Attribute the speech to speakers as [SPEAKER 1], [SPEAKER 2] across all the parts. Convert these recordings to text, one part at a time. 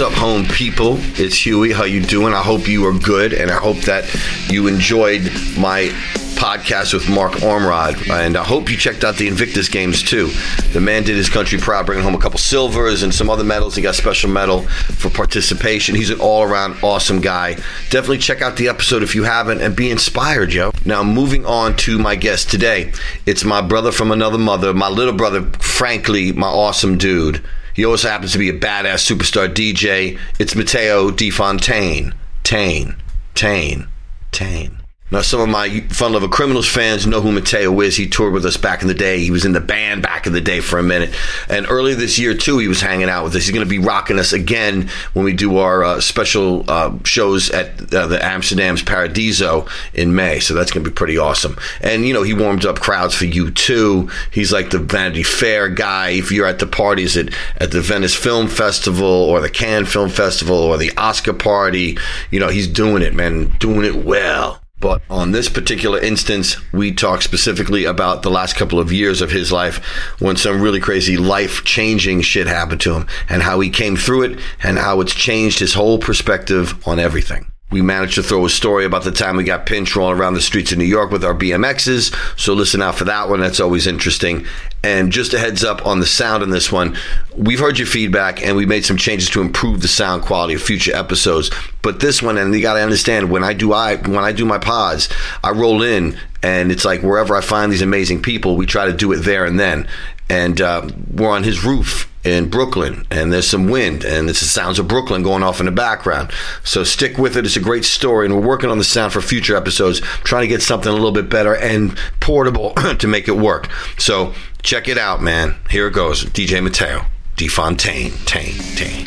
[SPEAKER 1] Up, home people? It's Huey. How you doing? I hope you are good, and I hope that you enjoyed my podcast with Mark Ormrod, and I hope you checked out the Invictus Games too. The man did his country proud, bringing home a couple silvers and some other medals. He got special medal for participation. He's an all-around awesome guy. Definitely check out the episode if you haven't, and be inspired, yo. Now, moving on to my guest today, it's my brother from another mother, my little brother, frankly, my awesome dude. He also happens to be a badass superstar DJ. It's Matteo Di Fontaine. Tane. Tane. Tane. Now, some of my Fun Lovin' Criminals fans know who Matteo is. He toured with us back in the day. He was in the band back in the day for a minute. And earlier this year, too, he was hanging out with us. He's going to be rocking us again when we do our uh, special uh, shows at uh, the Amsterdam's Paradiso in May. So that's going to be pretty awesome. And, you know, he warms up crowds for you, too. He's like the Vanity Fair guy. If you're at the parties at, at the Venice Film Festival or the Cannes Film Festival or the Oscar party, you know, he's doing it, man, doing it well. But on this particular instance, we talk specifically about the last couple of years of his life when some really crazy life changing shit happened to him and how he came through it and how it's changed his whole perspective on everything. We managed to throw a story about the time we got pinched rolling around the streets of New York with our BMXs. So listen out for that one. That's always interesting. And just a heads up on the sound in this one. We've heard your feedback and we made some changes to improve the sound quality of future episodes. But this one, and you got to understand, when I do I when I do my pods, I roll in and it's like wherever I find these amazing people, we try to do it there and then. And uh, we're on his roof in Brooklyn, and there's some wind, and it's the sounds of Brooklyn going off in the background. So stick with it. It's a great story, and we're working on the sound for future episodes, trying to get something a little bit better and portable to make it work. So check it out, man. Here it goes. DJ Matteo, DeFontaine, Tane, Tane.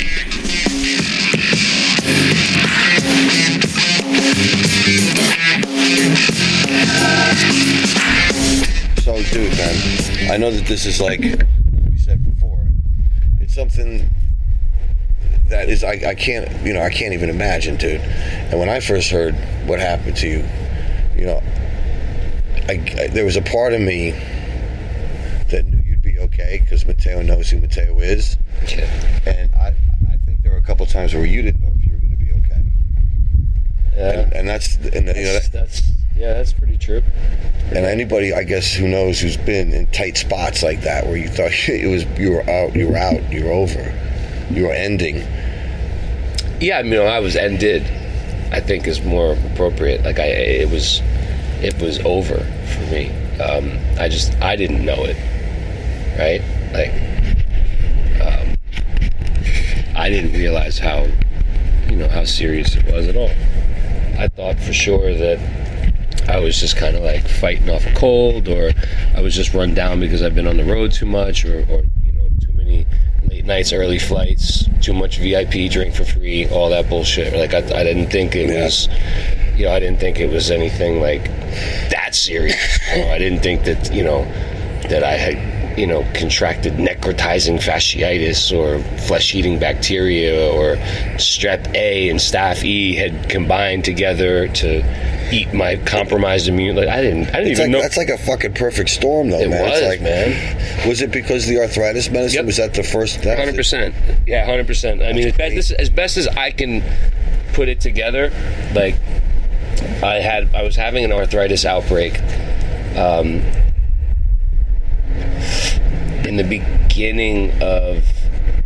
[SPEAKER 1] So, dude, man, I know that this is like we said before. It's something that is I, I can't you know I can't even imagine, dude. And when I first heard what happened to you, you know, I, I there was a part of me that knew you'd be okay because Mateo knows who Mateo is,
[SPEAKER 2] Yeah.
[SPEAKER 1] and I I think there were a couple times where you didn't know if you were going to be okay,
[SPEAKER 2] Yeah.
[SPEAKER 1] and, and that's and you know that,
[SPEAKER 2] that's yeah, that's pretty true.
[SPEAKER 1] and anybody I guess who knows who's been in tight spots like that where you thought it was you were out you were out you were over you were ending
[SPEAKER 2] Yeah, I mean, I was ended. I think is more appropriate. Like I, it was, it was over for me. Um, I just, I didn't know it, right? Like, um, I didn't realize how, you know, how serious it was at all. I thought for sure that I was just kind of like fighting off a cold, or I was just run down because I've been on the road too much, or, or you know, too many late nights, early flights, too much VIP, drink for free, all that bullshit. Like I, I didn't think it
[SPEAKER 1] Yeah.
[SPEAKER 2] was, you know, I didn't think it was anything like that serious. You know, I didn't think that you know that I had you know contracted necrotizing fasciitis or flesh-eating bacteria or strep A and staph E had combined together to eat my compromised immune. Like I didn't, I didn't
[SPEAKER 1] It's
[SPEAKER 2] even
[SPEAKER 1] like,
[SPEAKER 2] know.
[SPEAKER 1] that's like a fucking perfect storm, though,
[SPEAKER 2] It
[SPEAKER 1] man.
[SPEAKER 2] was,
[SPEAKER 1] it's like,
[SPEAKER 2] man.
[SPEAKER 1] Was it because the arthritis medicine?
[SPEAKER 2] Yep.
[SPEAKER 1] Was that the first? that
[SPEAKER 2] Hundred percent. Yeah, hundred percent. I mean, as best, as best as I can put it together, like I had, I was having an arthritis outbreak um, in the beginning of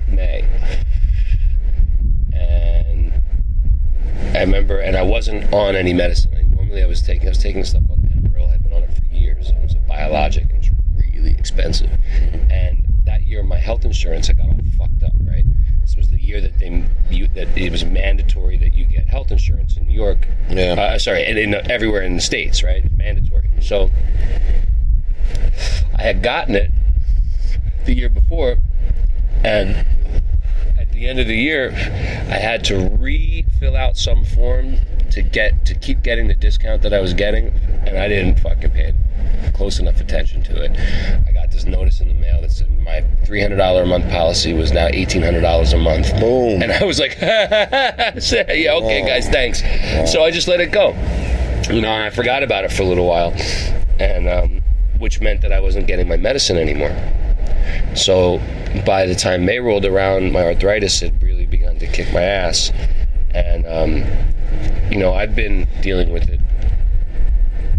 [SPEAKER 2] May, and I remember, and I wasn't on any medicine. I, normally, I was taking, I was taking stuff called Enbrel. I'd been on it for years. It was a biologic, and it was really expensive. And that year, my health insurance, I got all fucked up. Right, this was the year that they, you, that it was mandatory that you get health insurance in New York.
[SPEAKER 1] Yeah.
[SPEAKER 2] Uh, sorry, and in, everywhere in the states, right? It's mandatory. So I had gotten it the year before, and at the end of the year, I had to refill out some form to get to keep getting the discount that I was getting, and I didn't fucking pay close enough attention to it. I got this notice in the mail that said my three hundred dollar a month policy was now eighteen hundred dollars a month.
[SPEAKER 1] Boom.
[SPEAKER 2] And I was like, yeah, okay, guys, thanks. So I just let it go. You know, and I forgot about it for a little while, and um, which meant that I wasn't getting my medicine anymore. So by the time May rolled around, my arthritis had really begun to kick my ass, and um, you know I'd been dealing with it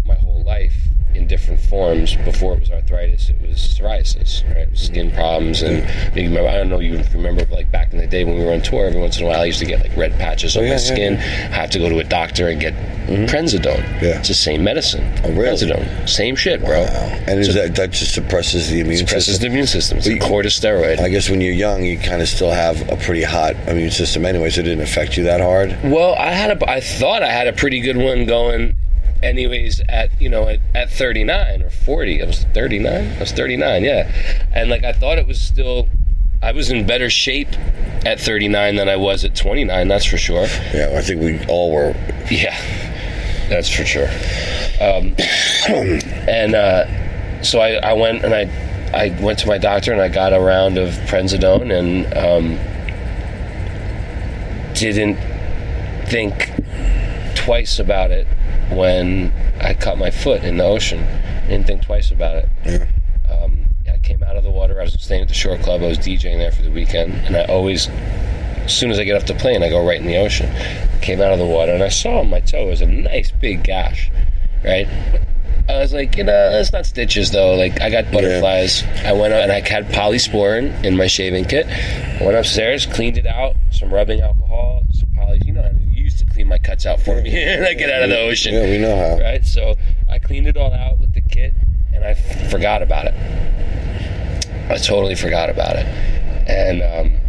[SPEAKER 2] my whole life in different forms. Before it was arthritis, it was psoriasis, right? It was skin problems, and you remember, I don't know, you remember like back in the day when we were on tour. Every once in a while, I used to get like red patches on
[SPEAKER 1] Oh, yeah,
[SPEAKER 2] my
[SPEAKER 1] yeah,
[SPEAKER 2] I have to go to a doctor and get mm-hmm. prednisone.
[SPEAKER 1] Yeah.
[SPEAKER 2] It's the same medicine.
[SPEAKER 1] Oh, really?
[SPEAKER 2] Prenzidone, same shit, bro.
[SPEAKER 1] And is that that just suppresses the immune
[SPEAKER 2] Suppresses
[SPEAKER 1] system?
[SPEAKER 2] the immune system. It's a
[SPEAKER 1] But
[SPEAKER 2] corticosteroid.
[SPEAKER 1] I guess when you're young, you kind of still have a pretty hot immune system anyway, so it didn't affect you that hard.
[SPEAKER 2] Well, I had a, I thought I had a pretty good one going. Anyways, at you know at, at 39 or 40, I was 39. I was 39, yeah, and like I thought it was still. I was in better shape at 39 than I was at 29. That's for sure.
[SPEAKER 1] Yeah, I think we all were.
[SPEAKER 2] Yeah, that's for sure. Um, and uh, so I, I went and I I went to my doctor and I got a round of Prenzidone and um, didn't think twice about it when I cut my foot in the ocean. Didn't think twice about it. Um, I came out of the water. I was staying at the shore club. I was DJing there for the weekend, and I always, as soon as I get off the plane, I go right in the ocean. Came out of the water, and I saw on my toe was a nice big gash, right? I was like, you know, it's not stitches though. Like I got butterflies. I went out and I had polysporin in my shaving kit. I went upstairs, cleaned it out, some rubbing alcohol, some poly. You know, how you used to clean my cuts out for me, and I get out of the ocean
[SPEAKER 1] Yeah, we know how.
[SPEAKER 2] right? So I cleaned it all out with the kit, and I f- forgot about it. I totally forgot about it, and um,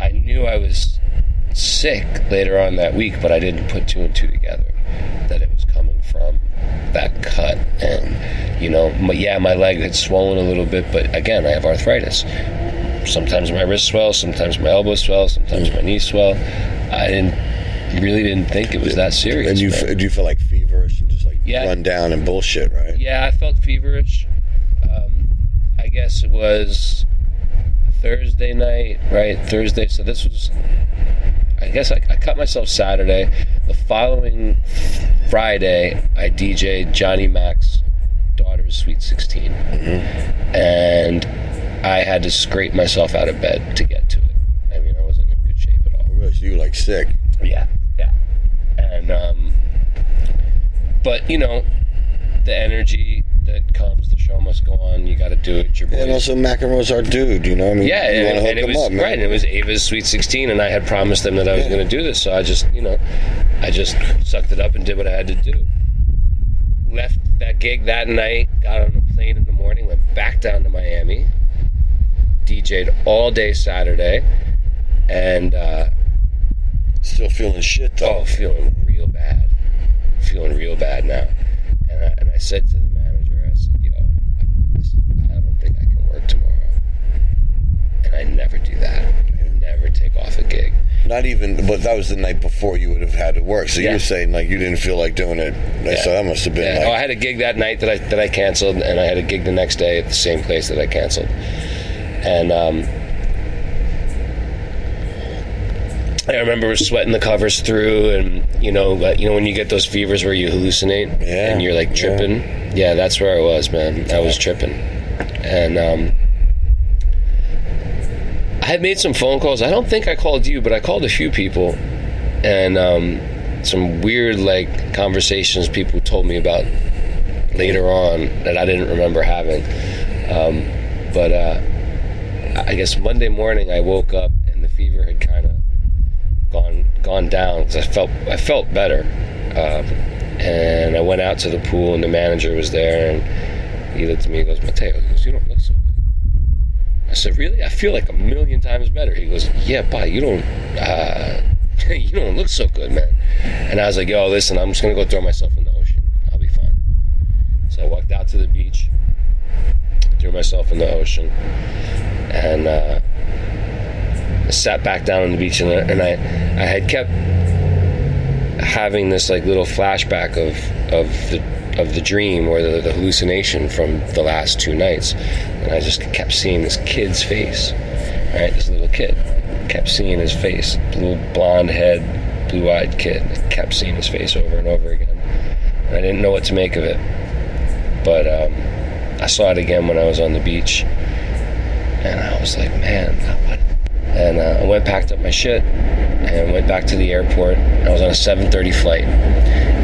[SPEAKER 2] I knew I was sick later on that week, but I didn't put two and two together that it was coming from that cut. And you know, my, yeah, my leg had swollen a little bit, but again, I have arthritis. Sometimes my wrist swells, sometimes my elbow swells, sometimes my knee swell. I didn't really didn't think it was that serious.
[SPEAKER 1] And you
[SPEAKER 2] man.
[SPEAKER 1] f- do you feel like feverish and just like
[SPEAKER 2] Yeah.
[SPEAKER 1] run down and bullshit, right?
[SPEAKER 2] Yeah, I felt feverish. Um, I guess it was Thursday night, right? Thursday. So this was, I guess I, I cut myself Saturday. The following Friday, I DJ'd Johnny Mac's daughter's Sweet 16. And I had to scrape myself out of bed to get to it. I mean, I wasn't in good shape at all.
[SPEAKER 1] Really, so you were like sick.
[SPEAKER 2] Yeah, yeah. And um but you know, the energy that comes, the show must go on. You got to do it. Your boys.
[SPEAKER 1] And also, McEnroe's our dude. You know, I mean,
[SPEAKER 2] yeah,
[SPEAKER 1] you
[SPEAKER 2] and, and it was
[SPEAKER 1] up,
[SPEAKER 2] right. And it was Ava's Sweet Sixteen, and I had promised them that I was
[SPEAKER 1] Yeah.
[SPEAKER 2] going to do this. So I just, you know, I just sucked it up and did what I had to do. Left that gig that night. Got on a plane in the morning. Went back down to Miami. DJ'd all day Saturday, and. uh
[SPEAKER 1] Still feeling shit though.
[SPEAKER 2] Oh, feeling real bad. Feeling real bad now. And I, and I said to the manager, I said, yo, I, said, I don't think I can work tomorrow. And I never do that. I never take off a gig.
[SPEAKER 1] Not even, but that was the night before you would have had to work. So
[SPEAKER 2] Yeah.
[SPEAKER 1] you're saying like you didn't feel like doing it. Yeah. So that must have been
[SPEAKER 2] Yeah.
[SPEAKER 1] like.
[SPEAKER 2] oh, I had a gig that night that I that I canceled, and I had a gig the next day at the same place that I canceled. And um, I remember sweating the covers through, and you know, like, you know when you get those fevers where you hallucinate
[SPEAKER 1] Yeah,
[SPEAKER 2] and you're like tripping. Yeah. that's where I was, man. I was tripping, and um, I had made some phone calls. I don't think I called you, but I called a few people, and um, some weird like conversations people told me about later on that I didn't remember having. Um, but uh, I guess Monday morning I woke up and the fever had kind of gone gone down because I felt I felt better, um, and I went out to the pool and the manager was there and he looked at me and goes, Mateo, he goes, you don't look so good. I said, really? I feel like a million times better. He goes, yeah, pa, you don't, uh, you don't look so good, man. And I was like, yo, listen, I'm just gonna go throw myself in the ocean. I'll be fine. So I walked out to the beach, threw myself in the ocean, and uh, sat back down on the beach, and I, and I, I had kept having this like little flashback of of the of the dream or the, the hallucination from the last two nights, and I just kept seeing this kid's face, right? This little kid, kept seeing his face, blue blonde head, blue-eyed kid. I kept seeing his face over and over again. And I didn't know what to make of it, but um, I saw it again when I was on the beach, and I was like, man, what? And uh, I went packed up my shit and went back to the airport. I was on a 7:30 flight,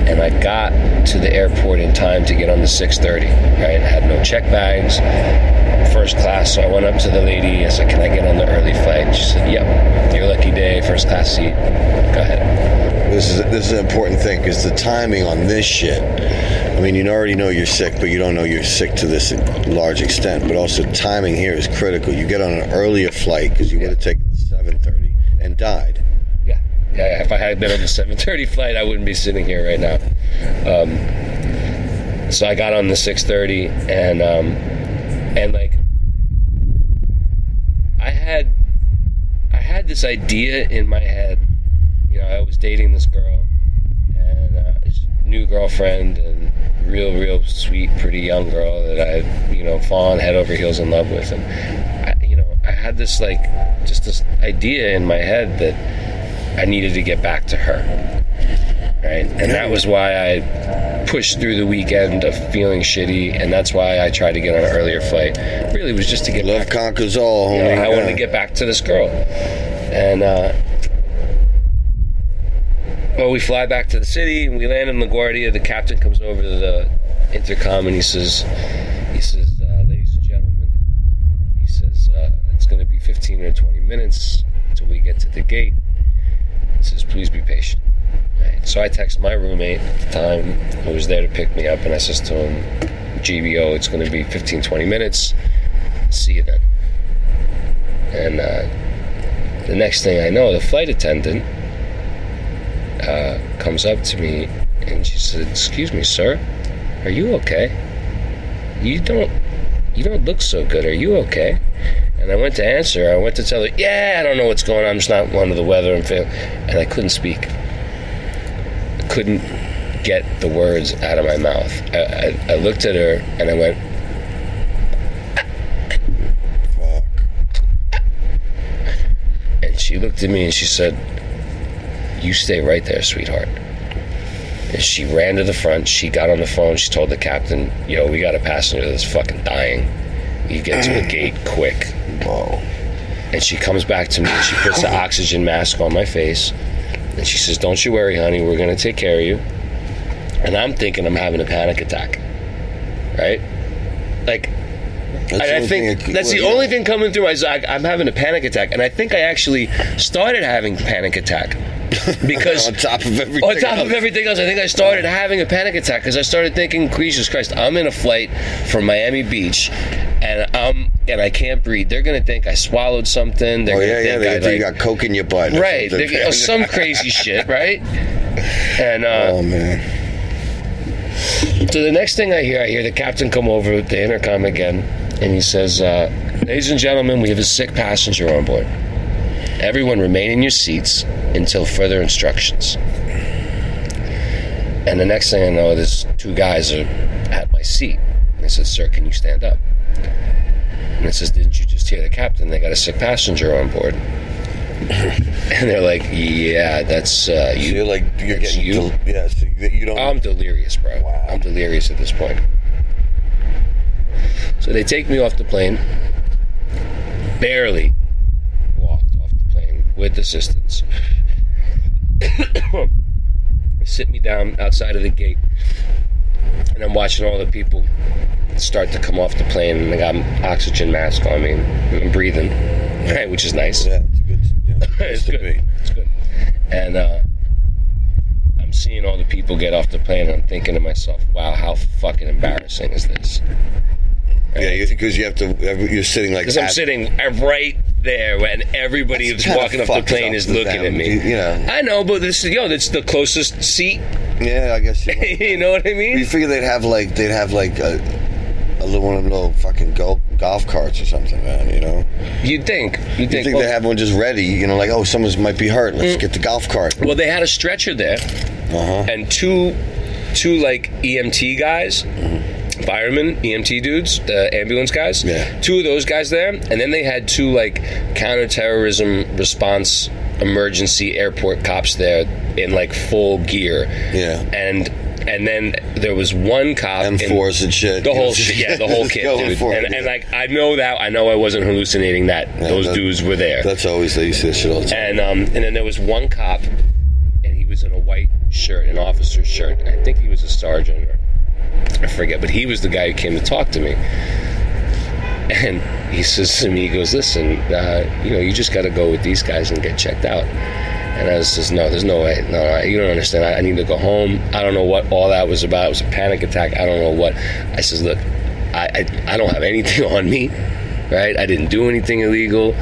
[SPEAKER 2] and I got to the airport in time to get on the 6:30. Right, I had no check bags, first class. So I went up to the lady. I said, "Can I get on the early flight?" She said, "Yep, your lucky day, first class seat. Go ahead."
[SPEAKER 1] This is this is an important thing because the timing on this shit. I mean, you already know you're sick, but you don't know you're sick to this large extent. But also, timing here is critical. You get on an earlier flight because you would have taken the 7:30 and died.
[SPEAKER 2] If I had been on the 7:30 flight, I wouldn't be sitting here right now. Um, so I got on the 6:30, and um, and like I had I had this idea in my head. You know, I was dating this girl, and uh, new girlfriend, and real, real sweet, pretty young girl that I you know, fallen head over heels in love with, and I, you know, I had this like just this idea in my head that I needed to get back to her. Right. And that was why I pushed through the weekend of feeling shitty, and that's why I tried to get on an earlier flight. Really, it was just to get
[SPEAKER 1] Love
[SPEAKER 2] back.
[SPEAKER 1] conquers all,
[SPEAKER 2] You know,
[SPEAKER 1] homie.
[SPEAKER 2] I wanted to get back to this girl, and uh, well, we fly back to the city, and we land in LaGuardia. The captain comes over to the intercom, and he says, "He says, uh, ladies and gentlemen, he says uh, it's going to be 15 or 20 minutes until we get to the gate. He says, please be patient." Right. So I text my roommate at the time who was there to pick me up, and I says to him, GBO, it's going to be 15, 20 minutes. See you then. And uh, the next thing I know, the flight attendant uh, comes up to me and she said, "Excuse me, sir, are you okay? You don't, you don't look so good. Are you okay?" And I went to answer. I went to tell her, "Yeah, I don't know what's going on. I'm just not under the weather and feel." And I couldn't speak. I couldn't get the words out of my mouth. I, I, I looked at her and I went,
[SPEAKER 1] Fuck.
[SPEAKER 2] And she looked at me and she said, You stay right there, sweetheart. And she ran to the front. She got on the phone. She told the captain, Yo, we got a passenger that's fucking dying. You get to the gate quick.
[SPEAKER 1] Whoa.
[SPEAKER 2] And she comes back to me and she puts the oxygen mask on my face. And she says, Don't you worry, honey. We're going to take care of you. And I'm thinking I'm having a panic attack. Right? Like,
[SPEAKER 1] That's
[SPEAKER 2] and I think
[SPEAKER 1] could-
[SPEAKER 2] that's the
[SPEAKER 1] well,
[SPEAKER 2] only thing coming through my I, I'm having a panic attack, and I think I actually started having panic attack because
[SPEAKER 1] on top of everything.
[SPEAKER 2] on top of
[SPEAKER 1] else.
[SPEAKER 2] everything else, I think I started having a panic attack because I started thinking, Jesus Christ, I'm in a flight from Miami Beach, and I'm and I can't breathe. They're gonna think I swallowed something. They're
[SPEAKER 1] Oh
[SPEAKER 2] gonna
[SPEAKER 1] yeah, yeah.
[SPEAKER 2] think
[SPEAKER 1] They
[SPEAKER 2] I,
[SPEAKER 1] think you got coke in your butt.
[SPEAKER 2] right,
[SPEAKER 1] something.
[SPEAKER 2] they're- or some crazy shit, right? And uh,
[SPEAKER 1] Oh man.
[SPEAKER 2] so the next thing I hear, I hear the captain come over with the intercom again, and he says, uh, "Ladies and gentlemen, we have a sick passenger on board. Everyone remain in your seats until further instructions." And the next thing I know, there's two guys are at my seat. And they said, "Sir, can you stand up?" And it says, "Didn't you just hear the captain? They got a sick passenger on board." And they're like, "Yeah, that's uh,
[SPEAKER 1] So
[SPEAKER 2] you."
[SPEAKER 1] you're like you're
[SPEAKER 2] That's
[SPEAKER 1] getting
[SPEAKER 2] you?
[SPEAKER 1] del- yeah. So you don't.
[SPEAKER 2] I'm delirious, bro.
[SPEAKER 1] Wow.
[SPEAKER 2] I'm delirious at this point. So they take me off the plane. Barely walked off the plane with assistance. sit me down outside of the gate, and I'm watching all the people start to come off the plane, and I got an oxygen mask on me, and I'm breathing, right, which is nice.
[SPEAKER 1] yeah, it's good. Yeah,
[SPEAKER 2] it's good.
[SPEAKER 1] be.
[SPEAKER 2] It's good. And uh, I'm seeing all the people get off the plane, and I'm thinking to myself, "Wow, how fucking embarrassing is this?"
[SPEAKER 1] Yeah, because you have to. You're sitting like.
[SPEAKER 2] Because I'm sitting right there when everybody
[SPEAKER 1] That's kinda
[SPEAKER 2] walking off the plane is looking
[SPEAKER 1] them,
[SPEAKER 2] at me.
[SPEAKER 1] you know.
[SPEAKER 2] I know, but this is yo, that's the closest seat.
[SPEAKER 1] Yeah, I guess. You,
[SPEAKER 2] you know what I mean.
[SPEAKER 1] you figure they'd have like they'd have like a, a little one of them little fucking golf golf carts or something, man. You know.
[SPEAKER 2] You'd think. You'd
[SPEAKER 1] You
[SPEAKER 2] think.
[SPEAKER 1] think
[SPEAKER 2] well,
[SPEAKER 1] they have one just ready? You know, like oh, someone's might be hurt. Let's get the golf cart.
[SPEAKER 2] well, they had a stretcher there,
[SPEAKER 1] Uh huh.
[SPEAKER 2] and two, two like EMT guys, firemen, EMT dudes, the ambulance guys.
[SPEAKER 1] Yeah.
[SPEAKER 2] Two of those guys there, and then they had two like counterterrorism response emergency airport cops there in like full gear.
[SPEAKER 1] Yeah.
[SPEAKER 2] And and then there was one cop in-
[SPEAKER 1] M4s and shit.
[SPEAKER 2] the whole shit, yeah, the whole kit, dude.
[SPEAKER 1] it,
[SPEAKER 2] And, and like I know that I know I wasn't hallucinating that those
[SPEAKER 1] that-
[SPEAKER 2] dudes were there.
[SPEAKER 1] That's always they used to shit all the time.
[SPEAKER 2] And um, and then there was one cop, and he was in a white shirt, an officer's shirt. I think he was a sergeant, or I forget, but he was the guy who came to talk to me. And he says to me, he goes, "Listen, uh, you know, you just got to go with these guys and get checked out." And I says, "No, there's no way. No, no you don't understand. I, I need to go home. I don't know what all that was about. It was a panic attack. I don't know what." I says, "Look, I, I, I don't have anything on me, right? I didn't do anything illegal,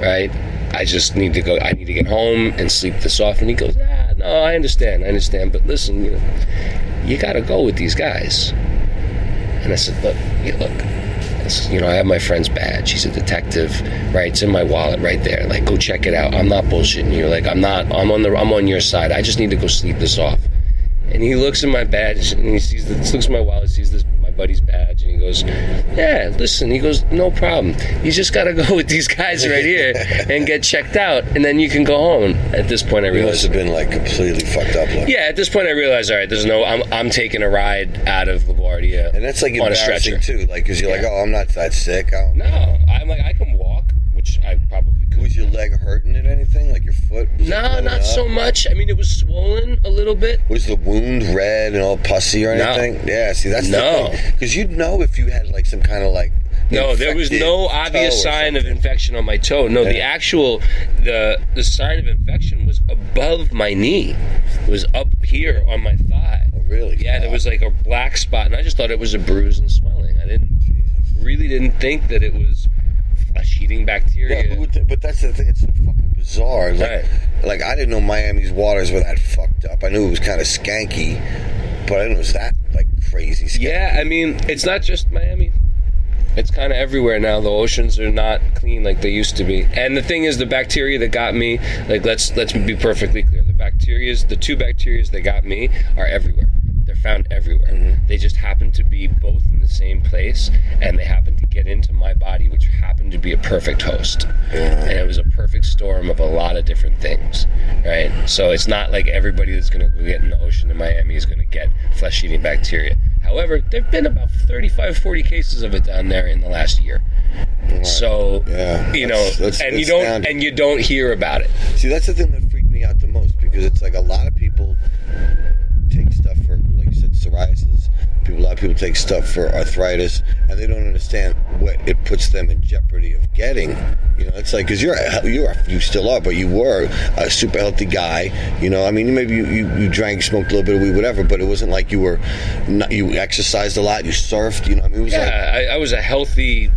[SPEAKER 2] right? I just need to go. I need to get home and sleep this off." And he goes, "Ah, no, I understand. I understand. But listen, you know, you got to go with these guys." And I said, "Look, yeah, look." You know, I have my friend's badge. He's a detective, right? It's in my wallet right there. Like, go check it out. I'm not bullshitting you. Like, I'm not. I'm on the. I'm on your side. I just need to go sleep this off. And he looks at my badge and he sees the, looks at my wallet, buddy's badge, and he goes, "Yeah, listen." He goes, "No problem. You just got to go with these guys right here and get checked out, and then you can go home." At this point, I
[SPEAKER 1] You must have been like completely fucked up. Like.
[SPEAKER 2] yeah. At this point, I realized, all right, there's no. I'm I'm taking a ride out of LaGuardia,
[SPEAKER 1] And that's like
[SPEAKER 2] on a stretcher.
[SPEAKER 1] too, like because you're like, oh, I'm not that sick. I don't-
[SPEAKER 2] No, I'm like I can which I probably could.
[SPEAKER 1] Was your leg hurting at anything? Like your foot?
[SPEAKER 2] No, not
[SPEAKER 1] up?
[SPEAKER 2] so much. I mean, it was swollen a little bit.
[SPEAKER 1] Was the wound red and all pussy or
[SPEAKER 2] No.
[SPEAKER 1] anything? Yeah, see, that's
[SPEAKER 2] No.
[SPEAKER 1] the thing. Because you'd know if you had like some kind of like.
[SPEAKER 2] No, there was no obvious sign of infection on my toe. No, the actual the the sign of infection was above my knee. It was up here on my thigh.
[SPEAKER 1] Oh, really?
[SPEAKER 2] Yeah, there was like a black spot, and I just thought it was a bruise and swelling. I didn't really didn't think that it was flesh-eating bacteria.
[SPEAKER 1] Yeah, but that's the thing. It's so fucking bizarre. Like,
[SPEAKER 2] Right.
[SPEAKER 1] like I didn't know Miami's waters were that fucked up. I knew it was kind of skanky, but I didn't know it was that like crazy. Skanky.
[SPEAKER 2] Yeah, I mean, it's not just Miami. It's kind of everywhere now. The oceans are not clean like they used to be. And the thing is, the bacteria that got me, like let's let's be perfectly clear. The bacterias, the two bacterias that got me, are everywhere. Found everywhere. Mm-hmm. They just happen to be both in the same place, and they happen to get into my body, which happened to be a perfect host. And it was a perfect storm of a lot of different things, right? So it's not like everybody that's going to go get in the ocean in Miami is going to get flesh-eating bacteria. However, there've been about 35, 40 cases of it down there in the last year. So,
[SPEAKER 1] Yeah,
[SPEAKER 2] you know,
[SPEAKER 1] that's- that's
[SPEAKER 2] and you don't and you don't hear about it.
[SPEAKER 1] See, that's the thing that freaked me out the most because it's like a lot of people take stuff for, like you said, psoriasis. People, a lot of people take stuff for arthritis, and they don't understand what it puts them in jeopardy of getting. You know, it's like because you're a- you're you still are, but you were a super healthy guy. You know, I mean, maybe you, you, you drank, smoked a little bit of weed, whatever, but it wasn't like you were not, you exercised a lot, you surfed. You know, I mean, it was like
[SPEAKER 2] Yeah, I, I was a healthy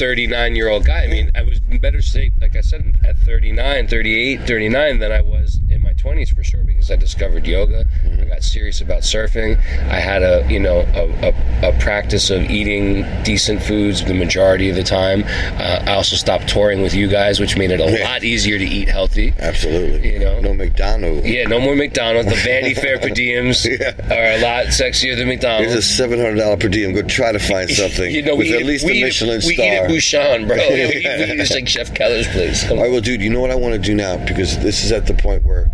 [SPEAKER 2] 39 year old guy. I mean, I was in better shape, like I said, at 39, 38, 39 than I was in my 20s for sure because I discovered yoga. I got serious about surfing. I had a you know a, a, a practice of eating decent foods the majority of the time. Uh, I also stopped touring with you guys, which made it a lot easier to eat healthy.
[SPEAKER 1] Absolutely.
[SPEAKER 2] You know?
[SPEAKER 1] no McDonald's.
[SPEAKER 2] Yeah, no more McDonald's. The Vanity Fair per diems
[SPEAKER 1] Yeah.
[SPEAKER 2] are a lot sexier than McDonald's.
[SPEAKER 1] It's a seven hundred dollar per diem. Go try to find something
[SPEAKER 2] you know,
[SPEAKER 1] with at least a Michelin star.
[SPEAKER 2] Bouchon, bro. we,
[SPEAKER 1] Yeah.
[SPEAKER 2] we just like Chef Keller's place. Come
[SPEAKER 1] All right, well, dude, you know what I want to do now because this is at the point where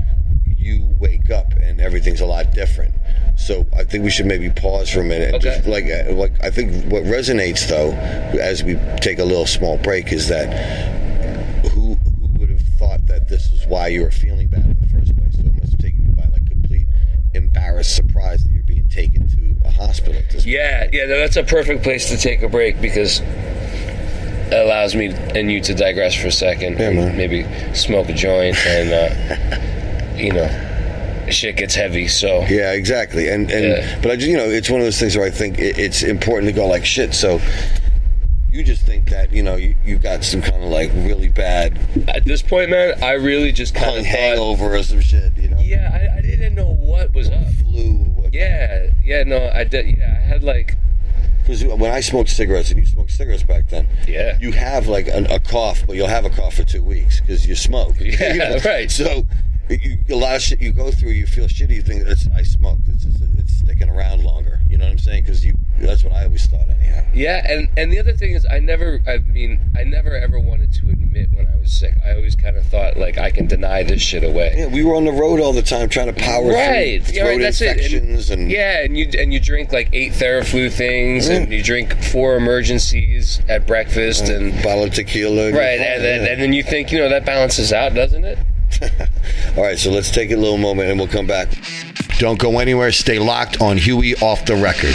[SPEAKER 1] you wake up and everything's a lot different. So I think we should maybe pause for a minute.
[SPEAKER 2] Okay.
[SPEAKER 1] Just like, uh, like I think what resonates though, as we take a little small break, is that who who would have thought that this is why you were feeling bad in the first place? So it must have taken you by like complete embarrassed surprise that you're being taken to a hospital. At this point.
[SPEAKER 2] Yeah, yeah, no, that's a perfect place to take a break because allows me and you to digress for a second
[SPEAKER 1] Yeah, man.
[SPEAKER 2] maybe smoke a joint and, uh, you know, shit gets heavy. So,
[SPEAKER 1] Yeah, exactly. And and
[SPEAKER 2] Yeah.
[SPEAKER 1] but I just you know it's one of those things where I think it, it's important to go like shit. So you just think that you know you, you got some kind of like really bad
[SPEAKER 2] at this point, man, I really just kind of thought,
[SPEAKER 1] hangover or some shit. You know,
[SPEAKER 2] yeah, I, I didn't know what was up.
[SPEAKER 1] flu. What,
[SPEAKER 2] Yeah, yeah, no, I did. Yeah, I had like,
[SPEAKER 1] Because when I smoked cigarettes and you cigarettes back then,
[SPEAKER 2] Yeah.
[SPEAKER 1] you have like an, a cough, but you'll have a cough for two weeks because you smoke.
[SPEAKER 2] Yeah,
[SPEAKER 1] You know?
[SPEAKER 2] right.
[SPEAKER 1] So. You, a lot of shit you go through, you feel shitty. You think it's I smoked. It's, just, it's sticking around longer. You know what I'm saying? Because you, that's what I always thought anyhow.
[SPEAKER 2] yeah, and and the other thing is, I never, I mean, I never ever wanted to admit when I was sick. I always kind of thought like I can deny this shit away.
[SPEAKER 1] Yeah, we were on the road all the time trying to power
[SPEAKER 2] right.
[SPEAKER 1] through
[SPEAKER 2] Yeah,
[SPEAKER 1] throat
[SPEAKER 2] right. That's it.
[SPEAKER 1] infections and,
[SPEAKER 2] yeah, and you and you drink like eight Theraflu things, and you drink four Emergen-Cs at breakfast, and
[SPEAKER 1] bottle of tequila.
[SPEAKER 2] right, and then
[SPEAKER 1] yeah.
[SPEAKER 2] and then you think you know that balances out, doesn't it?
[SPEAKER 1] all right, so let's take a little moment and we'll come back. Don't go anywhere. Stay locked on Huey off the record.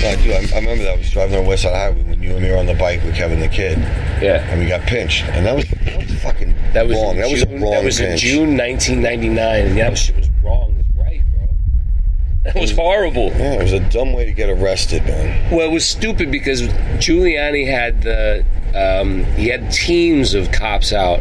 [SPEAKER 1] No, I do. I, I remember that. I was driving on West Side Highway when you and me were on the bike with Kevin the Kid,
[SPEAKER 2] Yeah.
[SPEAKER 1] and we got pinched, and that was, that was fucking
[SPEAKER 2] That was
[SPEAKER 1] wrong.
[SPEAKER 2] In
[SPEAKER 1] That was a wrong
[SPEAKER 2] That was
[SPEAKER 1] pinch.
[SPEAKER 2] in June 1999, and that shit was wrong. It was right, bro. That was horrible.
[SPEAKER 1] Yeah, it was a dumb way to get arrested, man.
[SPEAKER 2] Well, it was stupid because Giuliani had the um, he had teams of cops out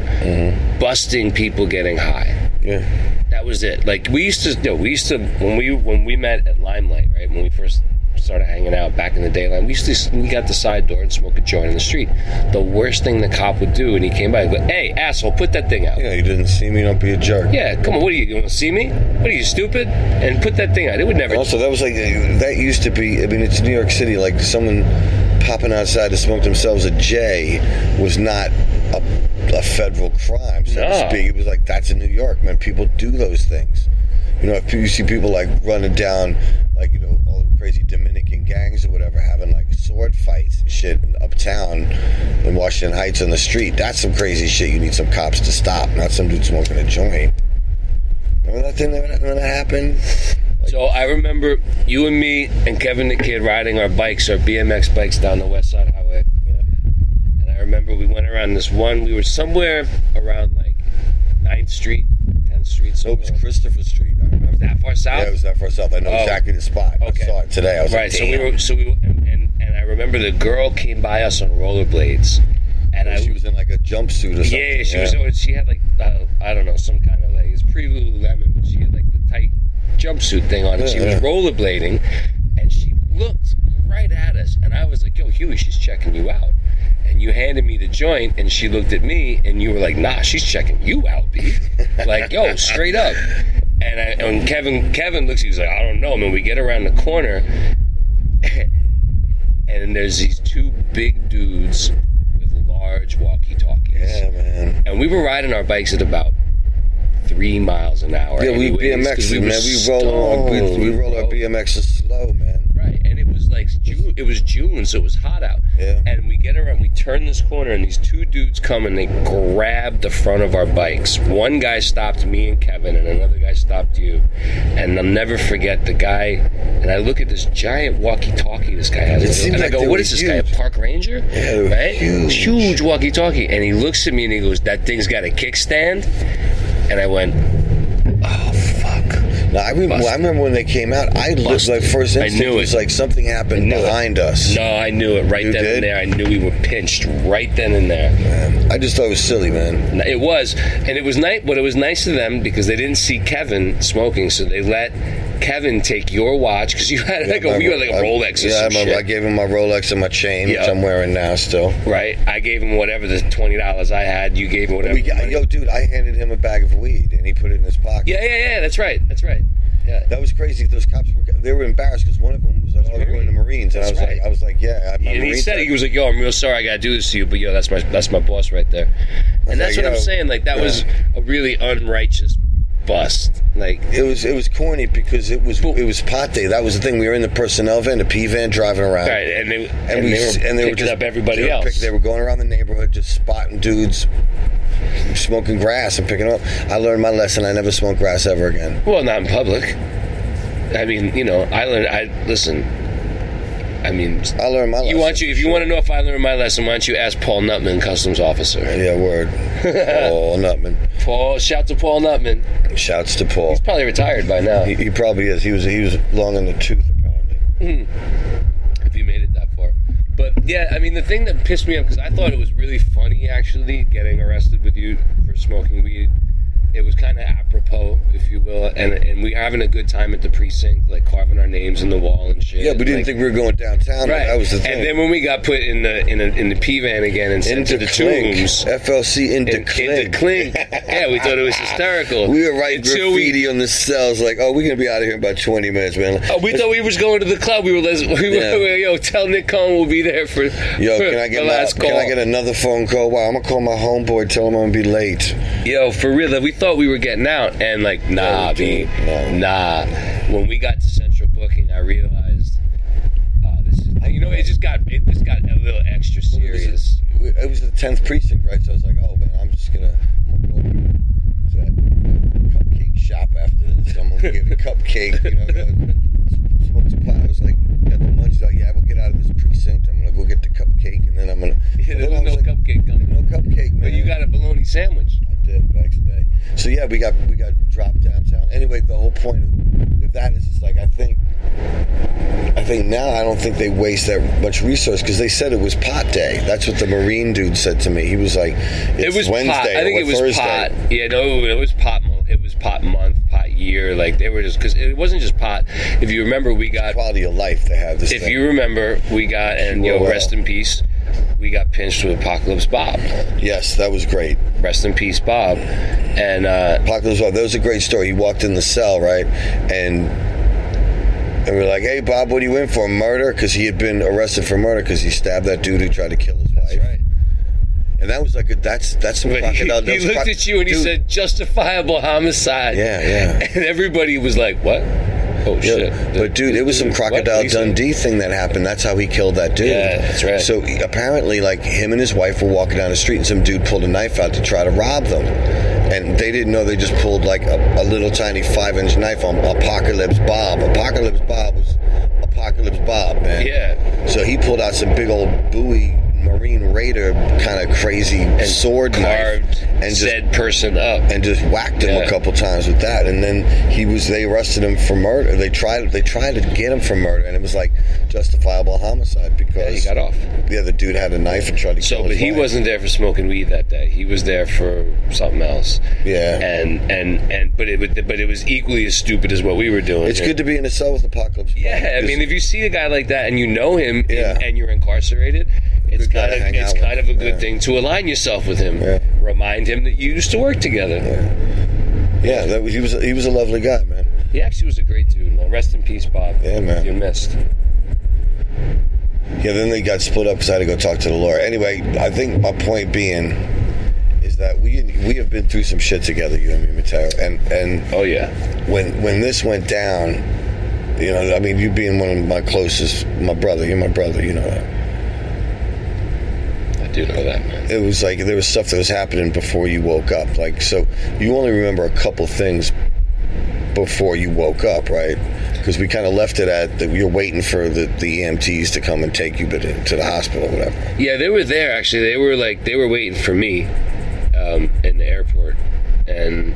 [SPEAKER 2] busting people getting high.
[SPEAKER 1] Yeah.
[SPEAKER 2] That was it. Like we used to, you know, we used to when we when we met at Limelight, right? When we first started hanging out back in the daylight, we used to sneak out the side door and smoke a joint in the street. The worst thing the cop would do, and he came by, and go, "Hey, asshole, put that thing out."
[SPEAKER 1] Yeah, you didn't see me, don't be a jerk.
[SPEAKER 2] Yeah, come on. What are you? You want to see me? What are you stupid? And put that thing out. It would never.
[SPEAKER 1] Also, that was like that used to be. I mean, it's New York City. Like someone popping outside to smoke themselves a J was not a, a federal crime, so to speak. It was like that's in New York, man. People do those things. You know, if you see people like running down, like you know, all the crazy Dominican gangs or whatever, having like sword fights and shit in uptown in Washington Heights on the street. That's some crazy shit. You need some cops to stop, not some dude smoking a joint. Remember that thing that, when that happened?
[SPEAKER 2] So I remember you and me and Kevin the Kid riding our bikes, our BMX bikes down the West Side Highway. Remember we went around this one. We were somewhere around like 9th Street, 10th Street.
[SPEAKER 1] So it was. Christopher Street. I remember.
[SPEAKER 2] that far south.
[SPEAKER 1] Yeah, it was that far south. I know
[SPEAKER 2] Oh.
[SPEAKER 1] exactly the spot.
[SPEAKER 2] Okay.
[SPEAKER 1] I saw it today. I was
[SPEAKER 2] right.
[SPEAKER 1] like,
[SPEAKER 2] so we were. So we were, and, and and I remember the girl came by us on rollerblades, and I
[SPEAKER 1] she was in like a jumpsuit or something.
[SPEAKER 2] Yeah, she was. She had like uh, I don't know some kind of like it's pre Lululemon, but she had like the tight jumpsuit thing on. And she was
[SPEAKER 1] Yeah.
[SPEAKER 2] rollerblading, and she looked right at us, and I was like, "Yo, Huey, she's checking you out." And you handed me the joint, and she looked at me, and you were like, "Nah, she's checking you out, B." like, yo, straight up. And, I, and Kevin, Kevin looks, he was like, "I don't know." man. we get around the corner, and there's these two big dudes with large walkie-talkies.
[SPEAKER 1] Yeah, man.
[SPEAKER 2] And we were riding our bikes at about three miles an hour.
[SPEAKER 1] Yeah, we
[SPEAKER 2] anyways, 'cause
[SPEAKER 1] BMX,
[SPEAKER 2] we
[SPEAKER 1] man. We roll our, we, we roll our. BMXs slow, man.
[SPEAKER 2] Right, and it was like June. It was June, so it was hot out.
[SPEAKER 1] Yeah.
[SPEAKER 2] And we get around, we turn this corner, and these two dudes come and they grab the front of our bikes. One guy stopped me and Kevin, and another guy stopped you. And I'll never forget the guy. And I look at this giant walkie-talkie this guy has,
[SPEAKER 1] It seemed
[SPEAKER 2] and I go, "What is this guy? A
[SPEAKER 1] huge.
[SPEAKER 2] park ranger?
[SPEAKER 1] Yeah,
[SPEAKER 2] right?
[SPEAKER 1] huge.
[SPEAKER 2] huge walkie-talkie." And he looks at me and he goes, "That thing's got a kickstand." And I went, "Oh fuck."
[SPEAKER 1] No, I remember,
[SPEAKER 2] Busted.
[SPEAKER 1] I remember when they came out. I looked like first instinct I
[SPEAKER 2] knew
[SPEAKER 1] was like something happened
[SPEAKER 2] knew it.
[SPEAKER 1] behind us.
[SPEAKER 2] No, I knew it right
[SPEAKER 1] You
[SPEAKER 2] then
[SPEAKER 1] did?
[SPEAKER 2] and there. I knew we were pinched right then and there.
[SPEAKER 1] Man, I just thought it was silly, man.
[SPEAKER 2] It was, and it was nice. But it was nice to them because they didn't see Kevin smoking, so they let Kevin take your watch because you had like a you had like a
[SPEAKER 1] I-
[SPEAKER 2] Rolex or
[SPEAKER 1] Yeah,
[SPEAKER 2] some
[SPEAKER 1] I, I gave him my Rolex and my chain,
[SPEAKER 2] Yeah.
[SPEAKER 1] which I'm wearing now still.
[SPEAKER 2] right? I gave him whatever the twenty dollars I had. You gave him whatever.
[SPEAKER 1] We got, yo, dude, I handed him a bag of weed and he put it in his pocket.
[SPEAKER 2] yeah, yeah, yeah. That's right. That's right. Yeah.
[SPEAKER 1] That was crazy. Those cops were they were embarrassed because one of them was like, "Oh, you're going to Marines," and I was
[SPEAKER 2] right.
[SPEAKER 1] like, "I was like, yeah." I'm
[SPEAKER 2] and he
[SPEAKER 1] Marine
[SPEAKER 2] said he was like, "Yo, I'm real sorry I gotta do this to you, but yo, that's my that's my boss right there." And that's
[SPEAKER 1] like,
[SPEAKER 2] what I'm saying. Like that was a really unrighteous bust. Like
[SPEAKER 1] It was it was corny because it was it was pot day. That was the thing. We were in the personnel van, the P van, driving around.
[SPEAKER 2] right, and they and,
[SPEAKER 1] And, we
[SPEAKER 2] they were
[SPEAKER 1] and they were
[SPEAKER 2] picking
[SPEAKER 1] just
[SPEAKER 2] up everybody
[SPEAKER 1] they
[SPEAKER 2] else.
[SPEAKER 1] pick- they were going around the neighborhood, just spotting dudes smoking grass and picking up. I learned my lesson. I never smoke grass ever again.
[SPEAKER 2] Well, not in public. I mean, you know, I learned. I listen. I mean,
[SPEAKER 1] I learned my lesson.
[SPEAKER 2] you want you if you want to know if I learned my lesson, why don't you ask Paul Nutman, customs officer?
[SPEAKER 1] Yeah, word. Paul Nutman.
[SPEAKER 2] Paul, shout to Paul Nutman.
[SPEAKER 1] Shouts to Paul.
[SPEAKER 2] He's probably retired by now.
[SPEAKER 1] He, he probably is. He was he was long in the tooth apparently. Hmm.
[SPEAKER 2] if you made it that far. But yeah, I mean, the thing that pissed me off because I thought it was really funny actually getting arrested with you for smoking weed. It was kind of apropos, if you will, and and we were having a good time at the precinct, like carving our names in the wall and shit.
[SPEAKER 1] Yeah, we didn't
[SPEAKER 2] Like,
[SPEAKER 1] think we were going downtown.
[SPEAKER 2] Right,
[SPEAKER 1] That was the thing.
[SPEAKER 2] And then when we got put in the in, a, in the P van again and sent
[SPEAKER 1] into
[SPEAKER 2] to the
[SPEAKER 1] Clink.
[SPEAKER 2] tombs,
[SPEAKER 1] FLC into
[SPEAKER 2] in,
[SPEAKER 1] Clink.
[SPEAKER 2] into Clink, yeah, we thought it was hysterical.
[SPEAKER 1] We were writing
[SPEAKER 2] Until we-
[SPEAKER 1] graffiti on the cells, like, "Oh, we're gonna be out of here in about twenty minutes, man."
[SPEAKER 2] Oh, we thought we was going to the club. We were, les- we were
[SPEAKER 1] Yeah.
[SPEAKER 2] yo, tell Nick Cohn we'll be there for,
[SPEAKER 1] Yo,
[SPEAKER 2] for
[SPEAKER 1] can I get
[SPEAKER 2] the
[SPEAKER 1] my,
[SPEAKER 2] call.
[SPEAKER 1] can I get another phone call? Wow, I'm gonna call my homeboy, tell him I'm gonna be late.
[SPEAKER 2] Yo, for real, that we thought we were getting out, and like, nah, B.
[SPEAKER 1] No.
[SPEAKER 2] nah. When we got to Central Booking, I realized, uh, this is, you know, it just got it just got a little extra serious.
[SPEAKER 1] It was the tenth precinct, right? So I was like, "Oh man, I'm just gonna, I'm gonna go to that cupcake shop after this. I'm gonna get a cupcake, you know." Smoke some pot. I was like, "Got the munchies." Like, yeah, we'll get out of this precinct. I'm gonna go get the cupcake, and then I'm gonna.
[SPEAKER 2] Yeah, there was no
[SPEAKER 1] like,
[SPEAKER 2] cupcake coming.
[SPEAKER 1] No cupcake, man.
[SPEAKER 2] But you got a bologna sandwich.
[SPEAKER 1] Did next day. So yeah, we got we got dropped downtown. Anyway, the whole point of, of that is just like I think I think now I don't think they waste that much resource because they said it was pot day. That's what the Marine dude said to me. He was like,
[SPEAKER 2] It was
[SPEAKER 1] Wednesday
[SPEAKER 2] pot. I think it was
[SPEAKER 1] Thursday."
[SPEAKER 2] pot. Yeah, no, it was pot. It was pot month, pot year. Like they were just because it wasn't just pot. If you remember, we got
[SPEAKER 1] Quality of life they have this.
[SPEAKER 2] If
[SPEAKER 1] thing.
[SPEAKER 2] you remember, we got and
[SPEAKER 1] You well.
[SPEAKER 2] rest in peace. We got pinched with Apocalypse Bob.
[SPEAKER 1] yes, that was great.
[SPEAKER 2] Rest in peace, Bob. And uh,
[SPEAKER 1] Apocalypse Bob, that was a great story. He walked in the cell, right, and and we are like, "Hey, Bob, what are you in for? Murder?" Because he had been arrested for murder because he stabbed that dude who tried to kill his wife.
[SPEAKER 2] right.
[SPEAKER 1] And that was like a, that's that's some
[SPEAKER 2] he,
[SPEAKER 1] crocodile. that
[SPEAKER 2] he looked
[SPEAKER 1] croc-
[SPEAKER 2] at you and he said, "Justifiable homicide."
[SPEAKER 1] Yeah, yeah.
[SPEAKER 2] And everybody was like, "What?" Oh
[SPEAKER 1] Yeah,
[SPEAKER 2] shit!
[SPEAKER 1] But dude, it was some crocodile
[SPEAKER 2] What?
[SPEAKER 1] Dundee thing that happened. That's how he killed that dude.
[SPEAKER 2] Yeah, that's right.
[SPEAKER 1] So apparently, like him and his wife were walking down the street, and some dude pulled a knife out to try to rob them. And they didn't know they just pulled like a, a little tiny five-inch knife on Apocalypse Bob. Apocalypse Bob was Apocalypse Bob, man.
[SPEAKER 2] Yeah.
[SPEAKER 1] So he pulled out some big old Bowie Marine Raider kind of crazy and sword
[SPEAKER 2] Ka-Bar
[SPEAKER 1] knife and
[SPEAKER 2] said person up.
[SPEAKER 1] and just whacked him a couple times with that. And then he was they arrested him for murder. They tried they tried to get him for murder, and it was like justifiable homicide because
[SPEAKER 2] Yeah, he got off.
[SPEAKER 1] Yeah, the dude had a knife and tried to
[SPEAKER 2] So,
[SPEAKER 1] kill
[SPEAKER 2] but he
[SPEAKER 1] wife.
[SPEAKER 2] wasn't there for smoking weed that day. He was there for something else.
[SPEAKER 1] Yeah.
[SPEAKER 2] And and and but it but it was equally as stupid as what we were doing.
[SPEAKER 1] It's good to be in a cell with Apocalypse.
[SPEAKER 2] Yeah, I mean, if you see a guy like that and you know him and-
[SPEAKER 1] Yeah.
[SPEAKER 2] and, you're incarcerated, it's kind of it's kind of a good
[SPEAKER 1] Yeah.
[SPEAKER 2] thing to align yourself with him.
[SPEAKER 1] Yeah.
[SPEAKER 2] Remind him that you used to work together.
[SPEAKER 1] yeah, that he was he was a lovely guy, man.
[SPEAKER 2] He actually was a great dude, man. Rest in peace, Bob.
[SPEAKER 1] Yeah, man.
[SPEAKER 2] You're missed.
[SPEAKER 1] Yeah, then they got split up because I had to go talk to the lawyer. Anyway, I think my point being is that we we have been through some shit together, you and me, Mateo, and and
[SPEAKER 2] Oh yeah.
[SPEAKER 1] when when this went down, you know, I mean, you being one of my closest, my brother, you're my brother, you know that.
[SPEAKER 2] Do know that, man.
[SPEAKER 1] It was like there was stuff that was happening before you woke up, like so. You only remember a couple things before you woke up, right? Because we kind of left it at that you're waiting for the, the EMTs to come and take you to to the hospital, or whatever.
[SPEAKER 2] Yeah, they were there actually. They were like they were waiting for me um, in the airport, and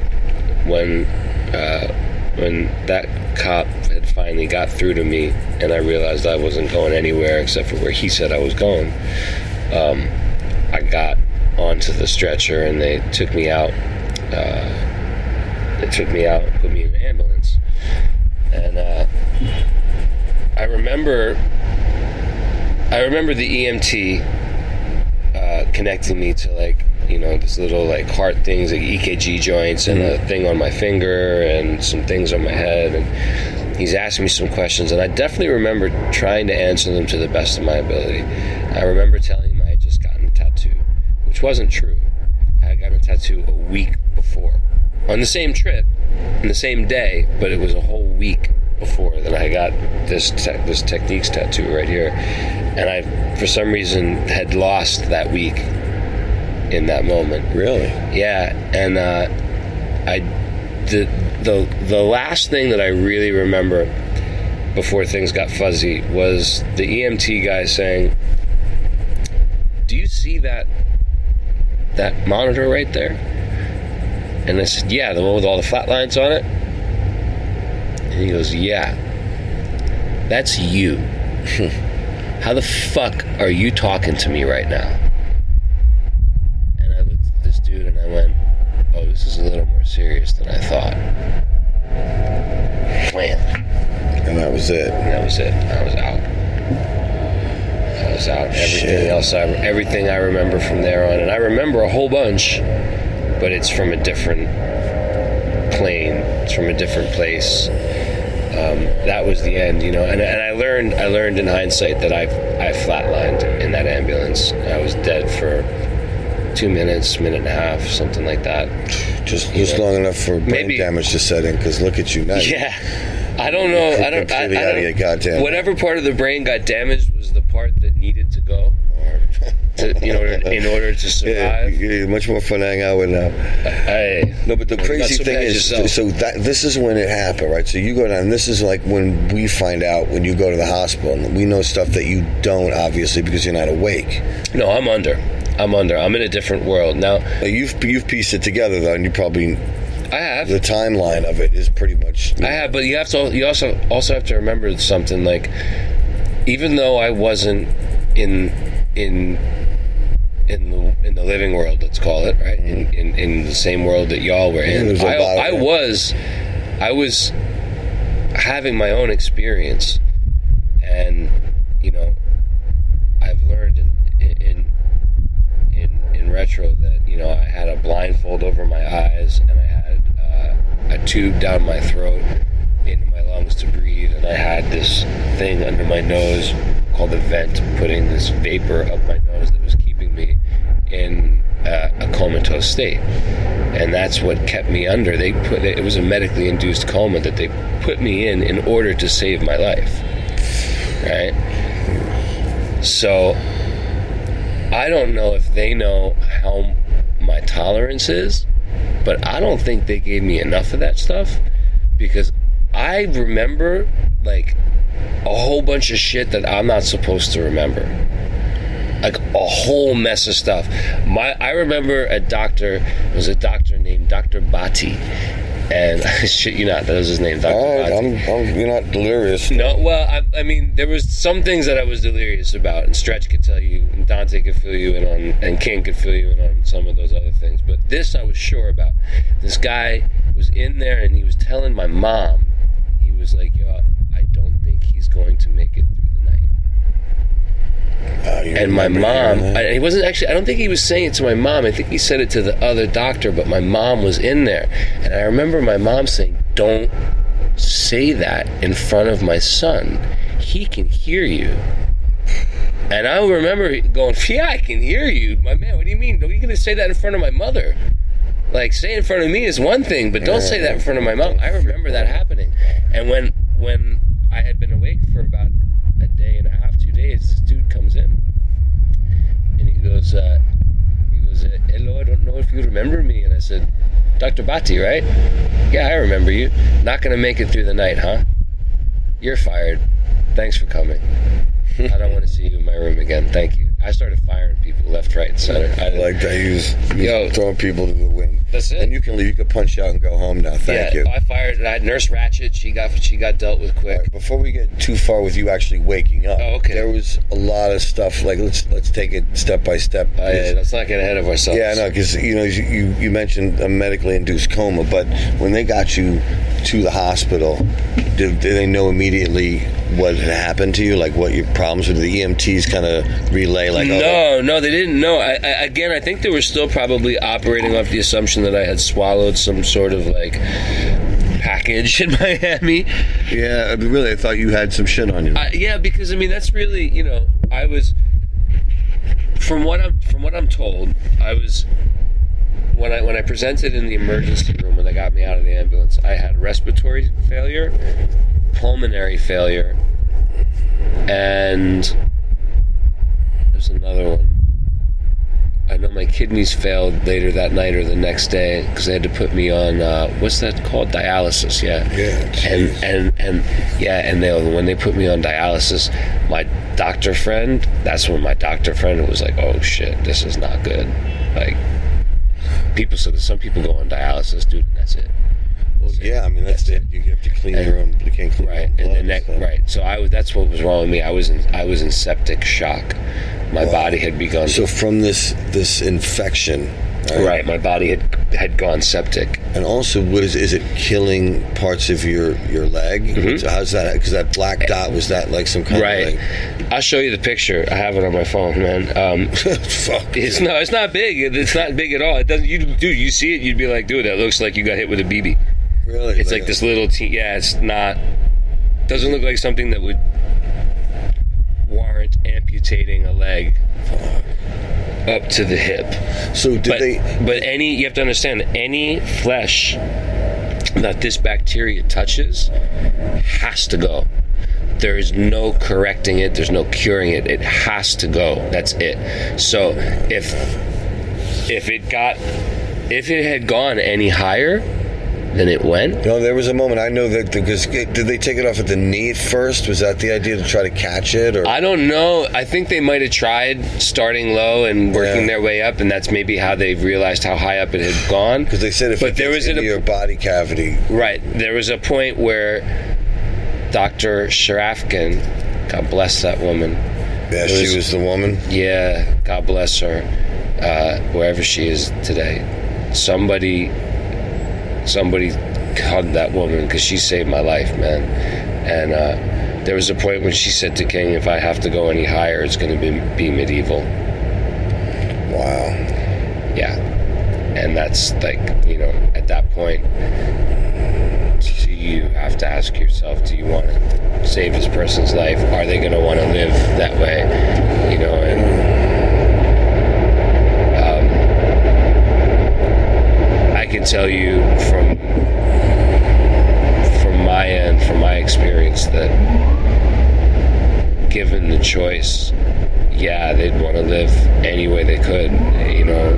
[SPEAKER 2] when uh, when that cop had finally got through to me, and I realized I wasn't going anywhere except for where he said I was going, um, I got onto the stretcher and they took me out. Uh, they took me out, and put me in an ambulance, and uh, I remember I remember the EMT uh, connecting me to like you know this little like heart things like EKG joints and a thing on my finger and some things on my head and he's asking me some questions and I definitely remember trying to answer them to the best of my ability. I remember telling him I had just gotten a tattoo, which wasn't true. I had gotten a tattoo a week before on the same trip, on the same day, but it was a whole week before that I got this te- this Technics tattoo right here, and I for some reason had lost that week in that moment.
[SPEAKER 1] Really?
[SPEAKER 2] Yeah, and uh, I the the the last thing that I really remember before things got fuzzy was the EMT guy saying, "Do you see that that monitor right there?" And I said, "Yeah, the one with all the flat lines on it." And he goes, "Yeah, that's you. How the fuck are you talking to me right now?" And I looked at this dude and I went, "Oh, this is a little more serious than I thought." Wham.
[SPEAKER 1] And that was it.
[SPEAKER 2] And that was it. I was out. Was out. Everything
[SPEAKER 1] Shit.
[SPEAKER 2] else, I, everything I remember from there on, and I remember a whole bunch, but it's from a different plane. It's from a different place. Um, that was the end, you know. And, and I learned, I learned in hindsight that I, I flatlined in that ambulance. I was dead for two minutes, minute and a half, something like that.
[SPEAKER 1] Just just long enough for brain
[SPEAKER 2] Maybe-
[SPEAKER 1] damage to set in. Because look at you now.
[SPEAKER 2] Yeah. I don't know. I don't. I, I don't-
[SPEAKER 1] goddamn
[SPEAKER 2] Whatever part of the brain got damaged was the part that needed to go, to, in order in order to
[SPEAKER 1] Yeah,
[SPEAKER 2] survive.
[SPEAKER 1] you're much more fun to hang out with now.
[SPEAKER 2] I,
[SPEAKER 1] No, but the
[SPEAKER 2] Well, you got
[SPEAKER 1] crazy thing is,
[SPEAKER 2] yourself.
[SPEAKER 1] so that this is when it happened, right? So you go down. This is like when we find out when you go to the hospital, and we know stuff that you don't, obviously, because you're not awake.
[SPEAKER 2] no, I'm under. I'm under. I'm in a different world now.
[SPEAKER 1] Now, you've you've pieced it together though, and you probably
[SPEAKER 2] I have.
[SPEAKER 1] the timeline of it is pretty much.
[SPEAKER 2] I have, but you have to. You also also have to remember something. Like, even though I wasn't in in in the in the living world, let's call it right, in, in in the same world that y'all were in, I, I was I was having my own experience, and you know, I've learned in in in, in retro that you know I had a blindfold over my eyes and I a tube down my throat into my lungs to breathe, and I had this thing under my nose called a vent, putting this vapor up my nose that was keeping me in uh, a comatose state, and that's what kept me under. They put it was a medically induced coma that they put me in in order to save my life, right? So I don't know if they know how my tolerance is, but I don't think they gave me enough of that stuff because I remember like a whole bunch of shit that I'm not supposed to remember. Like a whole mess of stuff. My I remember a doctor, it was a doctor named Dr. Bati. And shit you not, that was his name, Dr.
[SPEAKER 1] I'm, I'm, you're not delirious.
[SPEAKER 2] No, well, I, I mean, there was some things that I was delirious about, and Stretch could tell you, and Dante could fill you in on, and King could fill you in on some of those other things. But this I was sure about. This guy was in there, and he was telling my mom, he was like, "Yo, I don't think he's going to make it through the night."
[SPEAKER 1] Uh,
[SPEAKER 2] And my mom. I, he wasn't actually. I don't think he was saying it to my mom. I think he said it to the other doctor. But my mom was in there, and I remember my mom saying, "Don't say that in front of my son. He can hear you." And I remember going, "Yeah, I can hear you, my man. What do you mean? Are you going to say that in front of my mother? Like, say in front of me is one thing, but don't say that in front of my mom." I remember that happening, and when when I had been awake for about a day and a half, two days, this dude comes in, and he goes, uh, he goes, "Hello, I don't know if you remember me," and I said, "Dr. Bati, right? Yeah, I remember you. Not going to make it through the night, huh? You're fired. Thanks for coming." I don't want to see you in my room again. Thank you. I started firing people left, right, and center. I
[SPEAKER 1] like that. He was, he was
[SPEAKER 2] Yo.
[SPEAKER 1] throwing people to the wind.
[SPEAKER 2] That's it.
[SPEAKER 1] And you can leave. You can punch out and go home now. Thank
[SPEAKER 2] yeah,
[SPEAKER 1] you.
[SPEAKER 2] I fired. And I Nurse Ratched. She got she got dealt with quick.
[SPEAKER 1] Right, before we get too far with you actually waking up,
[SPEAKER 2] Oh, okay.
[SPEAKER 1] there was a lot of stuff. Like let's let's take it step by step.
[SPEAKER 2] Uh, yeah, let's not get ahead of ourselves.
[SPEAKER 1] Yeah, I know, because you know you, you you mentioned a medically induced coma, but when they got you to the hospital, did, did they know immediately what had happened to you? Like what your problems were? The EMTs kind of relay like, oh,
[SPEAKER 2] no, no, they didn't know. I, I, again, I think they were still probably operating off the assumption that I had swallowed some sort of like package in Miami.
[SPEAKER 1] yeah, I mean, really, I thought you had some shit on you.
[SPEAKER 2] I, yeah, because I mean that's really you know I was from what I'm from what I'm told I was when I when I presented in the emergency room when they got me out of the ambulance I had respiratory failure, pulmonary failure, and there's another one. I know my kidneys failed later that night or the next day because they had to put me on uh, what's that called dialysis. Yeah.
[SPEAKER 1] Yeah,
[SPEAKER 2] And and and yeah, and they when they put me on dialysis, my doctor friend. That's when my doctor friend was like, "Oh shit, this is not good." Like people said, some people go on dialysis, dude, and that's it.
[SPEAKER 1] well, yeah, I mean that's, it. You have to clean your own. You can't clean
[SPEAKER 2] Right,
[SPEAKER 1] your
[SPEAKER 2] and
[SPEAKER 1] own
[SPEAKER 2] the neck.
[SPEAKER 1] blood, so.
[SPEAKER 2] Right. So I was. That's what was wrong with me. I was in. I was in septic shock. My body had begun.
[SPEAKER 1] So from this this infection,
[SPEAKER 2] right. My body had had gone septic.
[SPEAKER 1] And also, what is is it killing parts of your your leg? So how's that? Because that black dot was that like some kind
[SPEAKER 2] Mm-hmm. Right.
[SPEAKER 1] of like
[SPEAKER 2] I'll show you the picture. I have it on my phone, man. Um,
[SPEAKER 1] fuck.
[SPEAKER 2] it's no, it's not big. It's not big at all. It doesn't. You dude, you see it, you'd be like, dude, that looks like you got hit with a BB.
[SPEAKER 1] Really?
[SPEAKER 2] It's like this little. Te- yeah, it's not. Doesn't look like something that would amputating a leg up to the hip.
[SPEAKER 1] So did
[SPEAKER 2] but,
[SPEAKER 1] they?
[SPEAKER 2] but any you have to understand any flesh that this bacteria touches has to go there is no correcting it there's no curing it it has to go that's it so if if it got if it had gone any higher than it went
[SPEAKER 1] No, there was a moment I know that because did they take it off at the knee first? Was that the idea to try to catch it, or
[SPEAKER 2] I don't know. I think they might have tried starting low and working
[SPEAKER 1] Yeah.
[SPEAKER 2] their way up, and that's maybe how they realized how high up it had gone.
[SPEAKER 1] because they said if
[SPEAKER 2] But
[SPEAKER 1] it
[SPEAKER 2] there was
[SPEAKER 1] into
[SPEAKER 2] an-
[SPEAKER 1] your body cavity,
[SPEAKER 2] Right. There was a point where Dr. Sharafkin, God bless that woman.
[SPEAKER 1] yeah,
[SPEAKER 2] It
[SPEAKER 1] she
[SPEAKER 2] was-
[SPEAKER 1] was the woman.
[SPEAKER 2] Yeah, God bless her, uh, wherever she is today. Somebody, somebody hugged that woman because she saved my life, man. And uh, there was a point when she said to King, "If I have to go any higher, it's going to be, be medieval."
[SPEAKER 1] Wow.
[SPEAKER 2] Yeah, and that's like you know at that point, you have to ask yourself: Do you want to save this person's life? Are they going to want to live that way? You know, and um, can tell you from from my end, from my experience, that given the choice, yeah, they'd want to live any way they could. You know,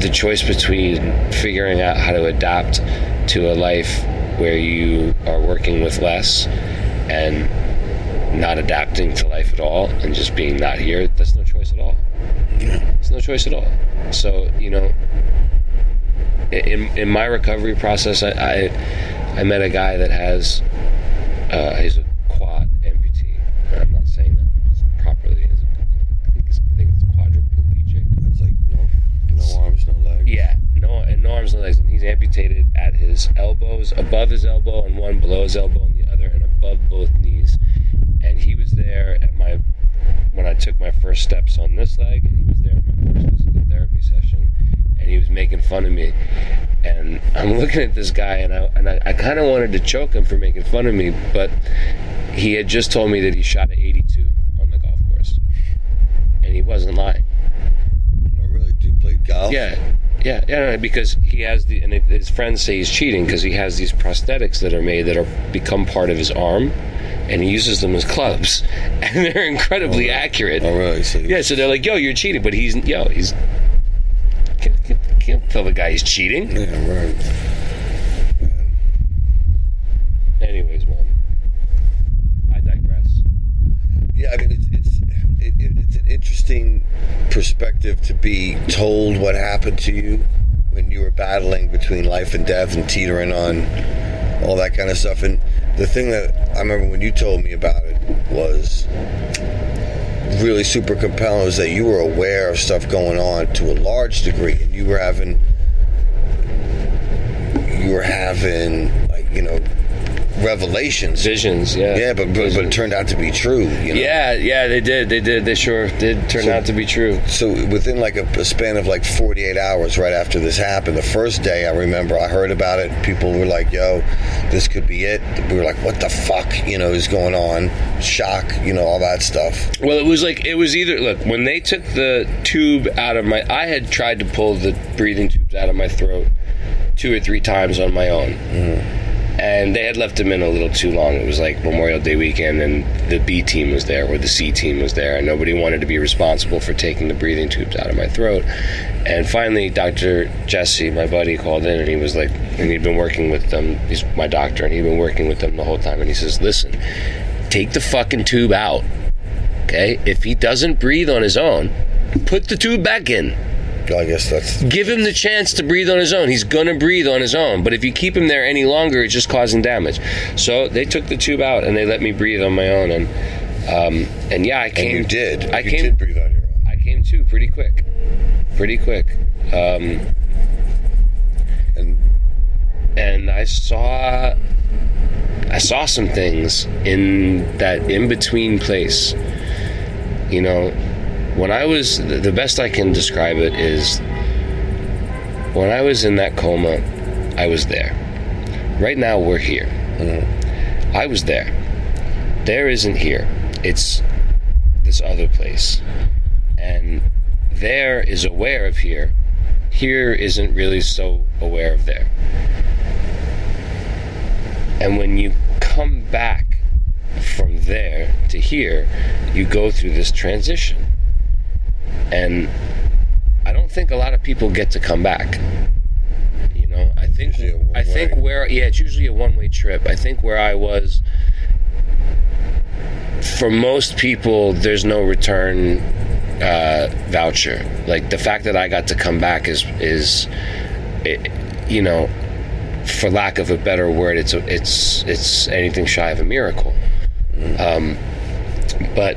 [SPEAKER 2] the choice between figuring out how to adapt to a life where you are working with less and not adapting to life at all and just being not here, that's no choice at all. It's no choice at all. So, you know, in, in my recovery process, I, I, I met a guy that has, uh, he's a quad amputee. And I'm not saying that properly. I think it's, I think it's quadriplegic.
[SPEAKER 1] It's like no, no arms, no legs.
[SPEAKER 2] Yeah, no, and no arms, no legs, and he's amputated at his elbows, above his elbow, and one below his elbow, and the other, and above both knees. And he was there at my I took my first steps on this leg, and he was there at my first physical therapy session, and he was making fun of me. And I'm looking at this guy, and I and I, I kind of wanted to choke him for making fun of me, but he had just told me that he shot at 82 on the golf course, and he wasn't lying.
[SPEAKER 1] I really do play golf.
[SPEAKER 2] Yeah, yeah, yeah. Because he has the, and his friends say he's cheating because he has these prosthetics that are made that are become part of his arm, and he uses them as clubs, and they're incredibly accurate.
[SPEAKER 1] Oh, really? So
[SPEAKER 2] Yeah, so they're like, "Yo, you're cheating," but he's, yo, he's. Can't, can't, can't tell the guy he's cheating.
[SPEAKER 1] Yeah, right.
[SPEAKER 2] Anyways, man, I digress.
[SPEAKER 1] Yeah, I mean, it's it's it, it, it's an interesting perspective to be told what happened to you when you were battling between life and death and teetering on all that kind of stuff. And the thing that I remember when you told me about it was really super compelling was that you were aware of stuff going on to a large degree, and you were having you were having like you know revelations.
[SPEAKER 2] Visions, yeah.
[SPEAKER 1] Yeah, but, but but it turned out to be true. You know?
[SPEAKER 2] Yeah, yeah, they did. They did. They sure did turn
[SPEAKER 1] So-
[SPEAKER 2] out to be true.
[SPEAKER 1] So within like a, a span of like 48 hours right after this happened, the first day I remember I heard about it. People were like, "Yo, this could be it." We were like, "What the fuck?" You know, is going on? Shock, you know, all that stuff.
[SPEAKER 2] Well, it was like it was either look when they took the tube out of my. I had tried to pull the breathing tubes out of my throat two or three times on my own, mm-hmm. And they had left him in a little too long. It was like Memorial Day weekend, and the B team was there, or the C team was there, and nobody wanted to be responsible for taking the breathing tubes out of my throat. And finally, Dr. Jesse, my buddy, called in, and he was like, and he'd been working with them. He's my doctor, and he'd been working with them the whole time. And he says, "Listen, take the fucking tube out." Okay? If he doesn't breathe on his own, put the tube back in.
[SPEAKER 1] I guess that's
[SPEAKER 2] Give him the chance to breathe on his own. He's gonna breathe on his own. But if you keep him there any longer, it's just causing damage. So they took the tube out and they let me breathe on my own. And um, and yeah, I came.
[SPEAKER 1] and you did.
[SPEAKER 2] I
[SPEAKER 1] you
[SPEAKER 2] came.
[SPEAKER 1] did breathe on your own.
[SPEAKER 2] I came to pretty quick. Pretty quick. Um,
[SPEAKER 1] And
[SPEAKER 2] and I saw I saw some things in that in between place. You know, when I was the best I can describe it is when I was in that coma, I was there. Right now we're here. Mm-hmm. I was there. There isn't here. It's this other place. And there is aware of here. Here isn't really so aware of there. And when you come back from there to here, you go through this transition. And I don't think a lot of people get to come back. You know, I think
[SPEAKER 1] Usually a one
[SPEAKER 2] I think where yeah, it's usually a one-way trip. I think where I was for most people there's no return uh, voucher. Like the fact that I got to come back is is it, you know, for lack of a better word, it's a, it's it's anything shy of a miracle. Um, but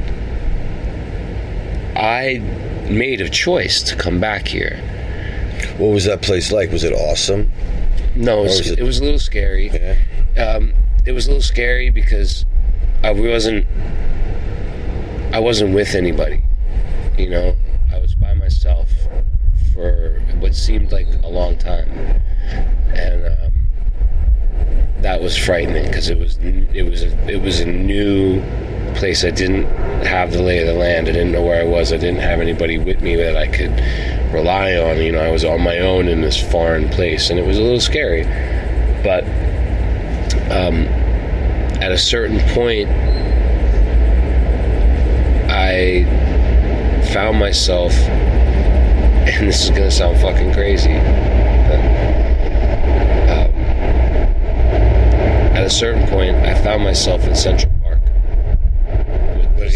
[SPEAKER 2] I made a choice to come back here.
[SPEAKER 1] what was that place like? Was it awesome?
[SPEAKER 2] No, it was,
[SPEAKER 1] was it-
[SPEAKER 2] it was a little scary.
[SPEAKER 1] Yeah.
[SPEAKER 2] Um, it was a little scary because I wasn't I wasn't with anybody. You know, I was by myself for what seemed like a long time, and um, that was frightening because it was it was a, it was a new place. I didn't have the lay of the land. I didn't know where I was. I didn't have anybody with me that I could rely on. You know, I was on my own in this foreign place, and it was a little scary. But um, at a certain point, I found myself, and this is going to sound fucking crazy, but um, at a certain point, I found myself in Central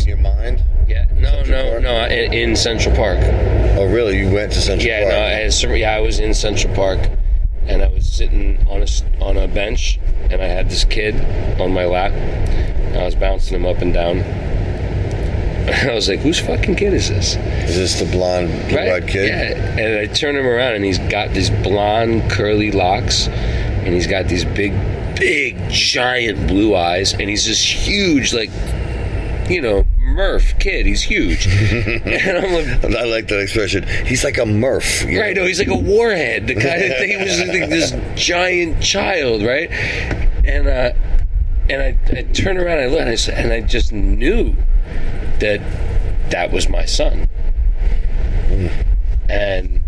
[SPEAKER 1] in your mind?
[SPEAKER 2] Yeah, no,
[SPEAKER 1] Central
[SPEAKER 2] no,
[SPEAKER 1] Park?
[SPEAKER 2] no, in, in Central Park.
[SPEAKER 1] Oh, really? You went to Central Park?
[SPEAKER 2] Yeah,
[SPEAKER 1] Park?
[SPEAKER 2] no, I, had yeah, I was in Central Park, and I was sitting on a on a bench, and I had this kid on my lap, and I was bouncing him up and down. I was like, "Whose fucking kid is this?"
[SPEAKER 1] Is this the blonde, blue-eyed kid?
[SPEAKER 2] Yeah, and I turn him around, and he's got these blonde, curly locks, and he's got these big, big, giant blue eyes, and he's this huge, like, you know, Murph kid. He's huge, and I'm like,
[SPEAKER 1] I like that expression. He's like a Murph.
[SPEAKER 2] Right,
[SPEAKER 1] know?
[SPEAKER 2] no, he's like a warhead. The kind of thing. He was like this giant child, right? And uh, and I, I turned around, and I looked, and I, and I just knew that that was my son. And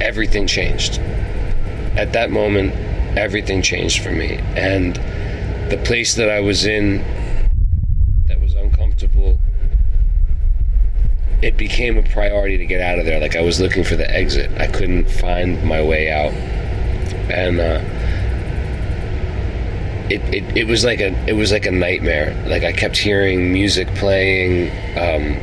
[SPEAKER 2] everything changed. At that moment, everything changed for me, and the place that I was in that was uncomfortable it became a priority to get out of there. Like I was looking for the exit. I couldn't find my way out, and uh, it, it it was like a it was like a nightmare. Like I kept hearing music playing. Um,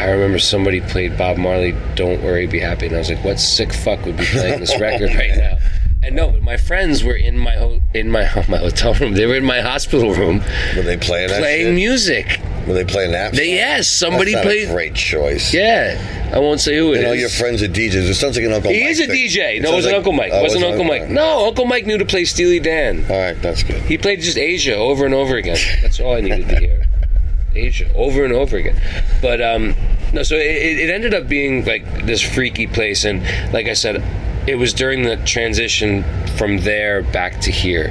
[SPEAKER 2] I remember somebody played Bob Marley, "Don't Worry, Be Happy," and I was like, "What sick fuck would be playing this record right now?" And no, but my friends were in my ho- in my my hotel room. They were in my hospital room
[SPEAKER 1] Were they playing
[SPEAKER 2] playing music.
[SPEAKER 1] Were they that?
[SPEAKER 2] They
[SPEAKER 1] song?
[SPEAKER 2] yes, somebody
[SPEAKER 1] That's not
[SPEAKER 2] played.
[SPEAKER 1] A great choice.
[SPEAKER 2] Yeah, I won't say who it
[SPEAKER 1] You know,
[SPEAKER 2] is.
[SPEAKER 1] your friends are DJs. It sounds like an Uncle
[SPEAKER 2] He
[SPEAKER 1] Mike.
[SPEAKER 2] is a
[SPEAKER 1] thing.
[SPEAKER 2] DJ. No, it
[SPEAKER 1] sounds
[SPEAKER 2] wasn't
[SPEAKER 1] like-
[SPEAKER 2] Uncle Mike.
[SPEAKER 1] Oh,
[SPEAKER 2] It wasn't Uncle Mike. No, Uncle Mike knew to play Steely Dan.
[SPEAKER 1] All right, that's good.
[SPEAKER 2] He played just Asia over and over again. That's all I needed to hear. Asia over and over again. But um, no, so it, it ended up being like this freaky place, and like I said, it was during the transition from there back to here,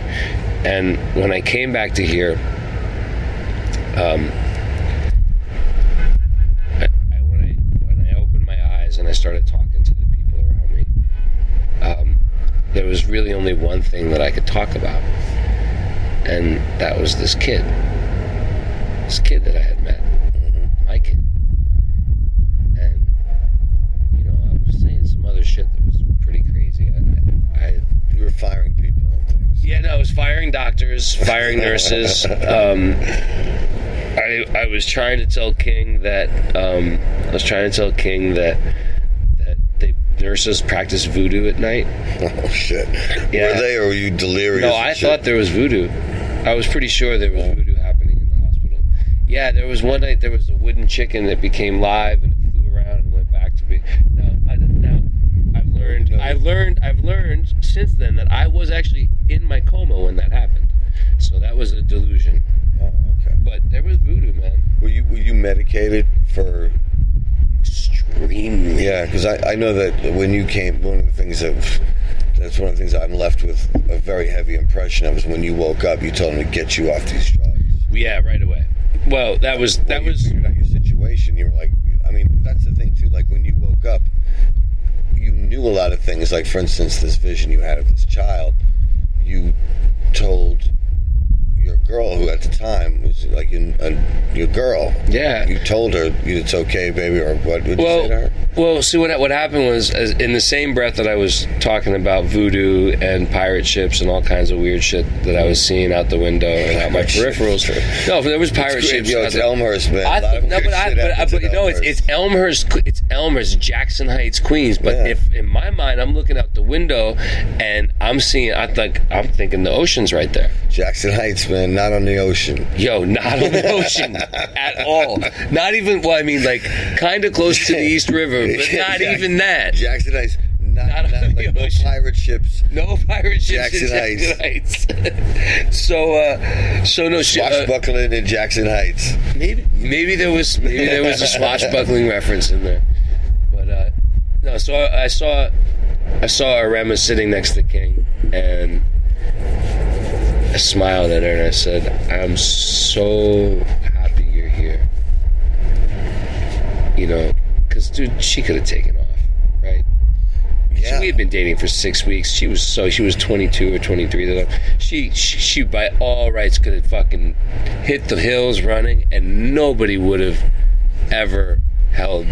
[SPEAKER 2] and when I came back to here, um, I, I, when I when I opened and I started talking to the people around me, um, there was really only one thing that I could talk about, and that was this kid. This kid that I had met, my kid. And you know, I was saying some other shit that was pretty crazy. I, I
[SPEAKER 1] You were firing people and things.
[SPEAKER 2] yeah, no, I was firing doctors, firing nurses. Um, I I was trying to tell King that um, I was trying to tell King that nurses practice voodoo at night.
[SPEAKER 1] Oh shit.
[SPEAKER 2] Yeah.
[SPEAKER 1] Were they or were you delirious?
[SPEAKER 2] No, I thought there was voodoo. I was pretty sure there was voodoo happening in the hospital. Yeah, there was one night there was a wooden chicken that became live and it flew around and went back to be. Now, I, now I've learned. I've learned. I've learned since then that I was actually in my coma when that happened. So that was a delusion.
[SPEAKER 1] Oh, okay.
[SPEAKER 2] But there was voodoo, man.
[SPEAKER 1] Were you were you medicated for? Yeah, because I, I know that when you came, one of the things that that's one of the things I'm left with a very heavy impression of is when you woke up, you told them to get you off these drugs.
[SPEAKER 2] Yeah, right away. Well, that was that
[SPEAKER 1] When you
[SPEAKER 2] was.
[SPEAKER 1] figured out your situation. You were like, I mean, that's the thing too. Like when you woke up, you knew a lot of things. Like for instance, this vision you had of this child. You told your girl, who at the time was like your, uh, your girl.
[SPEAKER 2] Yeah.
[SPEAKER 1] You told her it's okay, baby, or what would you say to
[SPEAKER 2] Well,
[SPEAKER 1] her?
[SPEAKER 2] well, see what what happened was, as, in the same breath that I was talking about voodoo and pirate ships and all kinds of weird shit that I was seeing out the window and out my peripherals. No, there was pirate
[SPEAKER 1] It's
[SPEAKER 2] ships.
[SPEAKER 1] Yo, it's. Elmhurst, man.
[SPEAKER 2] I
[SPEAKER 1] A
[SPEAKER 2] no, but, I, but,
[SPEAKER 1] happens
[SPEAKER 2] but you know, it's,
[SPEAKER 1] Elmhurst.
[SPEAKER 2] it's Elmhurst. It's Elmhurst, Jackson Heights, Queens. But
[SPEAKER 1] Yeah.
[SPEAKER 2] if in my mind, I'm looking out the window and I'm seeing, I think I'm thinking the ocean's right there.
[SPEAKER 1] Jackson Heights, man, not on the ocean.
[SPEAKER 2] Yo, not on the ocean at all. Not even. Well, I mean, like kind of close to the East River, but not even that.
[SPEAKER 1] Jackson Heights, not,
[SPEAKER 2] Not on
[SPEAKER 1] not,
[SPEAKER 2] the
[SPEAKER 1] like no
[SPEAKER 2] ocean.
[SPEAKER 1] pirate ships.
[SPEAKER 2] No pirate ships
[SPEAKER 1] Jackson
[SPEAKER 2] in Jackson Heights. so, uh, so no. Uh,
[SPEAKER 1] Swashbuckling in Jackson Heights.
[SPEAKER 2] maybe, maybe there was, maybe there was a swashbuckling reference in there. But uh, no. So I, I saw, I saw Arema sitting next to King, and I smiled at her and I said, I'm so happy you're here. You know, because, dude, she could have taken off, right?
[SPEAKER 1] Yeah.
[SPEAKER 2] We had been dating for six weeks. She was so she was 22 or 23. at. She, she she by all rights could have fucking hit the hills running, and nobody would have ever held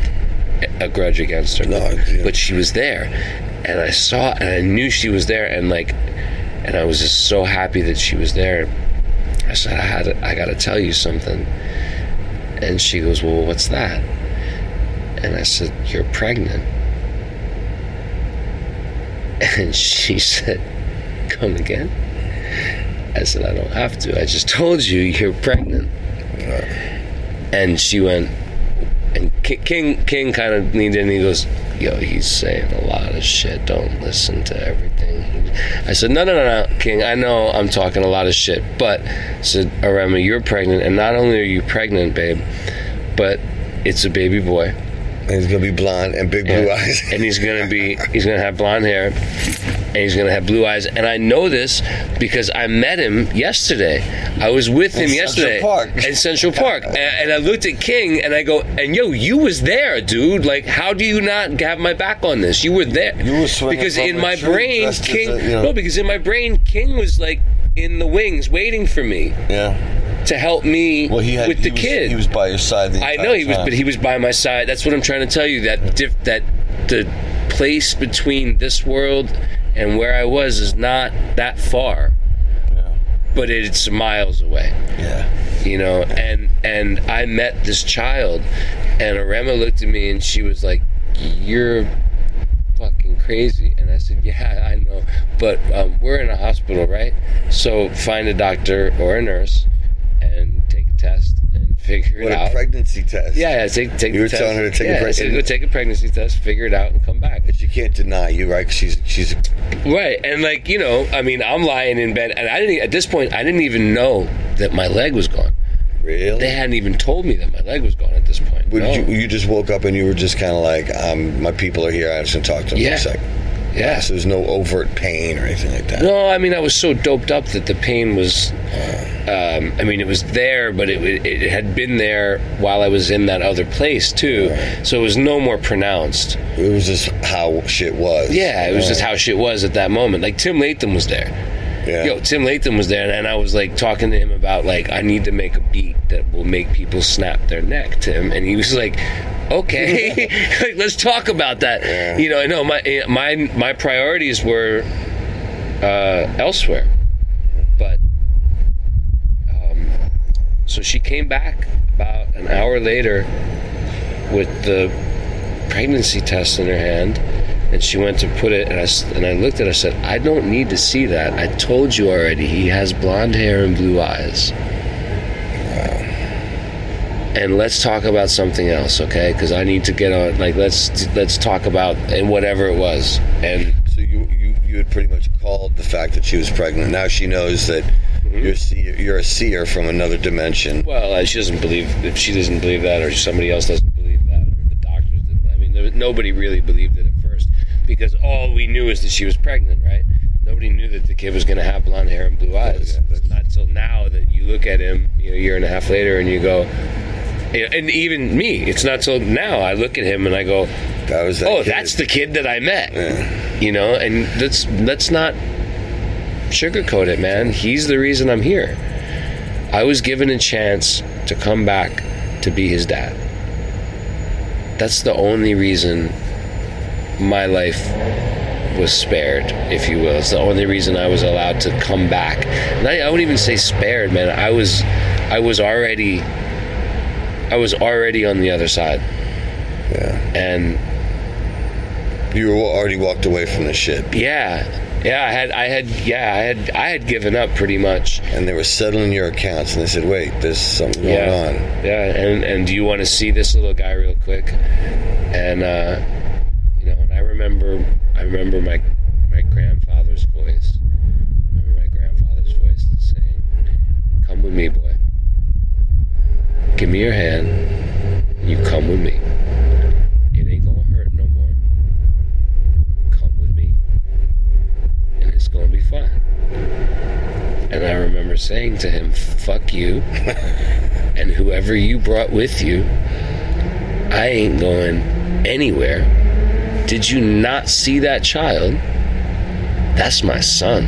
[SPEAKER 2] a grudge against her.
[SPEAKER 1] No, yeah.
[SPEAKER 2] but she was there, and I saw and I knew she was there, and like, and I was just so happy that she was there. I said, I had to, I got to tell you something, and she goes, Well, what's that? And I said, You're pregnant. And she said, Come again? I said, I don't have to. I just told you you're pregnant. And she went, and King King kind of leaned in and he goes, Yo, he's saying a lot of shit. Don't listen to everything. I said, No, no, no, no, King. I know I'm talking a lot of shit, but I said, Arema, you're pregnant, and not only are you pregnant, babe, but it's a baby boy
[SPEAKER 1] And he's gonna be blonde and big blue
[SPEAKER 2] and,
[SPEAKER 1] eyes.
[SPEAKER 2] and he's gonna be he's gonna have blonde hair and he's gonna have blue eyes. And I know this because I met him yesterday. I was with him
[SPEAKER 1] In
[SPEAKER 2] yesterday
[SPEAKER 1] Central Park.
[SPEAKER 2] in Central Park. And, and I looked at King and I go and yo you was there dude. Like how do you not have my back on this? You were there.
[SPEAKER 1] You were
[SPEAKER 2] because in my brain King
[SPEAKER 1] a, you know-
[SPEAKER 2] no because in my brain King was like in the wings waiting for me
[SPEAKER 1] yeah.
[SPEAKER 2] to help me
[SPEAKER 1] Well, had
[SPEAKER 2] with
[SPEAKER 1] he
[SPEAKER 2] the
[SPEAKER 1] was,
[SPEAKER 2] kid
[SPEAKER 1] He was by your side. The
[SPEAKER 2] I know he was,
[SPEAKER 1] time.
[SPEAKER 2] but he was by my side. That's what I'm trying to tell you. That diff, that the place between this world and where I was is not that far,
[SPEAKER 1] Yeah.
[SPEAKER 2] but it's miles away.
[SPEAKER 1] Yeah.
[SPEAKER 2] You know, and and I met this child, and Arema looked at me and she was like, "You're fucking crazy." And I said, "Yeah, I know, but um, we're in a hospital, right? So find a doctor or a nurse and take a test and figure
[SPEAKER 1] What
[SPEAKER 2] it out.
[SPEAKER 1] What a
[SPEAKER 2] out."
[SPEAKER 1] pregnancy test.
[SPEAKER 2] Yeah, yeah, take take
[SPEAKER 1] You were
[SPEAKER 2] test.
[SPEAKER 1] telling her to take a
[SPEAKER 2] yeah, I
[SPEAKER 1] pregnancy-
[SPEAKER 2] go take a pregnancy test, figure it out, and come back.
[SPEAKER 1] But she can't deny you, right? she's she's
[SPEAKER 2] Right, and like you know, I mean, I'm lying in bed, and I didn't at this point. I didn't even know that my leg was gone.
[SPEAKER 1] really.
[SPEAKER 2] They hadn't even told me that my leg was gone at this point. No.
[SPEAKER 1] you, you just woke up and you were just kind of like, um, my people are here. I just want to talk to them
[SPEAKER 2] Yeah.
[SPEAKER 1] for a second.
[SPEAKER 2] Yeah.
[SPEAKER 1] So there's no overt pain or anything like that.
[SPEAKER 2] No, I mean, I was so doped up that the pain was. Um, I mean, it was there, but it, it, it had been there while I was in that other place too. So it was no more pronounced.
[SPEAKER 1] It was just how shit was.
[SPEAKER 2] Yeah, it was just how shit was at that moment. Like Tim Latham was there.
[SPEAKER 1] Yeah.
[SPEAKER 2] Yo, Tim Latham was there, and I was like talking to him about like I need to make a beat that will make people snap their neck, Tim, and he was like, "Okay, like, let's talk about that." You know, I know my my my priorities were uh, elsewhere, but um, so she came back about an hour later with the pregnancy test in her hand and she went to put it and I, and I looked at her and said I don't need to see that I told you already he has blonde hair and blue eyes and let's talk about something else okay because I need to get on like let's let's talk about and whatever it was and
[SPEAKER 1] So you, you you had pretty much called the fact that she was pregnant. Now she knows that
[SPEAKER 2] Mm-hmm.
[SPEAKER 1] you're seer, you're a seer from another dimension.
[SPEAKER 2] Well, uh, she doesn't believe if she doesn't believe that, or somebody else doesn't believe that, or the doctors didn't. I mean, there, nobody really believed it at first because all we knew is that she was pregnant, right? Nobody knew that the kid was going to have blonde hair and blue eyes.
[SPEAKER 1] yeah,
[SPEAKER 2] not till now that you look at him, you know, a year and a half later, and you go. And even me, it's not till now I look at him and I go,
[SPEAKER 1] That was that
[SPEAKER 2] "Oh,
[SPEAKER 1] kid.
[SPEAKER 2] that's the kid that I met." You know, and let's let's not sugarcoat it, man. He's the reason I'm here. I was given a chance to come back to be his dad. That's the only reason my life was spared, if you will. It's the only reason I was allowed to come back. And I, I wouldn't even say spared, man. I was, I was already, I was already on the other side,
[SPEAKER 1] Yeah.
[SPEAKER 2] and
[SPEAKER 1] You were already walked away from the ship.
[SPEAKER 2] yeah, yeah, I had, I had, yeah, I had, I had given up pretty much.
[SPEAKER 1] and they were settling your accounts, and they said, "Wait, there's something going
[SPEAKER 2] yeah.
[SPEAKER 1] on."
[SPEAKER 2] Yeah, and and do you want to see this little guy real quick? And uh, you know, and I remember, I remember my my grandfather's voice. I remember my grandfather's voice saying, "Come with me, boy. Give me your hand. And you come with me. It ain't gonna hurt no more. Come with me, and it's gonna be fun." And I remember saying to him, "Fuck you and whoever you brought with you, I ain't going anywhere. Did you not see that child? That's my son.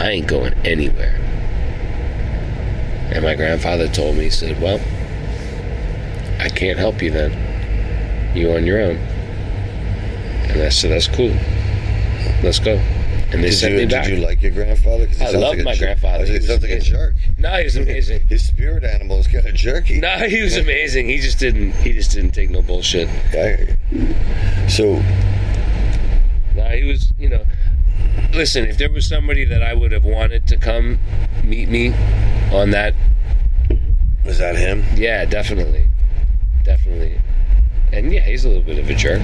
[SPEAKER 2] I ain't going anywhere. And my grandfather told me, he said, Well, I can't help you then. You on your own. And I said, That's cool. Let's go. And they
[SPEAKER 1] Did
[SPEAKER 2] sent
[SPEAKER 1] you,
[SPEAKER 2] me back.
[SPEAKER 1] did you like your grandfather?
[SPEAKER 2] I love
[SPEAKER 1] like
[SPEAKER 2] my grandfather.
[SPEAKER 1] He
[SPEAKER 2] He was
[SPEAKER 1] sounds like a jerk.
[SPEAKER 2] no, he was amazing.
[SPEAKER 1] His spirit animal's kind of jerky.
[SPEAKER 2] No, he was amazing. He just didn't. He just didn't take no bullshit.
[SPEAKER 1] I- So,
[SPEAKER 2] No, he was. You know, listen. If there was somebody that I would have wanted to come meet me on that,
[SPEAKER 1] was that him?
[SPEAKER 2] yeah, definitely, definitely. And yeah, he's a little bit of a jerk.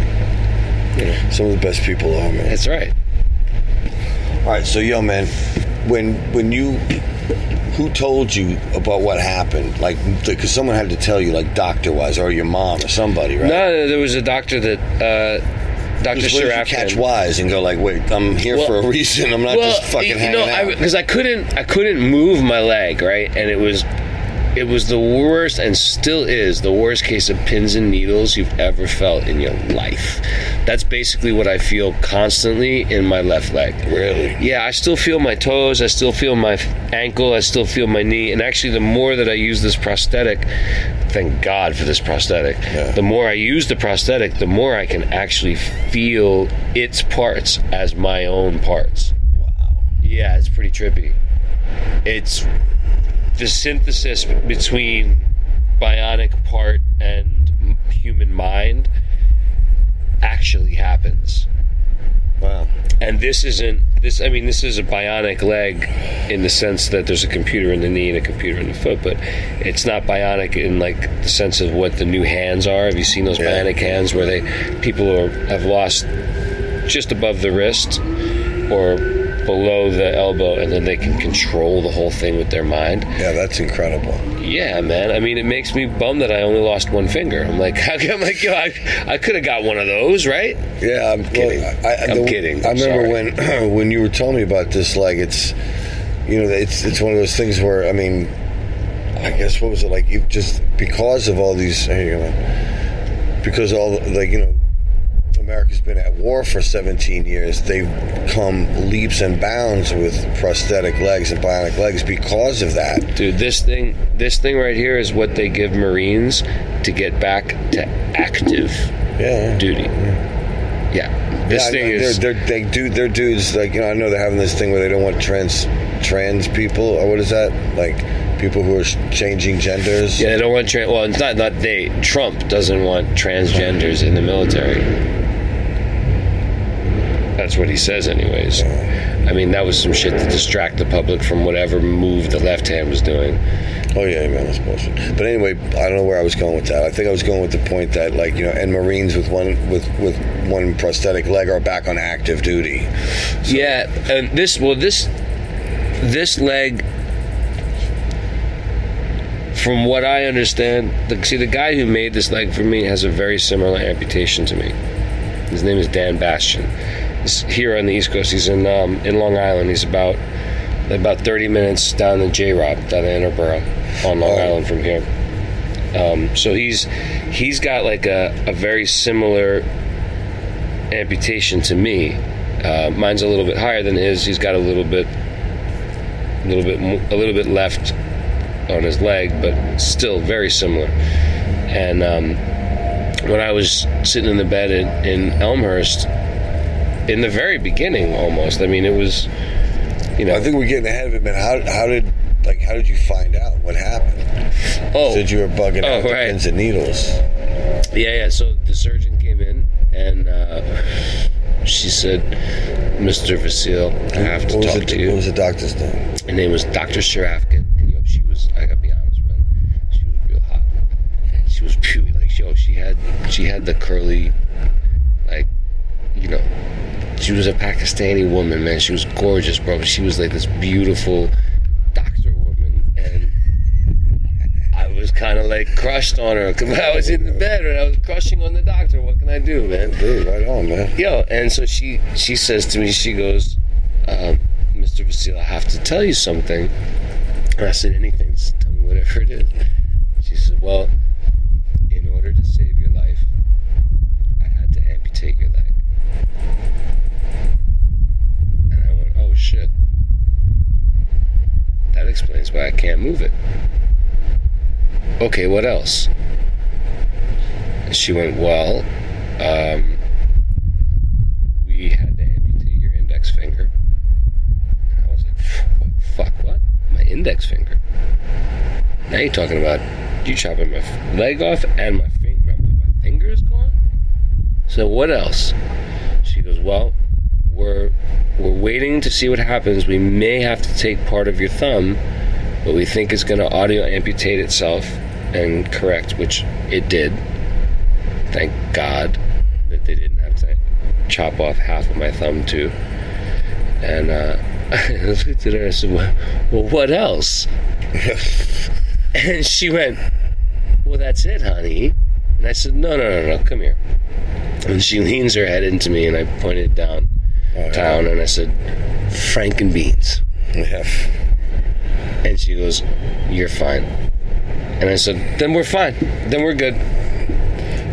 [SPEAKER 2] You know,
[SPEAKER 1] Some of the best people are, man.
[SPEAKER 2] that's right.
[SPEAKER 1] All right, so yo, man, when when you who told you about what happened? Like, because someone had to tell you, like doctor wise, or your mom or somebody, right?
[SPEAKER 2] No, there was a doctor that uh, Dr.
[SPEAKER 1] Because what if you
[SPEAKER 2] Sharafkin.
[SPEAKER 1] catch wise and go like, wait, I'm here
[SPEAKER 2] Well-
[SPEAKER 1] for a reason. I'm not just fucking
[SPEAKER 2] you
[SPEAKER 1] hanging
[SPEAKER 2] know,
[SPEAKER 1] out.
[SPEAKER 2] because I, couldn't, I couldn't move my leg, right, and it was, it was the worst, and still is the worst case of pins and needles you've ever felt in your life. That's basically what I feel constantly in my left leg.
[SPEAKER 1] really?
[SPEAKER 2] Yeah, I still feel my toes. I still feel my ankle. I still feel my knee. And actually, the more that I use this prosthetic, thank God for this prosthetic.
[SPEAKER 1] Yeah.
[SPEAKER 2] The more I use the prosthetic, the more I can actually feel its parts as my own parts. Wow. Yeah, it's pretty trippy. It's the synthesis between bionic part and human mind actually happens
[SPEAKER 1] Wow.
[SPEAKER 2] and this isn't this i mean this is a bionic leg in the sense that there's a computer in the knee and a computer in the foot but it's not bionic in like the sense of what the new hands are have you seen those
[SPEAKER 1] Yeah.
[SPEAKER 2] bionic hands where they people are, have lost just above the wrist or below the elbow and then they can control the whole thing with their mind
[SPEAKER 1] Yeah, that's incredible.
[SPEAKER 2] yeah man i mean it makes me bummed that i only lost one finger i'm like how come yo, i, I could have got one of those right
[SPEAKER 1] Yeah, I'm
[SPEAKER 2] kidding.
[SPEAKER 1] I, I,
[SPEAKER 2] I'm kidding.
[SPEAKER 1] I
[SPEAKER 2] I'm
[SPEAKER 1] remember
[SPEAKER 2] sorry.
[SPEAKER 1] when when you were telling me about this. Like, it's you know, it's it's one of those things where I mean, I guess what was it like? You just because of all these, here you go, man. because all like you know. America's been at war for 17 years. They've come leaps and bounds with prosthetic legs and bionic legs because of that.
[SPEAKER 2] Dude, this thing, this thing right here is what they give Marines to get back to active
[SPEAKER 1] Yeah.
[SPEAKER 2] duty. Yeah, this
[SPEAKER 1] Yeah, I-
[SPEAKER 2] thing
[SPEAKER 1] they're,
[SPEAKER 2] is.
[SPEAKER 1] they're, they do they're dudes like you know I know they're having this thing where they don't want trans trans people or what is that like people who are changing genders
[SPEAKER 2] Yeah, they don't want trans. Well, it's not not they. Trump doesn't want transgenders in the military. That's what he says, anyways. I mean, that was some shit to distract the public from whatever move the left hand was doing.
[SPEAKER 1] oh yeah man that's bullshit but anyway I don't know where I was going with that I think I was going with the point that like you know and Marines with one with with one prosthetic leg are back on active duty
[SPEAKER 2] Yeah, and this well this this leg from what I understand, the, see the guy who made this leg for me has a very similar amputation to me. His name is Dan Bastian. Here on the East Coast. He's in um, in Long Island. He's about about 30 minutes down the J Rob, down the Interborough on Long
[SPEAKER 1] Oh.
[SPEAKER 2] Island from here. Um, so he's he's got like a, a very similar amputation to me. Uh, mine's a little bit higher than his. He's got a little bit, a little bit, a little bit left on his leg, but still very similar. And um, when I was sitting in the bed in, in Elmhurst, in the very beginning, almost. I mean, it was, you know.
[SPEAKER 1] I think we're getting ahead of it man how, how did like how did you find out what happened
[SPEAKER 2] oh,
[SPEAKER 1] said you were bugging
[SPEAKER 2] Oh,
[SPEAKER 1] out
[SPEAKER 2] right.
[SPEAKER 1] pins and needles
[SPEAKER 2] Yeah, yeah. So the surgeon came in and uh, she said, "Mr. Vasil, I have to
[SPEAKER 1] what
[SPEAKER 2] talk
[SPEAKER 1] the,
[SPEAKER 2] to you."
[SPEAKER 1] what was the doctor's name
[SPEAKER 2] Her name was Dr. Sharafkin, and yo, she was. I gotta be honest, man. She was real hot. She was beauty. Like, yo, she had she had the curly, like, you know, she was a Pakistani woman, man. She was gorgeous, bro. She was like this beautiful doctor woman, and I was kind of like crushed on her because I was in the bed and I was crushing on the doctor. What can I do, man?
[SPEAKER 1] dude right on man
[SPEAKER 2] Yo, and so she she says to me, she goes, um, Mr. Vasile, I have to tell you something. And I said, anything. Just tell me whatever it is. She said, well, in order to save your life, I had to amputate your leg. And I went, oh shit. That why I can't move it. Okay, what else? She went, well, um, we had to amputate your index finger. And I was like, fuck, what? My index finger? Now you're talking about you chopping my leg off and my finger, my, my finger is gone? So what else? She goes, well, we're we're waiting to see what happens. We may have to take part of your thumb, but we think it's going to auto amputate itself and correct, which it did. Thank God that they didn't have to chop off half of my thumb too. And uh, I looked at her and I said, well, well what else? and she went, well, that's it, honey. And I said, no, no, no, no, come here. And she leans her head into me, and I pointed down town, and I said, Franken beans.
[SPEAKER 1] Yeah.
[SPEAKER 2] And she goes, You're fine. And I said, Then we're fine. Then we're good.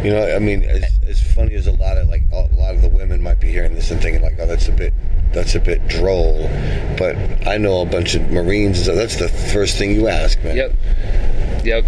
[SPEAKER 1] You know, I mean, as, as funny as a lot of like a lot of the women might be hearing this and thinking like, "Oh, that's a bit, that's a bit droll," but I know a bunch of Marines. So that's the first thing you ask, man.
[SPEAKER 2] Yep. Yep.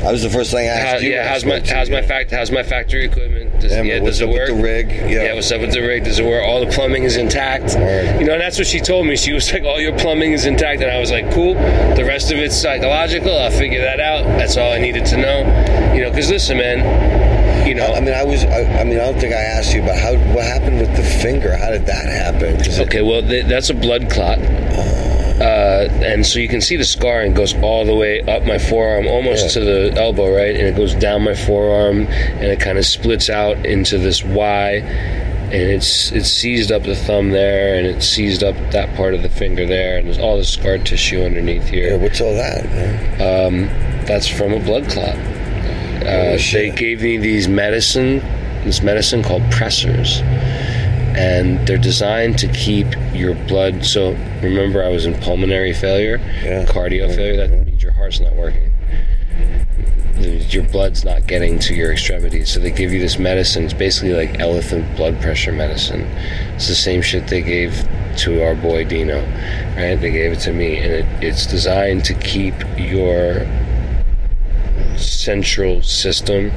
[SPEAKER 1] That was the first thing I
[SPEAKER 2] How,
[SPEAKER 1] asked you.
[SPEAKER 2] yeah. How's my how's my fact how's my factory equipment? Does,
[SPEAKER 1] Yeah,
[SPEAKER 2] yeah,
[SPEAKER 1] what's
[SPEAKER 2] does it
[SPEAKER 1] up with the rig? Yeah.
[SPEAKER 2] Yeah. What's up with the rig? Does it work? All the plumbing is intact.
[SPEAKER 1] Word.
[SPEAKER 2] You know, and that's what she told me. She was like, "All your plumbing is intact," and I was like, "Cool." The rest of it's psychological. I'll figure that out. That's all I needed to know. You know, because listen, man. You know,
[SPEAKER 1] I mean, I was. I, I mean, I don't think I asked you about how what happened with the finger. How did that happen? 'Cause it-
[SPEAKER 2] Okay, well, th- that's a blood clot. Uh, and so you can see the scarring goes all the way up my forearm, almost
[SPEAKER 1] Yeah.
[SPEAKER 2] to the elbow, right? And it goes down my forearm, and it kind of splits out into this Y, and it's it's seized up the thumb there, and it's seized up that part of the finger there, and there's all the scar tissue underneath
[SPEAKER 1] yeah,
[SPEAKER 2] here.
[SPEAKER 1] what's all that? Man?
[SPEAKER 2] That's from a blood clot. Uh, they gave me these medicine, this medicine called pressors, and they're designed to keep your blood. So remember, I was in pulmonary failure,
[SPEAKER 1] Yeah.
[SPEAKER 2] cardio failure. That means your heart's not working. Your blood's not getting to your extremities, so they give you this medicine. It's basically like elephant blood pressure medicine. It's the same shit they gave to our boy Dino, right? They gave it to me, and it, it's designed to keep your central system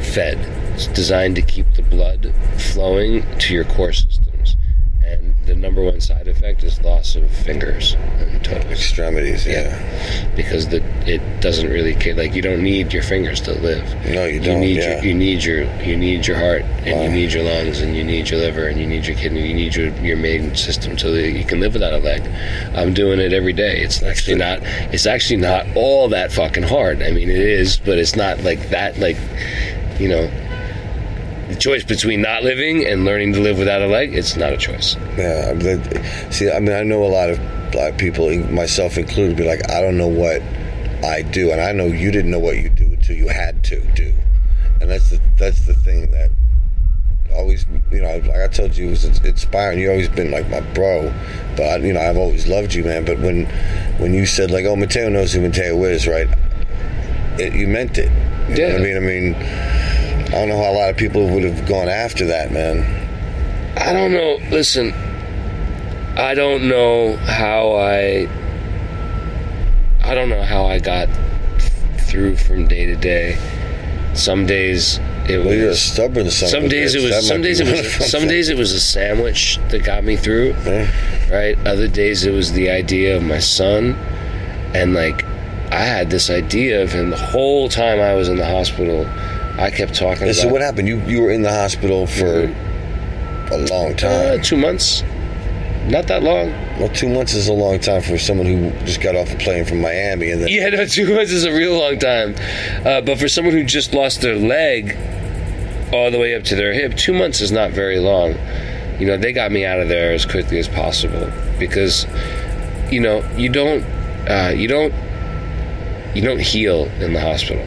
[SPEAKER 2] fed. It's designed to keep the blood flowing to your core systems. And the number one side effect is loss of fingers and toes.
[SPEAKER 1] Extremities. Yeah.
[SPEAKER 2] Because the it doesn't really care. Like you don't need your fingers to live.
[SPEAKER 1] No, you don't,
[SPEAKER 2] need
[SPEAKER 1] yeah.
[SPEAKER 2] your you need your you need your heart and you uh. need your lungs and you need your liver and you need your kidney. You need your your main system so that you can live without a leg. I'm doing it every day. It's actually not. It's actually not all that fucking hard. I mean, it is, but it's not like that. Like you know. The choice between not living and learning to live without a leg, it's not a choice.
[SPEAKER 1] Yeah. See, I mean, I know a lot of black people, myself included, be like, I don't know what I do, and I know you didn't know what you do until you had to do, and that's the that's the thing that always, you know, like I told you, it was inspiring. You always been like my bro, but I, you know, I've always loved you, man. But when when you said like, oh, Mateo knows who Mateo is, right? It, you meant it. You
[SPEAKER 2] Yeah.
[SPEAKER 1] I mean, I mean, I don't know how a lot of people would have gone after that, man.
[SPEAKER 2] I don't know. Listen, I don't know how I. I don't know how I got through from day to day. Some days it
[SPEAKER 1] Well, you're a
[SPEAKER 2] was.
[SPEAKER 1] stubborn son.
[SPEAKER 2] Some days it
[SPEAKER 1] bitch. That
[SPEAKER 2] was. Some days it was. Some days it was a sandwich that got me through. Right. Other days it was the idea of my son, and like I had this idea of him the whole time I was in the hospital. I kept talking
[SPEAKER 1] so what happened? You you were in the hospital for a long
[SPEAKER 2] Uh,
[SPEAKER 1] time.
[SPEAKER 2] two months. Not that long.
[SPEAKER 1] Well, two months is a long time for someone who just got off a plane from Miami and then
[SPEAKER 2] Yeah, no, two months is a real long time. Uh, but for someone who just lost their leg all the way up to their hip, two months is not very long. You know, they got me out of there as quickly as possible because, you know, you don't, uh, you don't, you don't heal in the hospital,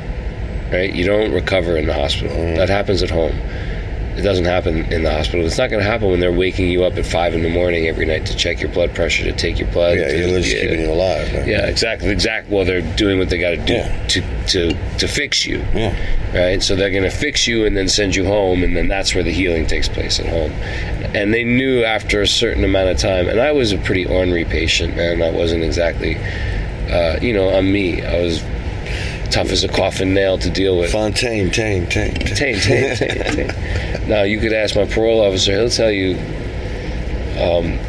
[SPEAKER 2] right? You don't recover in the hospital. That happens at home. It doesn't happen in the hospital. It's not going to happen when they're waking you up at five in the morning every night to check your blood pressure, to take your blood.
[SPEAKER 1] Yeah,
[SPEAKER 2] to,
[SPEAKER 1] you're just keeping you alive. Right?
[SPEAKER 2] Yeah, exactly. Exactly. Well, they're doing what they got to do
[SPEAKER 1] Yeah.
[SPEAKER 2] to to to fix you.
[SPEAKER 1] Yeah.
[SPEAKER 2] Right. So they're going to fix you and then send you home, and then that's where the healing takes place at home. And they knew after a certain amount of time, and I was a pretty ornery patient, man. I wasn't exactly, uh, you know, I'm me. I was tough as a coffin nail to deal with.
[SPEAKER 1] Fontaine, Tane, Tane,
[SPEAKER 2] Tane, tane, tane, tane. Now you could ask my parole officer; he'll tell you. Um,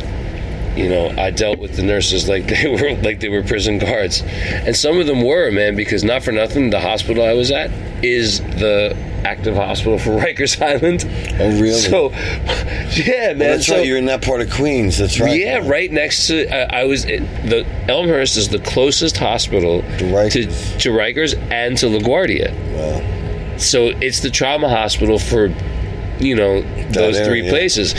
[SPEAKER 2] you know, I dealt with the nurses like they were like they were prison guards, and some of them were man. Because not for nothing, the hospital I was at is the active hospital for Rikers Island.
[SPEAKER 1] Oh, really?
[SPEAKER 2] So, yeah, man.
[SPEAKER 1] Well, that's
[SPEAKER 2] so,
[SPEAKER 1] right. You're in that part of Queens. That's right.
[SPEAKER 2] yeah, right next to. I, I was in, the Elmhurst is the closest hospital to
[SPEAKER 1] Rikers.
[SPEAKER 2] to Rikers and to LaGuardia.
[SPEAKER 1] Wow.
[SPEAKER 2] So it's the trauma hospital for, you know, those
[SPEAKER 1] area,
[SPEAKER 2] three
[SPEAKER 1] yeah.
[SPEAKER 2] places.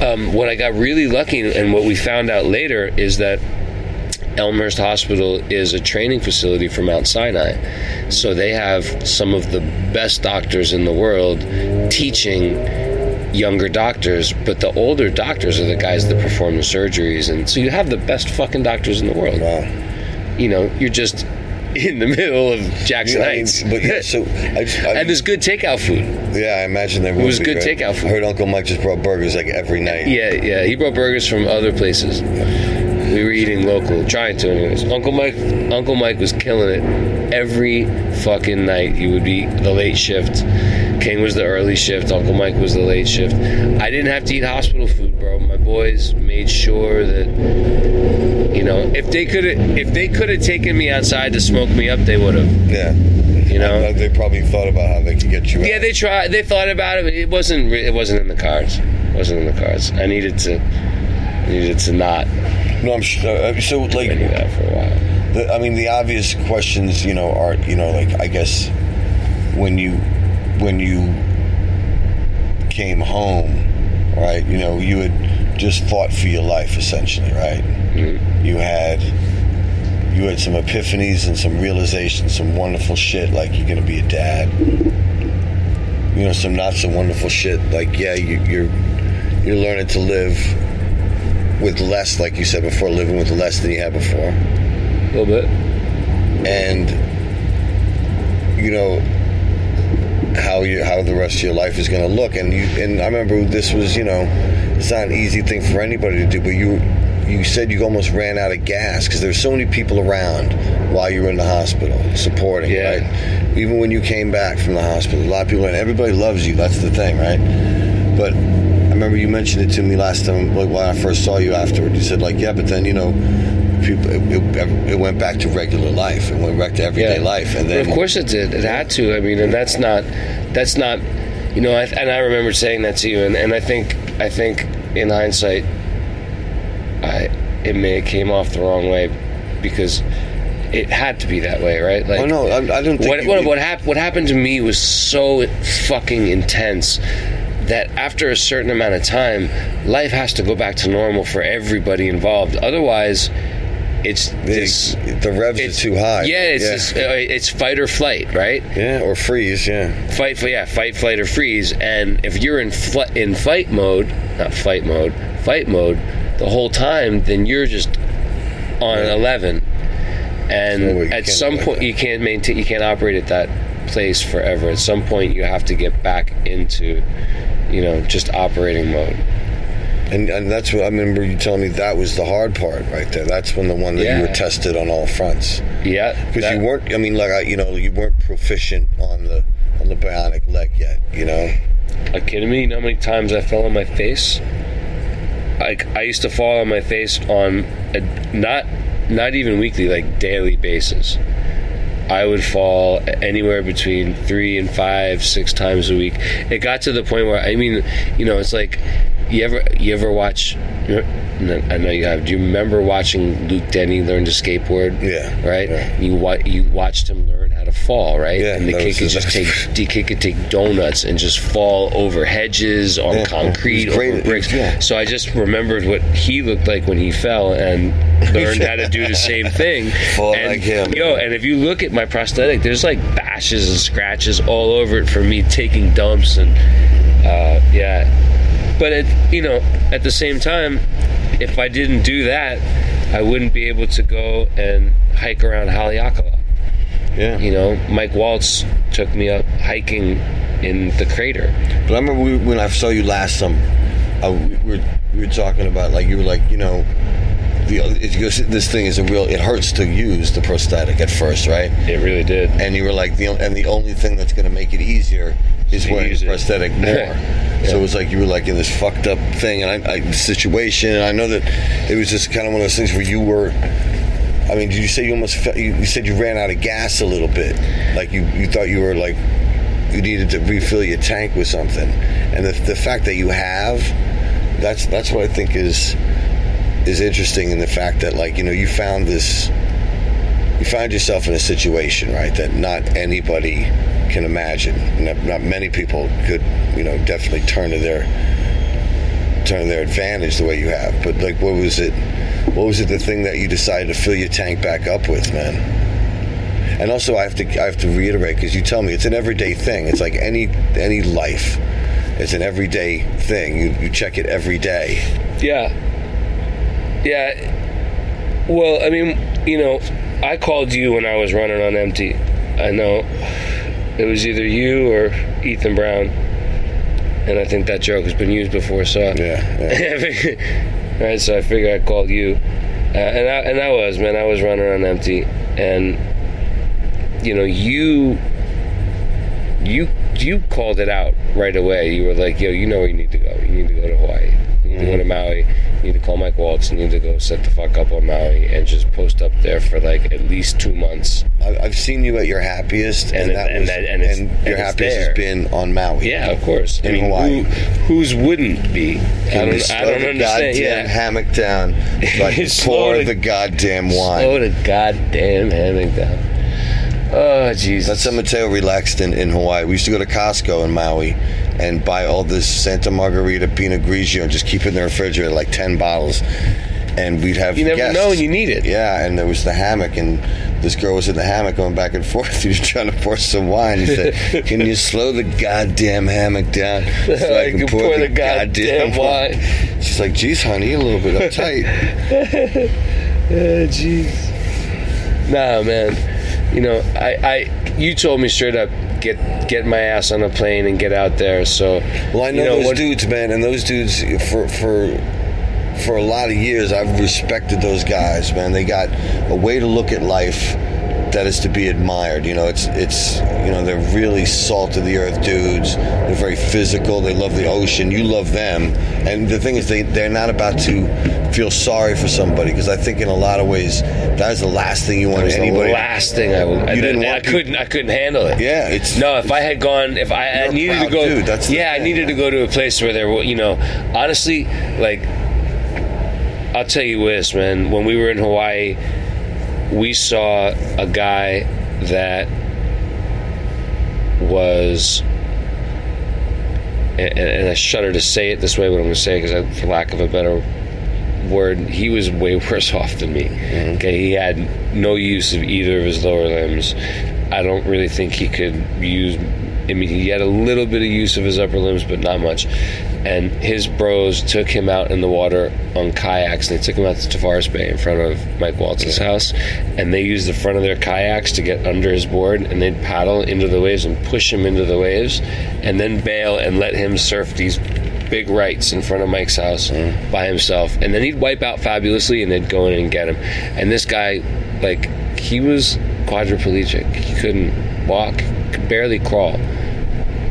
[SPEAKER 2] Um, what I got really lucky, and what we found out later, is that Elmhurst Hospital is a training facility for Mount Sinai. So they have some of the best doctors in the world teaching younger doctors, but the older doctors are the guys that perform the surgeries. And so you have the best fucking doctors in the world.
[SPEAKER 1] Wow.
[SPEAKER 2] You know, you're just in the middle of Jackson
[SPEAKER 1] Yeah, I mean,
[SPEAKER 2] Heights.
[SPEAKER 1] but yeah, so I, just- I,
[SPEAKER 2] and there's good takeout food.
[SPEAKER 1] yeah, I imagine there
[SPEAKER 2] was
[SPEAKER 1] be,
[SPEAKER 2] good
[SPEAKER 1] right?
[SPEAKER 2] takeout food.
[SPEAKER 1] I heard Uncle Mike just brought burgers like every night.
[SPEAKER 2] Yeah, yeah. He brought burgers from other places. We were eating local, trying to anyways. Uncle Mike Uncle Mike was killing it every fucking night. He would be the late shift. King was the early shift. Uncle Mike was the late shift. I didn't have to eat hospital food, bro. My boys made sure that you know, if they could have if they could have taken me outside to smoke me up, they would have.
[SPEAKER 1] Yeah.
[SPEAKER 2] You know?
[SPEAKER 1] They probably thought about how they could get you.
[SPEAKER 2] Yeah,
[SPEAKER 1] out.
[SPEAKER 2] they tried. They thought about it, but it wasn't. It wasn't in the cards. It wasn't in the cards. I needed to. I needed to not
[SPEAKER 1] No, I'm sure. Uh, so like,
[SPEAKER 2] I that for a while.
[SPEAKER 1] the, I mean, the obvious questions, you know, are you know, like I guess when you when you came home, right? You know, you had just fought for your life, essentially, right? You had you had some epiphanies and some realizations, some wonderful shit, like you're gonna be a dad. You know, some not so wonderful shit, like yeah, you, you're you're learning to live with less, like you said before, living with less than you had before
[SPEAKER 2] A little bit.
[SPEAKER 1] and you know how you how the rest of your life is going to look and you and I remember this was you know it's not an easy thing for anybody to do but you you said you almost ran out of gas because there's so many people around while you were in the hospital supporting
[SPEAKER 2] Yeah.
[SPEAKER 1] right even when you came back from the hospital a lot of people and everybody loves you that's the thing right but remember you mentioned it to me last time like when I first saw you afterward you said like yeah but then you know people it, it, went back to regular life it went back to everyday life and then
[SPEAKER 2] of course it did. It had to. I mean, and that's not. That's not. You know, I, and I remember saying that to you, and, and I think I think in hindsight, I it may have came off the wrong way because it had to be that way, right? Like,
[SPEAKER 1] Oh no, I, I don't think
[SPEAKER 2] what what, what, hap- what happened to me was so fucking intense that after a certain amount of time, life has to go back to normal for everybody involved. Otherwise, it's this.
[SPEAKER 1] the, revs
[SPEAKER 2] It's
[SPEAKER 1] are too high.
[SPEAKER 2] Yeah, it's
[SPEAKER 1] yeah.
[SPEAKER 2] Uh, it's fight or flight, right?
[SPEAKER 1] yeah, or freeze. Yeah,
[SPEAKER 2] Fight for yeah, fight, flight or freeze. And if you're in fl- in fight mode, not flight mode, fight mode, the whole time, then you're just on an eleven. And
[SPEAKER 1] No
[SPEAKER 2] at some
[SPEAKER 1] that.
[SPEAKER 2] point, you can't maintain, you can't operate at that place forever. At some point, you have to get back into, you know, just operating mode.
[SPEAKER 1] and and that's what I remember you telling me that was the hard part right there. That's when the one that you were tested on all fronts
[SPEAKER 2] Yeah,
[SPEAKER 1] because you weren't. I mean, like I, you know, you weren't proficient on the on the bionic leg yet. You know,
[SPEAKER 2] Are you kidding me? You know how many times I fell on my face? Like I used to fall on my face on a not not even weekly, like daily basis. I would fall anywhere between three and five, six times a week. It got to the point where I mean, you know, it's like you ever you ever watch. I know you have. Do you remember watching Luke Denny learn to skateboard?
[SPEAKER 1] Yeah,
[SPEAKER 2] Right.
[SPEAKER 1] yeah.
[SPEAKER 2] You wa- you watched him learn how to fall, right?
[SPEAKER 1] Yeah,
[SPEAKER 2] and the kid could just take the kid could take donuts and just fall over hedges, on
[SPEAKER 1] Yeah,
[SPEAKER 2] concrete, over bricks.
[SPEAKER 1] Yeah.
[SPEAKER 2] So I just remembered what he looked like when he fell and learned how to do the same thing.
[SPEAKER 1] Fall
[SPEAKER 2] and,
[SPEAKER 1] like him.
[SPEAKER 2] Yo, and if you look at my prosthetic, there's like bashes and scratches all over it from me taking dumps and Uh, yeah, but it, you know, at the same time, if I didn't do that, I wouldn't be able to go and hike around Haleakala.
[SPEAKER 1] Yeah.
[SPEAKER 2] You know, Mike Waltze took me up hiking in the crater.
[SPEAKER 1] But I remember we, when I saw you last summer, uh, I, we, were, we were talking about like you were like you know, the, uh, it goes, this thing is a real. It hurts to use the prosthetic at first, right?
[SPEAKER 2] It really did.
[SPEAKER 1] And you were like the and the only thing that's going to make it easier is
[SPEAKER 2] To
[SPEAKER 1] wearing the
[SPEAKER 2] it.
[SPEAKER 1] prosthetic more. So it was like you were like in this fucked up thing and I, I situation. And I know that it was just kind of one of those things where you were. I mean, did you say you almost felt, you, you said you ran out of gas a little bit, like you you thought you were like you needed to refill your tank with something, and the, the fact that you have, that's that's what I think is is interesting in the fact that like you know you found this you find yourself in a situation right that not anybody can imagine. Not, not many people could you know definitely turn to their turn to their advantage the way you have. But like what was it what was it the thing that you decided to fill your tank back up with man and also I have to I have to reiterate because you tell me it's an everyday thing it's like any any life it's an everyday thing you, you check it every day
[SPEAKER 2] Yeah. Yeah. Well, I mean, you know, I called you when I was running on empty. I know it was either you or Ethan Brown. And I think that joke has been used before, so
[SPEAKER 1] yeah,
[SPEAKER 2] right. So I figured I called you, uh, and I and I was man, I was running on empty, and you know you you you called it out right away. You were like, "Yo, you know where you need to go. You need to go to Hawaii. You need to go to Maui. You need to call Mike Waltze. You need to go set the fuck up on Maui and just up there for like at least two months."
[SPEAKER 1] I- I've seen you at your happiest, and,
[SPEAKER 2] And it-
[SPEAKER 1] that
[SPEAKER 2] and
[SPEAKER 1] was,
[SPEAKER 2] that- and it's-
[SPEAKER 1] your
[SPEAKER 2] and it's
[SPEAKER 1] happiest
[SPEAKER 2] there.
[SPEAKER 1] has been on Maui.
[SPEAKER 2] Yeah, of course.
[SPEAKER 1] In
[SPEAKER 2] I mean,
[SPEAKER 1] Hawaii.
[SPEAKER 2] Who, whose wouldn't be? I don't, I don't
[SPEAKER 1] the
[SPEAKER 2] understand.
[SPEAKER 1] goddamn
[SPEAKER 2] Yeah.
[SPEAKER 1] hammock down so I can
[SPEAKER 2] Slow
[SPEAKER 1] pour
[SPEAKER 2] the-
[SPEAKER 1] the goddamn wine.
[SPEAKER 2] Slow the goddamn hammock down. Oh, Jesus.
[SPEAKER 1] That's how Mateo relaxed in, in Hawaii. We used to go to Costco in Maui and buy all this Santa Margherita Pinot Grigio and just keep it in the refrigerator, like 10 bottles. And we'd have
[SPEAKER 2] You never
[SPEAKER 1] guests.
[SPEAKER 2] know when you need it.
[SPEAKER 1] Yeah, and there was the hammock, and this girl was in the hammock going back and forth. He was trying to pour some wine. He said, Can you slow the goddamn hammock down so I,
[SPEAKER 2] I
[SPEAKER 1] can,
[SPEAKER 2] can pour the goddamn wine."
[SPEAKER 1] She's like, Geez, honey, a little bit uptight.
[SPEAKER 2] Jeez. Nah, man. You know, I, I, you told me straight up, get, get my ass on a plane and get out there. So,
[SPEAKER 1] Well, I know,
[SPEAKER 2] you know
[SPEAKER 1] those
[SPEAKER 2] what-
[SPEAKER 1] dudes, man, and those dudes for for for a lot of years, I've respected those guys, man. They got a way to look at life that is to be admired. You know, it's it's you know they're really salt of the earth dudes. They're very physical. They love the ocean. You love them, and the thing is, they they're not about to feel sorry for somebody because I think in a lot of ways that is the last thing you want
[SPEAKER 2] That
[SPEAKER 1] anybody.
[SPEAKER 2] the last thing I would. I,
[SPEAKER 1] You didn't
[SPEAKER 2] I,
[SPEAKER 1] to-
[SPEAKER 2] couldn't. I couldn't handle it.
[SPEAKER 1] Yeah, it's
[SPEAKER 2] No, if I had gone, if I, I needed to go,
[SPEAKER 1] dude,
[SPEAKER 2] yeah, I
[SPEAKER 1] thing.
[SPEAKER 2] needed to go to a place where there were, you know, honestly, like, I'll tell you this, man. When we were in Hawaii, we saw a guy that was, and, and I shudder to say it this way, but I'm going to say it because, for lack of a better word, he was way worse off than me. Mm-hmm. Okay, he had no use of either of his lower limbs. I don't really think he could use. I mean, he had a little bit of use of his upper limbs, but not much. And his bros took him out in the water on kayaks. And they took him out to Tavares Bay in front of Mike Waltze's house, and they used the front of their kayaks to get under his board, and they'd paddle into the waves and push him into the waves, and then bail and let him surf these big rights in front of Mike's house mm. by himself. And then he'd wipe out fabulously and they'd go in and get him. And this guy, like, he was quadriplegic. He couldn't walk, could barely crawl.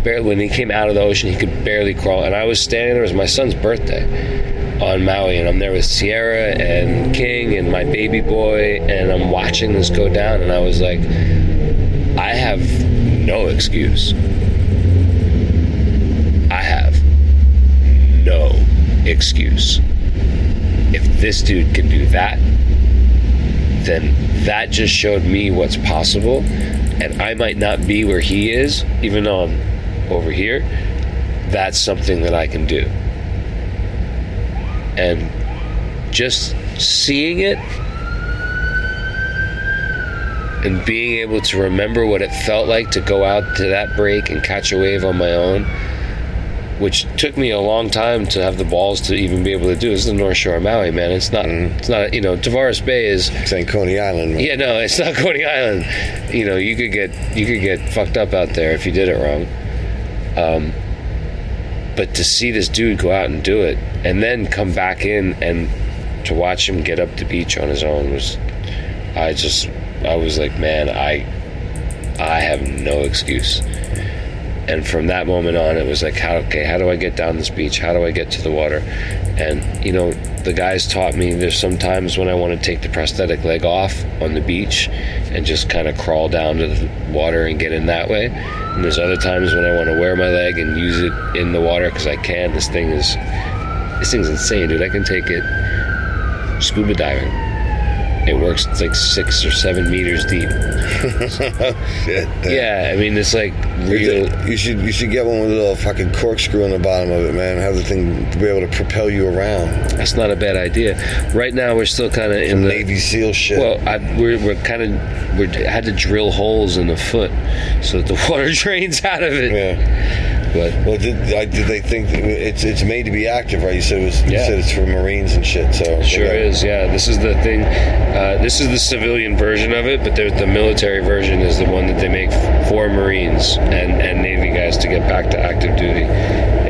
[SPEAKER 2] Barely, when he came out of the ocean, he could barely crawl. And I was standing there, it was my son's birthday on Maui, and I'm there with Sierra and King and my baby boy, and I'm watching this go down, and I was like, I have no excuse. I have no excuse. If this dude can do that, then that just showed me what's possible. And I might not be where he is, even though I'm over here. That's something that I can do. And just seeing it and being able to remember what it felt like to go out to that break and catch a wave on my own which took me a long time to have the balls to even be able to do. This is the North Shore of Maui, man. It's not. Mm-hmm. It's not. You know, Tavares Bay is.
[SPEAKER 1] Saying Coney Island. man.
[SPEAKER 2] Yeah, no, it's not Coney Island. You know, you could get you could get fucked up out there if you did it wrong. Um, but to see this dude go out and do it, and then come back in and to watch him get up the beach on his own was, I just, I was like, man, I, I have no excuse. And from that moment on, it was like, how okay, how do I get down this beach? How do I get to the water? And you know, the guys taught me there's sometimes when I want to take the prosthetic leg off on the beach and just kind of crawl down to the water and get in that way. And there's other times when I want to wear my leg and use it in the water because I can. This thing is, this thing's insane, dude. I can take it scuba diving. It works. It's like six or seven meters deep.
[SPEAKER 1] Shit.
[SPEAKER 2] Yeah, I mean it's like real.
[SPEAKER 1] You should you should get one with a little fucking corkscrew on the bottom of it, man. Have the thing to be able to propel you around.
[SPEAKER 2] That's not a bad idea. Right now we're still kind of in the
[SPEAKER 1] Navy SEAL shit.
[SPEAKER 2] Well, I, we're we're kind of we had to drill holes in the foot so that the water drains out of it.
[SPEAKER 1] yeah.
[SPEAKER 2] But
[SPEAKER 1] Well, did, I, did they think it's it's made to be active, right? You said it was.
[SPEAKER 2] yeah.
[SPEAKER 1] You said it's for Marines and shit. So
[SPEAKER 2] Sure
[SPEAKER 1] got-
[SPEAKER 2] is, yeah. This is the thing. Uh, this is the civilian version of it, but there's the military version is the one that they make for Marines and, and Navy guys to get back to active duty.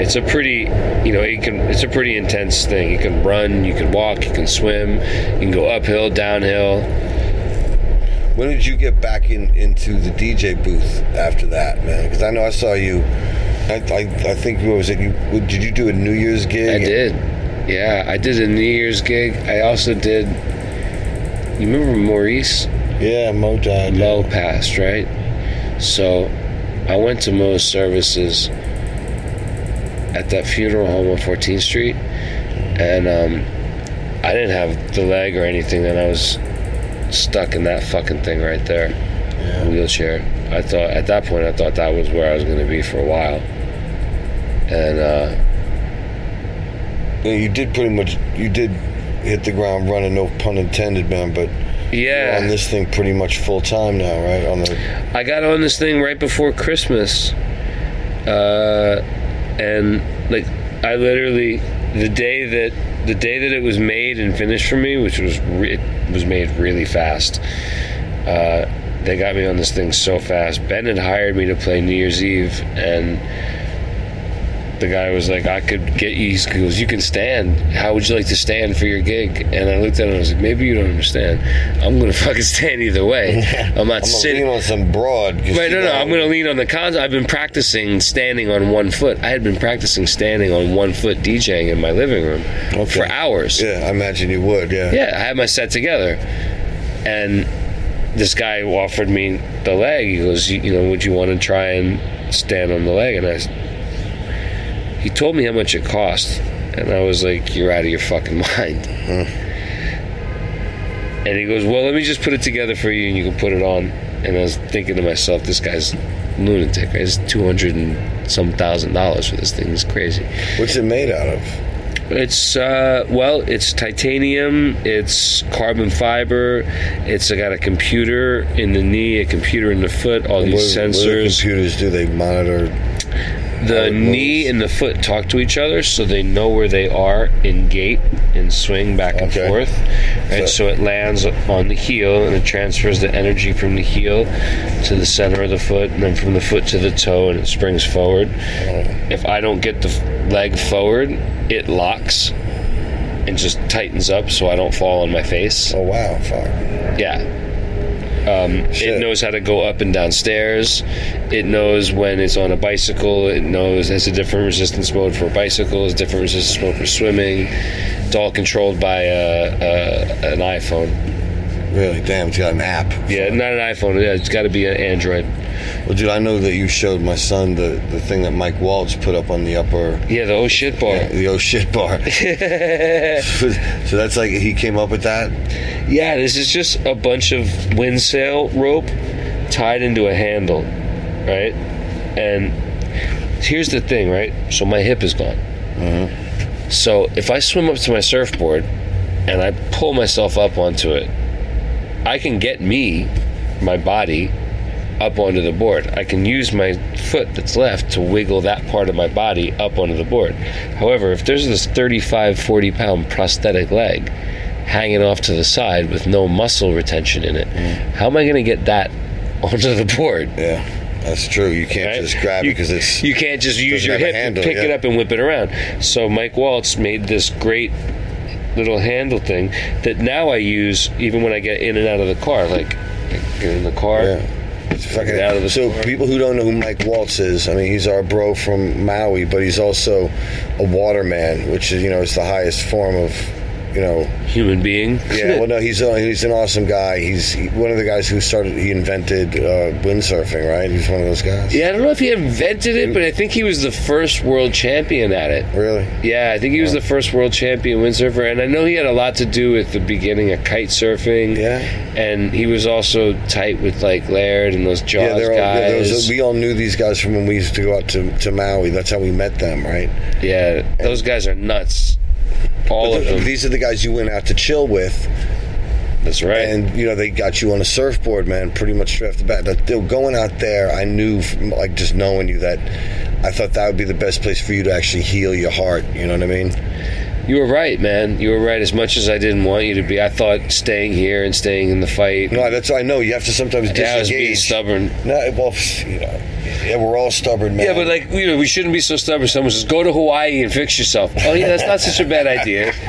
[SPEAKER 2] It's a pretty, you know, you can. It's a pretty intense thing. You can run, you can walk, you can swim, you can go uphill, downhill.
[SPEAKER 1] When did you get back in into the DJ booth after that, man? Because I know I saw you. I, I, I think what was it? You did you do a New Year's gig?
[SPEAKER 2] I did. Yeah, I did a New Year's gig. I also did. You remember Maurice?
[SPEAKER 1] Yeah, Mo died.
[SPEAKER 2] Mo passed, right? So I went to Mo's services at that funeral home on 14th Street, and um, I didn't have the leg or anything, and I was stuck in that fucking thing right there, wheelchair. I thought at that point I thought that was where I was going to be for a while, and uh,
[SPEAKER 1] you did pretty much. You did hit the ground running, no pun intended, man. But you're
[SPEAKER 2] yeah,
[SPEAKER 1] on this thing pretty much full time now, right? On the
[SPEAKER 2] I got on this thing right before Christmas, uh, and like I literally the day that the day that it was made and finished for me, which was re- it was made really fast. Uh, they got me on this thing so fast. Ben had hired me to play New Year's Eve, and the guy was like, "I could get you." He goes, "You can stand. How would you like to stand for your gig?" And I looked at him. and I was like, "Maybe you don't understand. I'm gonna fucking stand either way. I'm not
[SPEAKER 1] I'm
[SPEAKER 2] sitting."
[SPEAKER 1] on some broad.
[SPEAKER 2] Right, no, no. I'm going to lean on the cons. I've been practicing standing on one foot. I had been practicing standing on one foot DJing in my living room for hours.
[SPEAKER 1] Yeah, I imagine you would. Yeah.
[SPEAKER 2] Yeah, I had my set together, and this guy offered me the leg. He goes, you, you know, would you want to try and stand on the leg? And I, he told me how much it cost, and I was like, you're out of your fucking mind. And he goes, well, let me just put it together for you, and you can put it on. And I was thinking to myself, this guy's lunatic. Right? It's two hundred and some thousand dollars for this thing. It's crazy.
[SPEAKER 1] What's it made out of?
[SPEAKER 2] It's uh, well, it's titanium. It's carbon fiber. It's got a computer in the knee, a computer in the foot. All these
[SPEAKER 1] What- what do
[SPEAKER 2] sensors.
[SPEAKER 1] computers do they monitor?
[SPEAKER 2] The knee and the foot talk to each other, so they know where they are in gait and swing back and
[SPEAKER 1] Okay.
[SPEAKER 2] forth. Right,
[SPEAKER 1] So-
[SPEAKER 2] so it lands on the heel and it transfers the energy from the heel to the center of the foot, and then from the foot to the toe, and it springs forward. If I don't get the f- leg forward, it locks and just tightens up, so I don't fall on my face.
[SPEAKER 1] Oh wow, fuck.
[SPEAKER 2] Yeah. Um, it knows how to go up and down stairs. It knows when it's on a bicycle. It knows has a different resistance mode for bicycles, different resistance mode for swimming. It's all controlled by uh, uh, an iPhone.
[SPEAKER 1] Really? Damn, it's got an app.
[SPEAKER 2] Yeah, not an iPhone. Yeah, it's got to be an Android.
[SPEAKER 1] Well, dude, I know that you showed my son the, the thing that Mike Waltze put up on the upper,
[SPEAKER 2] Yeah, the oh shit bar.
[SPEAKER 1] the oh shit bar. so that's like he came up with that.
[SPEAKER 2] Yeah, this is just a bunch of wind sail rope tied into a handle, right? And here's the thing, right? So my hip is gone. Mm-hmm. So if I swim up to my surfboard and I pull myself up onto it, I can get me, my body, up onto the board. I can use my foot that's left to wiggle that part of my body up onto the board. However, if there's this 35, 40 pound prosthetic leg hanging off to the side with no muscle retention in it, mm. how am I going to get that onto the board?
[SPEAKER 1] Yeah, that's true. You can't
[SPEAKER 2] right?
[SPEAKER 1] just grab
[SPEAKER 2] you,
[SPEAKER 1] it because it's
[SPEAKER 2] you can't just use your hip
[SPEAKER 1] handle,
[SPEAKER 2] and pick it up and whip it around. So Mike Waltze made this great little handle thing that now I use even when I get in and out of the car. Like get in the car,
[SPEAKER 1] Yeah. It's fucking-
[SPEAKER 2] out of the
[SPEAKER 1] so people who don't know who Mike Waltze is, I mean, he's our bro from Maui, but he's also a waterman, which is you know is the highest form of you know.
[SPEAKER 2] human being.
[SPEAKER 1] Yeah, well, no, he's uh, he's an awesome guy. He's one of the guys who started. He invented uh, windsurfing, right? He's one of those guys.
[SPEAKER 2] Yeah, I don't know if he invented it, but I think he was the first world champion at it.
[SPEAKER 1] Really?
[SPEAKER 2] Yeah, I think he was the first world champion windsurfer, and I know he had a lot to do with the beginning of kite surfing.
[SPEAKER 1] Yeah.
[SPEAKER 2] and he was also tight with like Laird and those Jaws
[SPEAKER 1] Yeah, they're all, yeah,
[SPEAKER 2] guys.
[SPEAKER 1] those, we all knew these guys from when we used to go out to, to Maui. That's how we met them, right?
[SPEAKER 2] yeah, those guys are nuts. All
[SPEAKER 1] But
[SPEAKER 2] of
[SPEAKER 1] the-
[SPEAKER 2] them.
[SPEAKER 1] these are the guys you went out to chill with,
[SPEAKER 2] That's right.
[SPEAKER 1] and you know they got you on a surfboard, man. Pretty much straight off the bat. But they were going out there. I knew, from, like just knowing you, that I thought that would be the best place for you to actually heal your heart. You know what I mean?
[SPEAKER 2] You were right, man. You were right. As much as I didn't want you to be, I thought staying here and staying in the fight.
[SPEAKER 1] No, that's I know. You have to sometimes
[SPEAKER 2] yeah, I was being stubborn.
[SPEAKER 1] No, well, you know, yeah, we're all stubborn, man.
[SPEAKER 2] Yeah, but like you know, we shouldn't be so stubborn. Someone says, "Go to Hawaii and fix yourself." Oh yeah, that's not such a bad idea.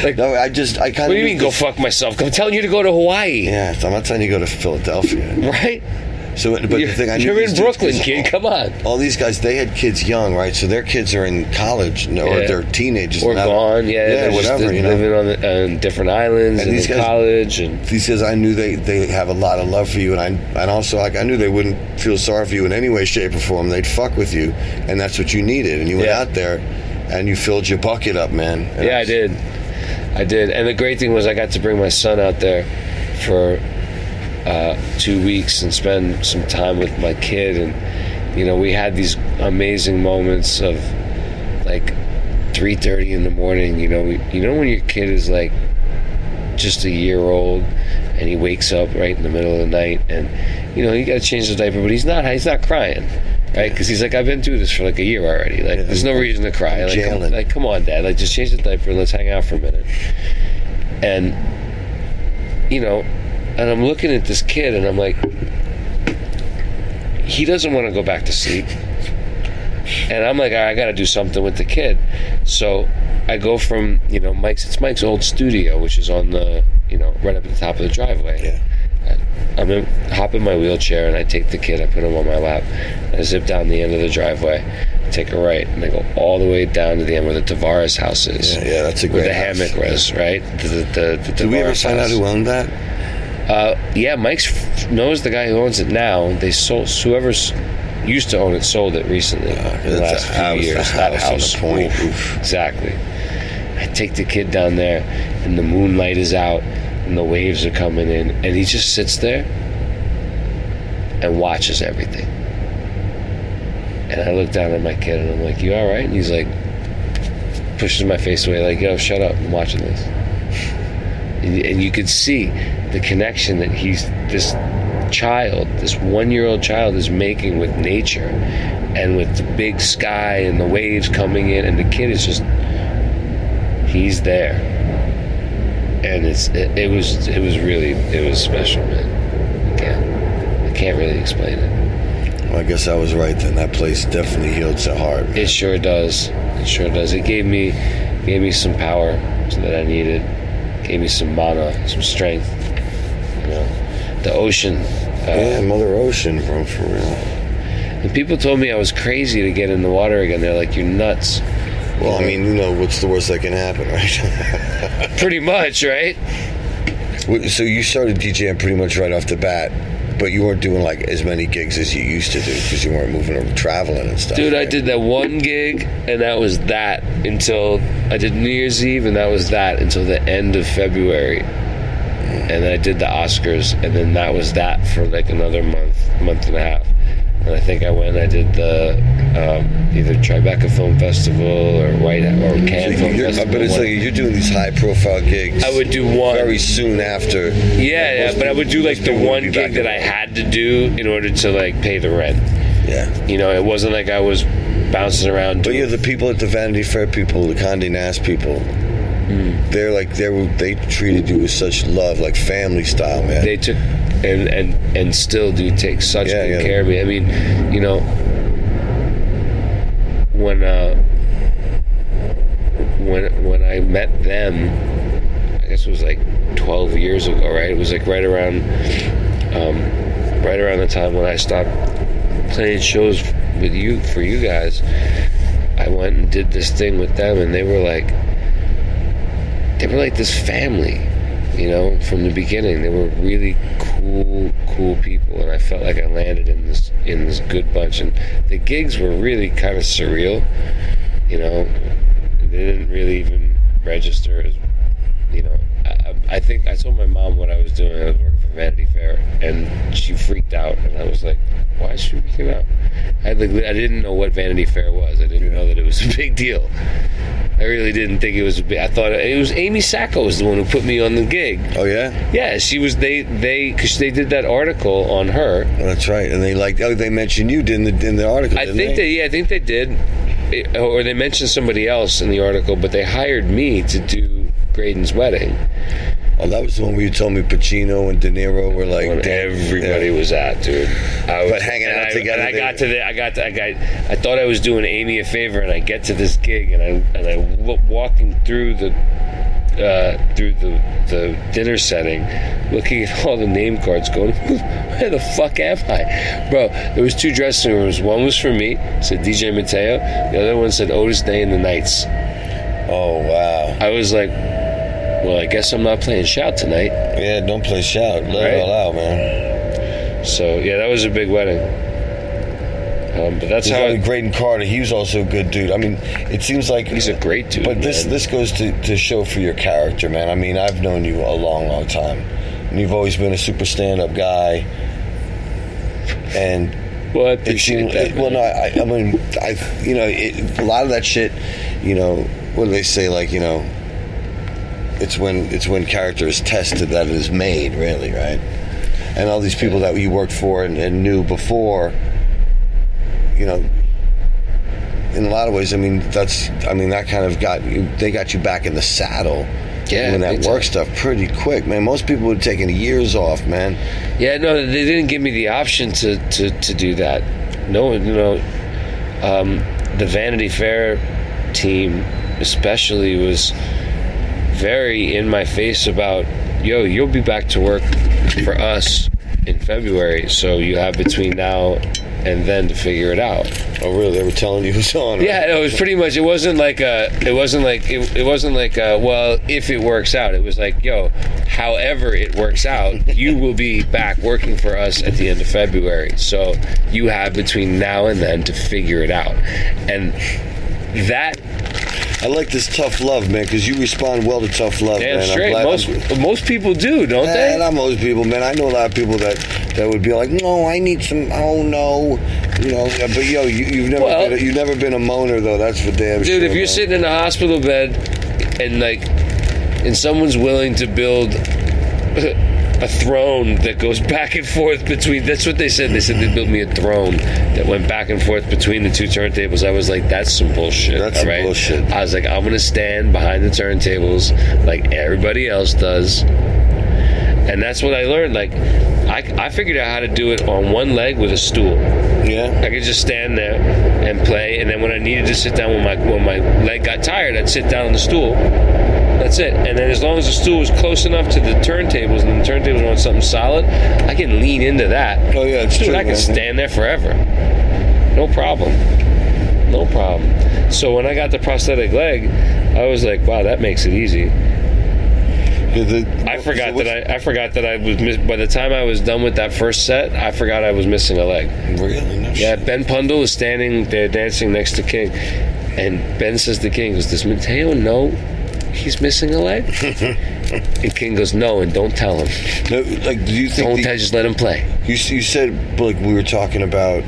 [SPEAKER 2] Like,
[SPEAKER 1] no, I just I kind of.
[SPEAKER 2] what do you mean, go fuck myself? I'm telling you to go to Hawaii,
[SPEAKER 1] Yeah, I'm not telling you to go to Philadelphia.
[SPEAKER 2] right?
[SPEAKER 1] So, but
[SPEAKER 2] you're
[SPEAKER 1] the thing I knew
[SPEAKER 2] you're in
[SPEAKER 1] dudes-
[SPEAKER 2] Brooklyn, kid. Come on.
[SPEAKER 1] all these guys they had kids young right so their kids are in college no, or they're teenagers
[SPEAKER 2] Or gone, yeah,
[SPEAKER 1] yeah
[SPEAKER 2] they're just
[SPEAKER 1] whatever you know
[SPEAKER 2] living on, the, on different islands
[SPEAKER 1] And
[SPEAKER 2] and,
[SPEAKER 1] these guys-
[SPEAKER 2] college, and
[SPEAKER 1] these guys I knew they they have a lot of love for you and I and also like I knew they wouldn't feel sorry for you in any way shape or form they'd fuck with you and that's what you needed and you went
[SPEAKER 2] Yeah.
[SPEAKER 1] out there and you filled your bucket up man And
[SPEAKER 2] yeah, I did, I did. And the great thing was, I got to bring my son out there for uh, two weeks and spend some time with my kid, and you know, we had these amazing moments of like three thirty in the morning. You know, we, you know when your kid is like just a year old and he wakes up right in the middle of the night and you know you got to change the diaper but he's not he's not crying right? Because he's like i've been through this for like a year already. Like
[SPEAKER 1] Yeah.
[SPEAKER 2] there's no reason to cry. Like come, like come on dad. Like just change the diaper and let's hang out for a minute. And you know and i'm looking at this kid and i'm like he doesn't want to go back to sleep and I'm like, I got to do something with the kid. So I go from, you know, Mike's, it's Mike's old studio, which is on the, you know, right up at the top of the driveway.
[SPEAKER 1] Yeah.
[SPEAKER 2] I'm in, hop in my wheelchair and I take the kid, I put him on my lap, I zip down the end of the driveway, take a right, and I go all the way down to the end where the Tavares house is.
[SPEAKER 1] Yeah, yeah, that's a great Where
[SPEAKER 2] the
[SPEAKER 1] house.
[SPEAKER 2] hammock was, right? The, the, the, the
[SPEAKER 1] did we ever
[SPEAKER 2] Tavares
[SPEAKER 1] find out who owned that
[SPEAKER 2] Uh, yeah, Mike's f- knows the guy who owns it now. They sold whoever's used to own it sold it recently in the last few
[SPEAKER 1] house,
[SPEAKER 2] years. That
[SPEAKER 1] house point.
[SPEAKER 2] Oof. exactly. I take the kid down there, and the moonlight is out, and the waves are coming in, and he just sits there and watches everything. And I look down at my kid, and I'm like, "You all right?" And he's like, pushes my face away, like, "Yo, shut up! I'm watching this." And, and you could see the connection that he's this child this one-year-old child is making with nature and with the big sky and the waves coming in and the kid is just he's there. And it's it, it was it was really it was special man. I can't I can't really explain it.
[SPEAKER 1] Well, I guess I was right then. That place definitely healed the heart
[SPEAKER 2] it sure does. It sure does. It gave me gave me some power that I needed gave me some mana some strength you know the ocean uh,
[SPEAKER 1] yeah Mother Ocean bro for real
[SPEAKER 2] And people told me I was crazy to get in the water again. They're like, "You're nuts."
[SPEAKER 1] well I mean you know what's the worst that can happen right
[SPEAKER 2] Pretty much, right?
[SPEAKER 1] So you started DJing pretty much right off the bat, but you weren't doing like as many gigs as you used to do because you weren't moving or traveling and stuff.
[SPEAKER 2] Dude, I did that one gig, and that was that until I did New Year's Eve, and that was that until the end of February. And then I did the Oscars, and then that was that for like another month, month and a half. And I think I went, I did the um, either Tribeca Film Festival or White or
[SPEAKER 1] So
[SPEAKER 2] Cannes Film Festival.
[SPEAKER 1] but it's
[SPEAKER 2] one-
[SPEAKER 1] like you're doing these high profile gigs.
[SPEAKER 2] I would do one.
[SPEAKER 1] very soon after.
[SPEAKER 2] yeah, yeah, but I would do like the one gig that I had to do in order to like pay the rent.
[SPEAKER 1] Yeah.
[SPEAKER 2] You know, it wasn't like I was bouncing around.
[SPEAKER 1] But you're the people at the Vanity Fair people, the Condé Nast people,
[SPEAKER 2] Hmm.
[SPEAKER 1] they're like they were they treated you with such love, like family style, man.
[SPEAKER 2] they took and and and still do take such
[SPEAKER 1] Yeah,
[SPEAKER 2] good
[SPEAKER 1] yeah.
[SPEAKER 2] care of me. I mean, you know, when uh, when when I met them, I guess it was like twelve years ago, right? It was like right around um, right around the time when I stopped playing shows with you for you guys. I went and did this thing with them, and they were like, they were like this family, you know, from the beginning. They were really cool, cool people, and I felt like I landed in this in this good bunch. And the gigs were really kind of surreal, you know. They didn't really even register as, you know. I, I- think I told my mom what I was doing. I was working for Vanity Fair, and she freaked out, and I was like, "Why is she freaking out?" I like, I didn't know what Vanity Fair was. I didn't know that it was a big deal. I really didn't think it was. I thought it was Amy Sacco was the one who put me on the gig.
[SPEAKER 1] oh yeah,
[SPEAKER 2] Yeah, she was. They they because they did that article on her.
[SPEAKER 1] oh, that's right. And they like oh they mentioned you in the in the article.
[SPEAKER 2] I think
[SPEAKER 1] they?
[SPEAKER 2] they yeah, I think they did, It- oh, or they mentioned somebody else in the article, but they hired me to do Graydon's wedding
[SPEAKER 1] Oh, that was the one where you told me Pacino and De Niro were like damn-
[SPEAKER 2] everybody
[SPEAKER 1] yeah.
[SPEAKER 2] was at, dude. I was,
[SPEAKER 1] But hanging out
[SPEAKER 2] I,
[SPEAKER 1] together,
[SPEAKER 2] And I got to the, I got, to, I got, I thought I was doing Amy a favor, and I get to this gig, and I and I w- walking through the. Uh, through the the dinner setting, looking at all the name cards, going, "Where the fuck am I, bro?" There was two dressing rooms. One was for me, said DJ Mateo. The other one said Otis Day and the Knights.
[SPEAKER 1] Oh wow.
[SPEAKER 2] I was like, "Well, I guess I'm not playing shout tonight."
[SPEAKER 1] Yeah, don't play shout. Let
[SPEAKER 2] Right.
[SPEAKER 1] it all out, man.
[SPEAKER 2] So yeah, that was a big wedding. Um, but that's
[SPEAKER 1] There's
[SPEAKER 2] how it,
[SPEAKER 1] Graydon Carter. He was also a good dude. I mean, it seems like
[SPEAKER 2] he's a great dude.
[SPEAKER 1] But this
[SPEAKER 2] man.
[SPEAKER 1] this goes to, to show for your character, man. I mean, I've known you a long, long time, and you've always been a super stand-up guy. And
[SPEAKER 2] well, I
[SPEAKER 1] it
[SPEAKER 2] appreciate
[SPEAKER 1] seemed,
[SPEAKER 2] that.
[SPEAKER 1] well, no, I, I mean, I, you know, it, a lot of that shit, you know, what do they say? Like, you know, it's when it's when character is tested that it is made, really, right? And all these people that you worked for and, and knew before, you know, in a lot of ways, I mean, that's, I mean, that kind of got you, they got you back in the saddle.
[SPEAKER 2] Yeah,
[SPEAKER 1] doing that work stuff pretty quick, man. Most people would have taken years off, man.
[SPEAKER 2] Yeah, no, they didn't give me the option to, to, to do that. No, you know, um, the Vanity Fair team especially was very in my face about, yo, you'll be back to work for us in February, so you have between now and then to figure it out.
[SPEAKER 1] Oh, really? They were telling you who's on. right?
[SPEAKER 2] Yeah, it was pretty much. It wasn't like a. It wasn't like it, it wasn't like a, well, if it works out. It was like, yo, however it works out, you will be back working for us at the end of February. So you have between now and then to figure it out, and that
[SPEAKER 1] I like this tough love, man, because you respond well to tough love,
[SPEAKER 2] damn
[SPEAKER 1] man. I'm
[SPEAKER 2] straight.
[SPEAKER 1] glad-
[SPEAKER 2] Most
[SPEAKER 1] I'm-
[SPEAKER 2] most people do, don't
[SPEAKER 1] Eh,
[SPEAKER 2] they?
[SPEAKER 1] not most people, man. I know a lot of people that that would be like, "No, I need some." Oh no, you know. But yo, you, you've never
[SPEAKER 2] Well-
[SPEAKER 1] been a, you've never been a moaner though. That's for damn sure.
[SPEAKER 2] Dude, if you're
[SPEAKER 1] man.
[SPEAKER 2] sitting in a hospital bed and like, and someone's willing to build a throne that goes back and forth between, that's what they said. They said they built me a throne that went back and forth between the two turntables. I was like, that's some bullshit.
[SPEAKER 1] That's some
[SPEAKER 2] right?
[SPEAKER 1] bullshit.
[SPEAKER 2] I was like, I'm gonna stand behind the turntables like everybody else does. And that's what I learned. Like, I, I figured out how to do it on one leg with a stool.
[SPEAKER 1] yeah,
[SPEAKER 2] I could just stand there and play, and then when I needed to sit down, when my when my leg got tired, I'd sit down on the stool. That's it. And then as long as the stool was close enough to the turntables, and the turntables on something solid, I can lean into that.
[SPEAKER 1] Oh, yeah, it's
[SPEAKER 2] Dude,
[SPEAKER 1] true,
[SPEAKER 2] I can
[SPEAKER 1] man.
[SPEAKER 2] stand there forever. No problem. No problem. So when I got the prosthetic leg, I was like, wow, that makes it easy.
[SPEAKER 1] the-
[SPEAKER 2] I forgot
[SPEAKER 1] what's-
[SPEAKER 2] that I, I forgot that I was miss- by the time I was done with that first set, I forgot I was missing a leg.
[SPEAKER 1] really no
[SPEAKER 2] Yeah,
[SPEAKER 1] shit.
[SPEAKER 2] Ben Pundle is standing there dancing next to King. And Ben says to King, Does Mateo know he's missing a leg? and King goes, No, and don't tell him.
[SPEAKER 1] No, like, do you think
[SPEAKER 2] Don't
[SPEAKER 1] the-
[SPEAKER 2] tell, just let him play.
[SPEAKER 1] you you said like we were talking about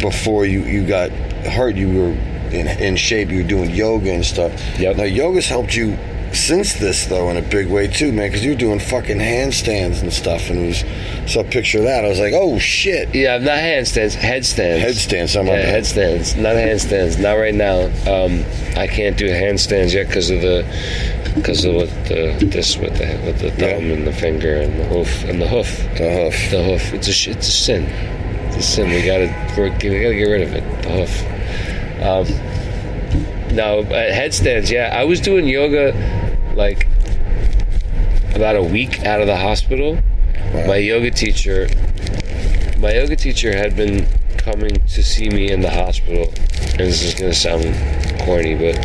[SPEAKER 1] before you you got hurt, you were in in shape. You were doing yoga and stuff.
[SPEAKER 2] Yep.
[SPEAKER 1] Now yoga's helped you since this though in a big way too, man. Because you're doing fucking handstands and stuff, and it was saw a picture of that. I was like, oh shit.
[SPEAKER 2] Yeah, not handstands, headstands.
[SPEAKER 1] Headstands, I'm
[SPEAKER 2] yeah, headstands, not handstands. Not right now. Um, I can't do handstands yet because of the because of what the this with the with the thumb
[SPEAKER 1] Yeah.
[SPEAKER 2] and the finger and the hoof and the hoof.
[SPEAKER 1] The hoof.
[SPEAKER 2] The hoof. It's a it's a sin. It's a sin. We gotta we gotta get rid of it. The hoof. Um, no, uh, headstands. Yeah, I was doing yoga like about a week out of the hospital. My yoga teacher, my yoga teacher had been coming to see me in the hospital, and this is gonna sound corny, but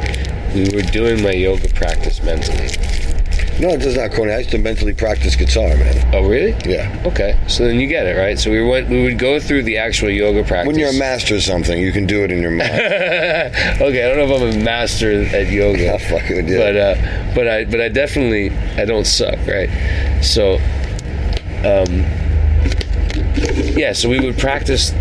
[SPEAKER 2] we were doing my yoga practice mentally.
[SPEAKER 1] No, it does not corny. I used to mentally practice guitar, man.
[SPEAKER 2] Oh, really?
[SPEAKER 1] Yeah.
[SPEAKER 2] Okay, so then you get it, right? So we went, we would go through the actual yoga practice.
[SPEAKER 1] When you're a master of something, you can do it in your mind.
[SPEAKER 2] okay, I don't know if I'm a master at yoga.
[SPEAKER 1] I fucking.
[SPEAKER 2] But uh, but I but I definitely I don't suck, right? So, um, yeah. So we would practice,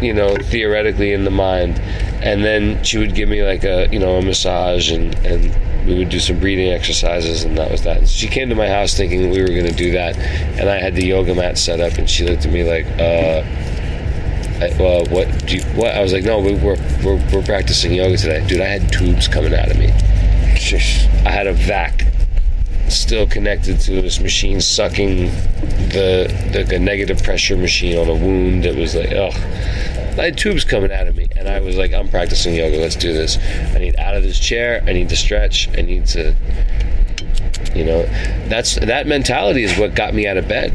[SPEAKER 2] you know, theoretically in the mind, and then she would give me like a you know a massage and and we would do some breathing exercises and that was that. And she came to my house thinking we were going to do that, and I had the yoga mat set up, and she looked at me like, uh. I, well, what do you, what? I was like, no, we, we're, we're we're practicing yoga today, dude. I had tubes coming out of me. I had a vac still connected to this machine sucking the the, the negative pressure machine on a wound that was like, ugh. I had tubes coming out of me, and I was like, I'm practicing yoga. Let's do this. I need out of this chair. I need to stretch. I need to, you know, that's that mentality is what got me out of bed.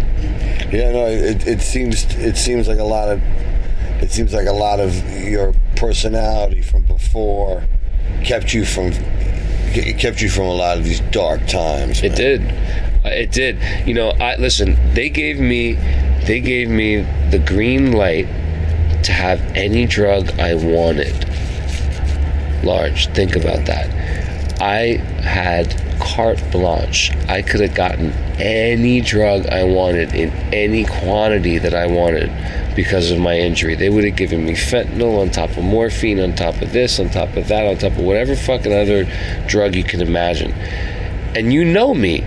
[SPEAKER 1] Yeah, no, it, it seems it seems like a lot of it seems like a lot of your personality from before kept you from it kept you from a lot of these dark times.
[SPEAKER 2] It did. It did. You know, I listen. They gave me, they gave me the green light to have any drug I wanted. Large. Think about that. I had carte blanche. I could have gotten any drug I wanted in any quantity that I wanted because of my injury. They would have given me fentanyl on top of morphine, on top of this, on top of that, on top of whatever fucking other drug you can imagine. And you know me,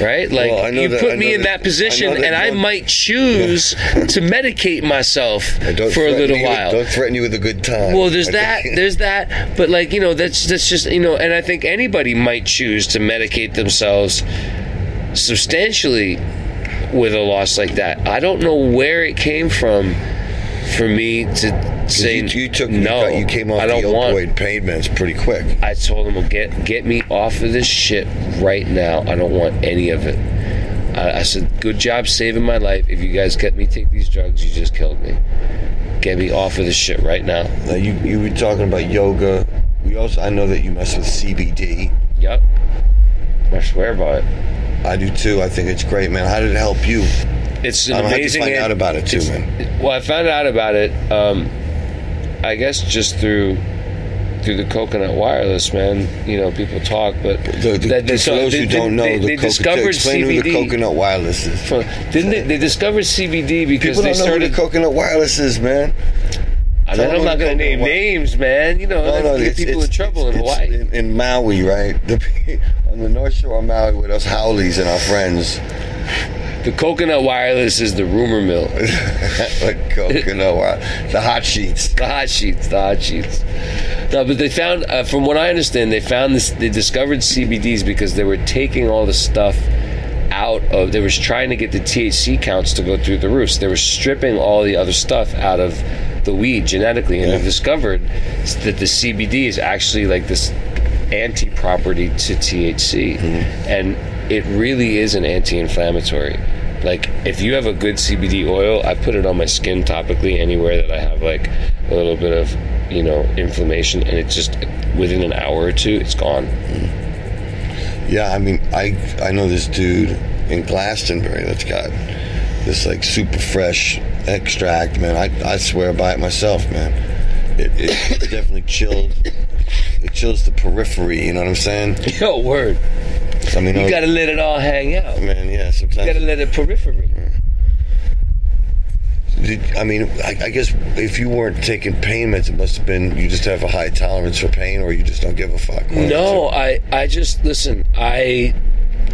[SPEAKER 2] right? Like
[SPEAKER 1] Well,
[SPEAKER 2] you put me in
[SPEAKER 1] that-
[SPEAKER 2] that position,
[SPEAKER 1] I
[SPEAKER 2] and I might choose to medicate myself for a little
[SPEAKER 1] you with-
[SPEAKER 2] while.
[SPEAKER 1] Don't threaten you with a good time.
[SPEAKER 2] Well, there's that. There's that. But like you know, that's that's just you know, and I think anybody might choose to medicate themselves substantially with a loss like that. I don't know where it came from for me to say
[SPEAKER 1] you, you took
[SPEAKER 2] no.
[SPEAKER 1] you, came off
[SPEAKER 2] I don't
[SPEAKER 1] the
[SPEAKER 2] want.
[SPEAKER 1] opioid pain meds pretty quick.
[SPEAKER 2] I told him, well, get get me off of this shit right now. I don't want any of it. I, I said, good job saving my life. If you guys get me take these drugs, you just killed me. Get me off of this shit right now.
[SPEAKER 1] Now you you were talking about yoga. We also I know that you mess with CBD.
[SPEAKER 2] Yep. I swear by it.
[SPEAKER 1] I do too. I think it's great, man. How did it help you?
[SPEAKER 2] It's an
[SPEAKER 1] I'm
[SPEAKER 2] amazing.
[SPEAKER 1] find out about it too, man.
[SPEAKER 2] Well, I found out about it. Um, I guess just through through the coconut wireless, man. You know, people talk, but
[SPEAKER 1] The, the,
[SPEAKER 2] that-
[SPEAKER 1] for
[SPEAKER 2] so
[SPEAKER 1] those
[SPEAKER 2] they-
[SPEAKER 1] who don't know,
[SPEAKER 2] they,
[SPEAKER 1] the
[SPEAKER 2] they
[SPEAKER 1] coconut,
[SPEAKER 2] discovered
[SPEAKER 1] explain
[SPEAKER 2] CBD.
[SPEAKER 1] who the coconut wireless is.
[SPEAKER 2] from- didn't they? They discovered CBD because
[SPEAKER 1] People
[SPEAKER 2] they started.
[SPEAKER 1] who the coconut wireless is, man.
[SPEAKER 2] I mean, I'm not going to name
[SPEAKER 1] wi-
[SPEAKER 2] names, man. You know,
[SPEAKER 1] No, no,
[SPEAKER 2] get people
[SPEAKER 1] it's,
[SPEAKER 2] in trouble
[SPEAKER 1] it's,
[SPEAKER 2] in Hawaii.
[SPEAKER 1] In, in Maui, right? The, on the North Shore of Maui with us haoles and our friends.
[SPEAKER 2] The coconut wireless is the rumor mill.
[SPEAKER 1] like coconut wireless. The hot sheets.
[SPEAKER 2] The hot sheets, the hot sheets. No, but they found, uh, from what I understand, they found this. They discovered CBDs because they were taking all the stuff out of. They were trying to get the THC counts to go through the roof. So they were stripping all the other stuff out of the weed genetically, and
[SPEAKER 1] Yeah.
[SPEAKER 2] they discovered that the CBD is actually like this anti-property to THC, and it really is an anti-inflammatory. Like if you have a good CBD oil, I put it on my skin topically anywhere that I have like a little bit of you know inflammation, and it just within an hour or two, it's gone. Mm-hmm.
[SPEAKER 1] Yeah, I mean, I I know this dude in Glastonbury that's got this like super fresh extract, man. I, I swear by it myself, man. It, it definitely chilled. It chills the periphery. You know what I'm saying?
[SPEAKER 2] Yo, word!
[SPEAKER 1] I mean,
[SPEAKER 2] You
[SPEAKER 1] I-
[SPEAKER 2] gotta let it all hang out.
[SPEAKER 1] Man. Yeah, sometimes you
[SPEAKER 2] gotta let it periphery.
[SPEAKER 1] did- I mean, I, I guess if you weren't taking pain meds, it must have been you just have a high tolerance for pain, or you just don't give a fuck. One
[SPEAKER 2] No. I I just listen. I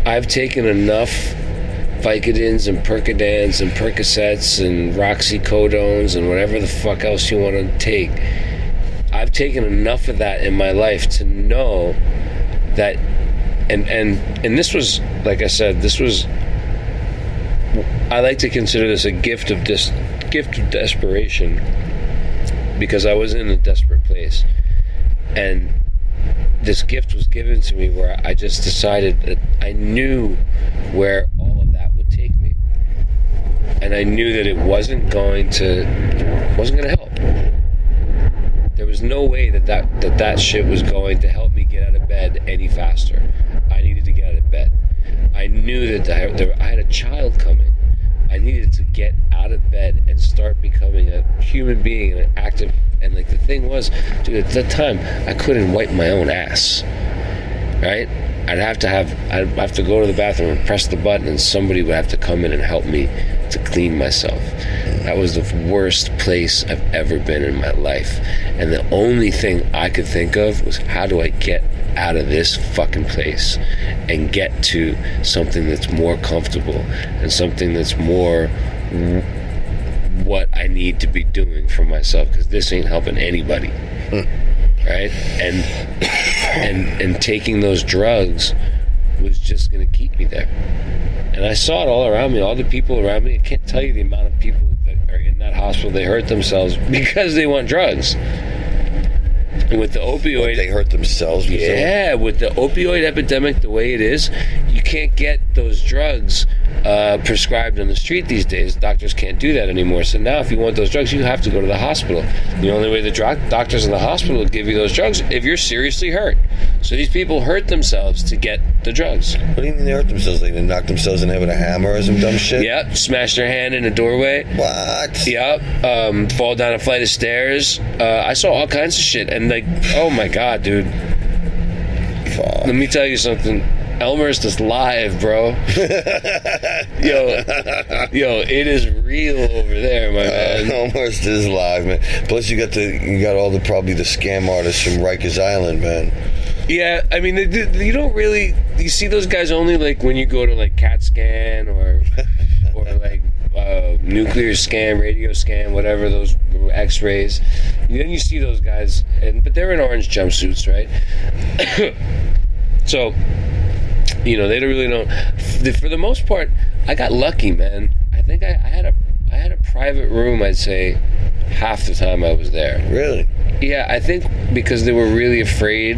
[SPEAKER 2] I've taken enough Vicodins and Percodans and Percocets and Roxicodones and whatever the fuck else you want to take. I've taken enough of that in my life to know that, and and and this was like I said, this was. I like to consider this a gift of dis, gift of desperation, because I was in a desperate place, and this gift was given to me where I just decided that I knew where all of that would take me. And I knew that it wasn't going to wasn't going to help. There was no way that that, that that shit was going to help me get out of bed any faster. I needed to get out of bed. I knew that I, there, I had a child coming. I needed to get out of bed and start becoming a human being and an active. And like the thing was, dude, at that time I couldn't wipe my own ass. Right? I'd have to have I'd have to go to the bathroom and press the button, and somebody would have to come in and help me to clean myself. That was the worst place I've ever been in my life. And the only thing I could think of was how do I get out of this fucking place and get to something that's more comfortable and something that's more what I need to be doing for myself because this ain't helping anybody. Right? And and and taking those drugs was just to keep me there. And I saw it all around me, all the people around me. I can't tell you the amount of people that are in that hospital. They hurt themselves because they want drugs. With the opioid,
[SPEAKER 1] they hurt themselves.
[SPEAKER 2] yeah, with the opioid epidemic the way it is, you can't get those drugs uh, prescribed on the street these days. Doctors can't do that anymore. So now, if you want those drugs, you have to go to the hospital. The only way the dro- doctors in the hospital will give you those drugs if you're seriously hurt. So these people hurt themselves to get the drugs.
[SPEAKER 1] What do you mean they hurt themselves? They knock themselves in the head with a hammer or some dumb shit?
[SPEAKER 2] Yep, smash their hand in a doorway.
[SPEAKER 1] What?
[SPEAKER 2] Yep, um, fall down a flight of stairs. Uh, I saw all kinds of shit, and like, oh my god, dude.
[SPEAKER 1] Fuck.
[SPEAKER 2] Let me tell you something. Elmer's just live, bro. yo, yo, it is real over there, my man.
[SPEAKER 1] Almost is live, man. Plus, you got the you got all the probably the scam artists from Rikers Island, man.
[SPEAKER 2] Yeah, I mean, they, they- you don't really you see those guys only like when you go to like CAT scan or or like uh, nuclear scan, radio scan, whatever those X-rays. Then you see those guys, and but they're in orange jumpsuits, right? so you know they don't really don't. For the most part, I got lucky, man. I think I, I had a I had a private room. I'd say half the time I was there.
[SPEAKER 1] Really?
[SPEAKER 2] Yeah, I think because they were really afraid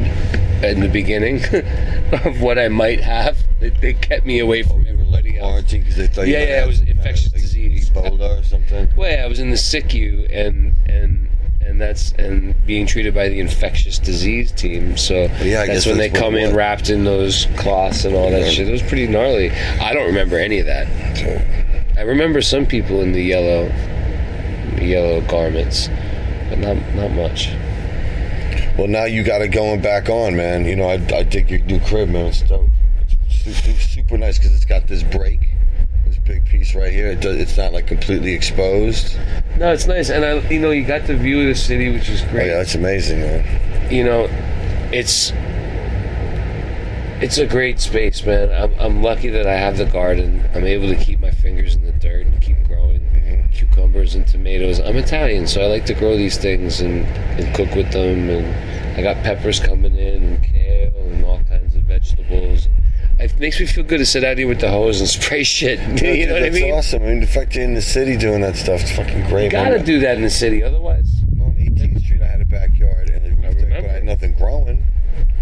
[SPEAKER 2] in the beginning of what I might have, they, they kept me away from oh, everybody else.
[SPEAKER 1] Quarantine because they thought
[SPEAKER 2] Yeah, yeah, it was
[SPEAKER 1] some kind of,
[SPEAKER 2] infectious disease.
[SPEAKER 1] Ebola or something.
[SPEAKER 2] Well, yeah, I was in the SICU and and and that's and being treated by the infectious disease team. So
[SPEAKER 1] Yeah, I
[SPEAKER 2] that's
[SPEAKER 1] guess
[SPEAKER 2] when
[SPEAKER 1] that's
[SPEAKER 2] they come in wrapped in those cloths and all that
[SPEAKER 1] Yeah.
[SPEAKER 2] shit. It was pretty gnarly. I don't remember any of that. I remember some people in the yellow yellow garments, but not not much.
[SPEAKER 1] Well, now you got it going back on, man. You know, I, I dig your new crib, man. It's dope. It's su- su- super nice because it's got this break, big piece right here. It does, it's not like completely exposed.
[SPEAKER 2] No, it's nice, and I, you know, you got the view of the city, which is
[SPEAKER 1] Oh,
[SPEAKER 2] great.
[SPEAKER 1] yeah, that's amazing, man.
[SPEAKER 2] You know, it's it's a great space, man. I'm, I'm lucky that I have the garden. I'm able to keep my fingers in the dirt and keep growing mm-hmm. cucumbers and tomatoes. I'm Italian, so I like to grow these things and, and cook with them. And I got peppers coming in and kale and all kinds of vegetables. It makes me feel good to sit out here with the hose and spray shit.
[SPEAKER 1] Yeah,
[SPEAKER 2] you know
[SPEAKER 1] dude,
[SPEAKER 2] what I
[SPEAKER 1] that's
[SPEAKER 2] mean?
[SPEAKER 1] awesome. I mean, the fact you're in the city doing that stuff, it's fucking great.
[SPEAKER 2] You gotta
[SPEAKER 1] man.
[SPEAKER 2] do that in the city, otherwise.
[SPEAKER 1] On 18th Street, I had a backyard and a roof deck, but. I had nothing growing.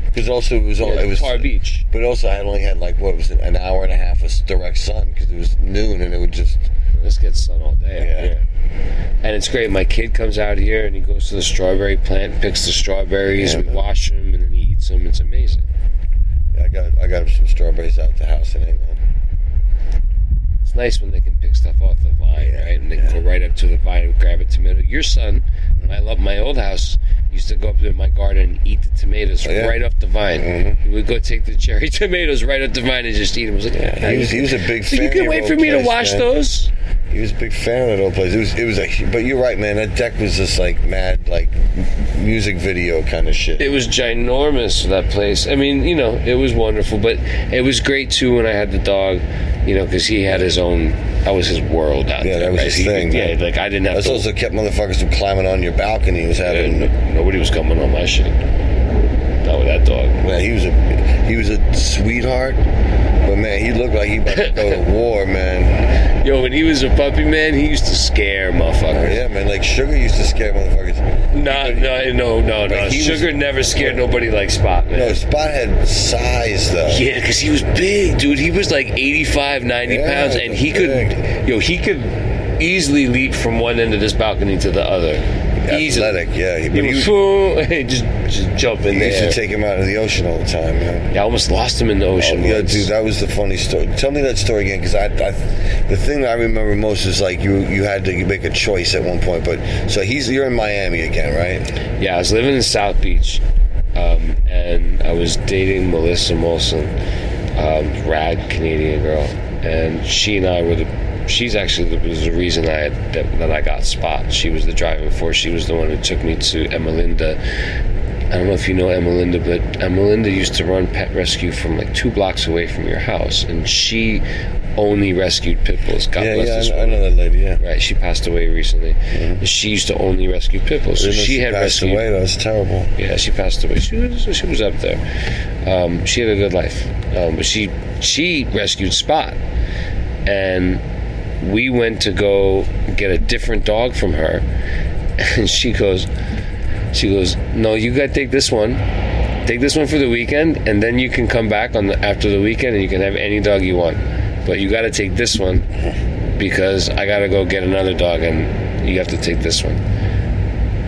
[SPEAKER 1] Because also it was all
[SPEAKER 2] Yeah,
[SPEAKER 1] it was
[SPEAKER 2] Tar Beach.
[SPEAKER 1] But also, I only had like what was it, an hour and a half of direct sun because it was noon and it would just
[SPEAKER 2] This gets sun all day.
[SPEAKER 1] Yeah.
[SPEAKER 2] And it's great. My kid comes out here and he goes to the strawberry plant, picks the strawberries,
[SPEAKER 1] Yeah,
[SPEAKER 2] we
[SPEAKER 1] man.
[SPEAKER 2] wash them, and then he eats them. It's amazing.
[SPEAKER 1] Yeah, I got I got some strawberries out the house and man.
[SPEAKER 2] It's nice when they can pick stuff off the vine,
[SPEAKER 1] Yeah,
[SPEAKER 2] right? And they can go right up to the vine and grab a tomato. Your son, I love my old house, used to go up to my garden and eat the tomatoes
[SPEAKER 1] Oh, yeah?
[SPEAKER 2] right off the vine.
[SPEAKER 1] Mhm.
[SPEAKER 2] He would go take the cherry tomatoes right up the vine and just eat them. Was like,
[SPEAKER 1] He was he was a big
[SPEAKER 2] So
[SPEAKER 1] fan.
[SPEAKER 2] you can wait for me to wash
[SPEAKER 1] man.
[SPEAKER 2] those?
[SPEAKER 1] He was a big fan of that old place. It was, it was a, but you're right, man. That deck was just like mad, like music video kind of shit.
[SPEAKER 2] It was ginormous that place. I mean, you know, it was wonderful, but it was great too when I had the dog. You know, because he had his own. That was his world out
[SPEAKER 1] Yeah,
[SPEAKER 2] there.
[SPEAKER 1] that was
[SPEAKER 2] right?
[SPEAKER 1] his
[SPEAKER 2] He-
[SPEAKER 1] thing,
[SPEAKER 2] Yeah, like I didn't have
[SPEAKER 1] That's
[SPEAKER 2] to.
[SPEAKER 1] also kept motherfuckers from climbing on your balcony. Was
[SPEAKER 2] Yeah,
[SPEAKER 1] having,
[SPEAKER 2] no- nobody was coming on my shit. Not with that dog.
[SPEAKER 1] man, he was a he was a sweetheart, but man, he looked like he about to go to war, man.
[SPEAKER 2] Yo, when he was a puppy man, he used to scare motherfuckers.
[SPEAKER 1] Yeah, man, like Sugar used to scare motherfuckers.
[SPEAKER 2] No, no, no, no, no.
[SPEAKER 1] But he was-
[SPEAKER 2] Sugar never scared nobody like Spot, man.
[SPEAKER 1] No, Spot had size though.
[SPEAKER 2] Yeah, because he was big, dude. He was like 85, 90
[SPEAKER 1] Yeah,
[SPEAKER 2] pounds, and he
[SPEAKER 1] big.
[SPEAKER 2] could, yo, he could easily leap from one end of this balcony to the other. Easily.
[SPEAKER 1] Athletic, yeah. He,
[SPEAKER 2] He was
[SPEAKER 1] was-
[SPEAKER 2] just, just jump in
[SPEAKER 1] he used to take him out of the ocean all the time, man.
[SPEAKER 2] yeah, I almost lost him in the ocean.
[SPEAKER 1] Oh, yeah, dude, that was the funny story. Tell me that story again, because I, I, the thing that I remember most is like you, you had to make a choice at one point. But so he's, you're in Miami again, right?
[SPEAKER 2] Yeah, I was living in South Beach, um, and I was dating Melissa Molson, um, rad Canadian girl, and she and I were the. She's actually the, was the reason I had, that, that I got Spot. She was the driving force. She was the one who took me to Emalinda. I don't know if you know Emalinda, but Emalinda used to run pet rescue from like two blocks away from your house, and she only rescued pit bulls. God
[SPEAKER 1] yeah,
[SPEAKER 2] bless
[SPEAKER 1] yeah, I, I know that lady. Yeah,
[SPEAKER 2] Right, she passed away recently. She used to only rescue pit bulls. So
[SPEAKER 1] Didn't
[SPEAKER 2] she had
[SPEAKER 1] passed
[SPEAKER 2] rescued.
[SPEAKER 1] away. That was terrible.
[SPEAKER 2] Yeah, she passed away. She was she was up there. Um, she had a good life, um, but she she rescued Spot, and we went to go get a different dog from her, and she goes, she goes, no, you got to take this one. Take this one for the weekend, and then you can come back on the, after the weekend, and you can have any dog you want. But you got to take this one because I got to go get another dog, and you have to take this one.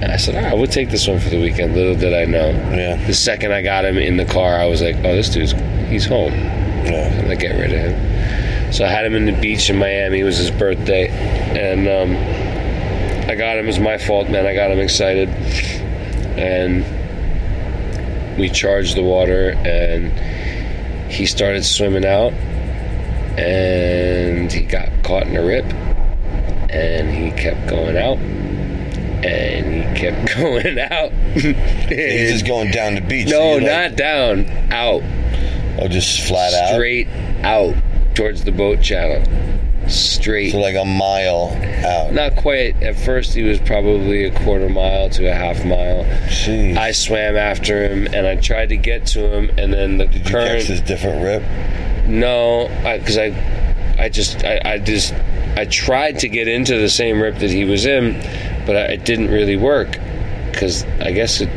[SPEAKER 2] And I said, right, we'll take this one for the weekend. Little did I know.
[SPEAKER 1] Yeah.
[SPEAKER 2] The second I got him in the car, I was like, oh, this dude's, he's home.
[SPEAKER 1] Yeah.
[SPEAKER 2] I'm gonna get rid of him. So I had him in the beach in Miami. It was his birthday, and um, I got him. It was my fault, man. I got him excited, and we charged the water, and he started swimming out, and he got caught in a rip, and he kept going out, and he kept going out.
[SPEAKER 1] He's just going down the beach.
[SPEAKER 2] no,
[SPEAKER 1] so
[SPEAKER 2] not
[SPEAKER 1] like,
[SPEAKER 2] down, out
[SPEAKER 1] oh, just flat out.
[SPEAKER 2] straight out towards the boat channel. Straight.
[SPEAKER 1] So like a mile out.
[SPEAKER 2] Not quite. At first, he was probably a quarter mile to a half mile.
[SPEAKER 1] Jeez.
[SPEAKER 2] I swam after him and I tried to get to him, and then the
[SPEAKER 1] Did you catch this different rip?
[SPEAKER 2] No, because I, I, just, I, I just, I tried to get into the same rip that he was in, but I, it didn't really work. Because I guess it,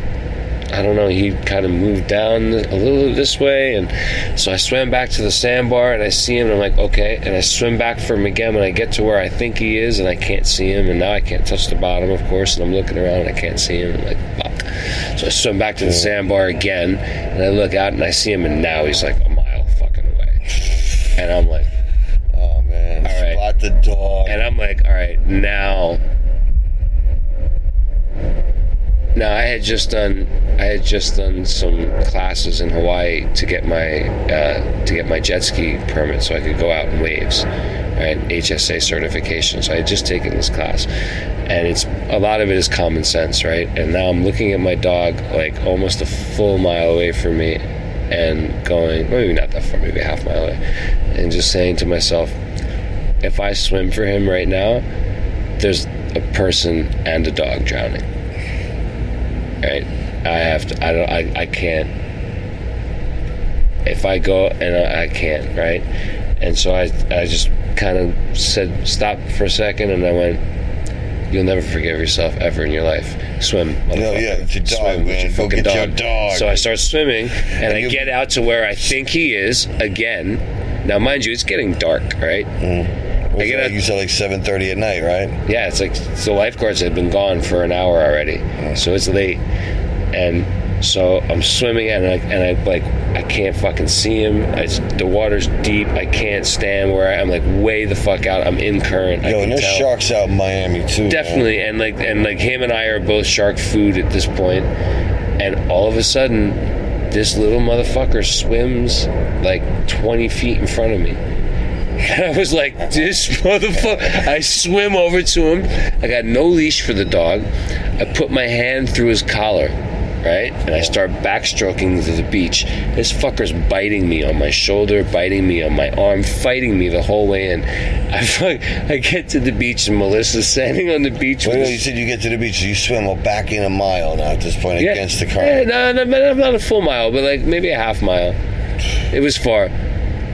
[SPEAKER 2] I don't know. He kind of moved down a little this way, and so I swam back to the sandbar, and I see him, and I'm like, okay, and I swim back for him again. and I get to where I think he is, and I can't see him, and now I can't touch the bottom, of course, and I'm looking around, and I can't see him. I'm like, fuck. So I swim back to the sandbar again, and I look out, and I see him, and now he's like a mile fucking away, and I'm like.
[SPEAKER 1] Oh man.
[SPEAKER 2] All right.
[SPEAKER 1] Spot the dog.
[SPEAKER 2] And I'm like, all right, now. Now I had just done, I had just done some classes in Hawaii to get my uh, to get my jet ski permit, so I could go out in waves, right? HSA certification. So I had just taken this class, and it's a lot of it is common sense, right? And now I'm looking at my dog like almost a full mile away from me, and going, maybe not that far, maybe a half mile away, and just saying to myself, if I swim for him right now, there's a person and a dog drowning. Right? I have to. I don't. I. I can't. If I go and I, I can't. Right? And so I. I just kind of said stop for a second, and I went. You'll never forgive yourself ever in your life. Swim. Motherfucker.
[SPEAKER 1] yeah, it's your dog,
[SPEAKER 2] Swim
[SPEAKER 1] man. Go
[SPEAKER 2] fucking
[SPEAKER 1] get your dog.
[SPEAKER 2] So I start swimming, and, I
[SPEAKER 1] you-
[SPEAKER 2] get out to where I think he is again. Now, mind you, it's getting dark, right?
[SPEAKER 1] Was
[SPEAKER 2] I get out-
[SPEAKER 1] you said like seven thirty at night, right?
[SPEAKER 2] Yeah, it's like the lifeguards had been gone for an hour already, so it's late, and so I'm swimming and I and I like I can't fucking see him. I the water's deep. I can't stand where I, I'm like way the fuck out. I'm in current.
[SPEAKER 1] Yo, and there's
[SPEAKER 2] tell.
[SPEAKER 1] sharks out in Miami too. man.
[SPEAKER 2] Definitely, and like and like him and I are both shark food at this point. point, and all of a sudden, this little motherfucker swims like 20 feet in front of me, And I was like, this motherfucker. I swim over to him. I got no leash for the dog. I put my hand through his collar, right? And I start backstroking to the beach. This fucker's biting me on my shoulder, biting me on my arm, fighting me the whole way in. I, fuck, I get to the beach and Melissa's standing on the beach
[SPEAKER 1] Wait,
[SPEAKER 2] with this-
[SPEAKER 1] you said you get to the beach, you swim well, back in a mile now at this point against the current.
[SPEAKER 2] no, no, no, not a full mile, but like maybe a half mile. It was far.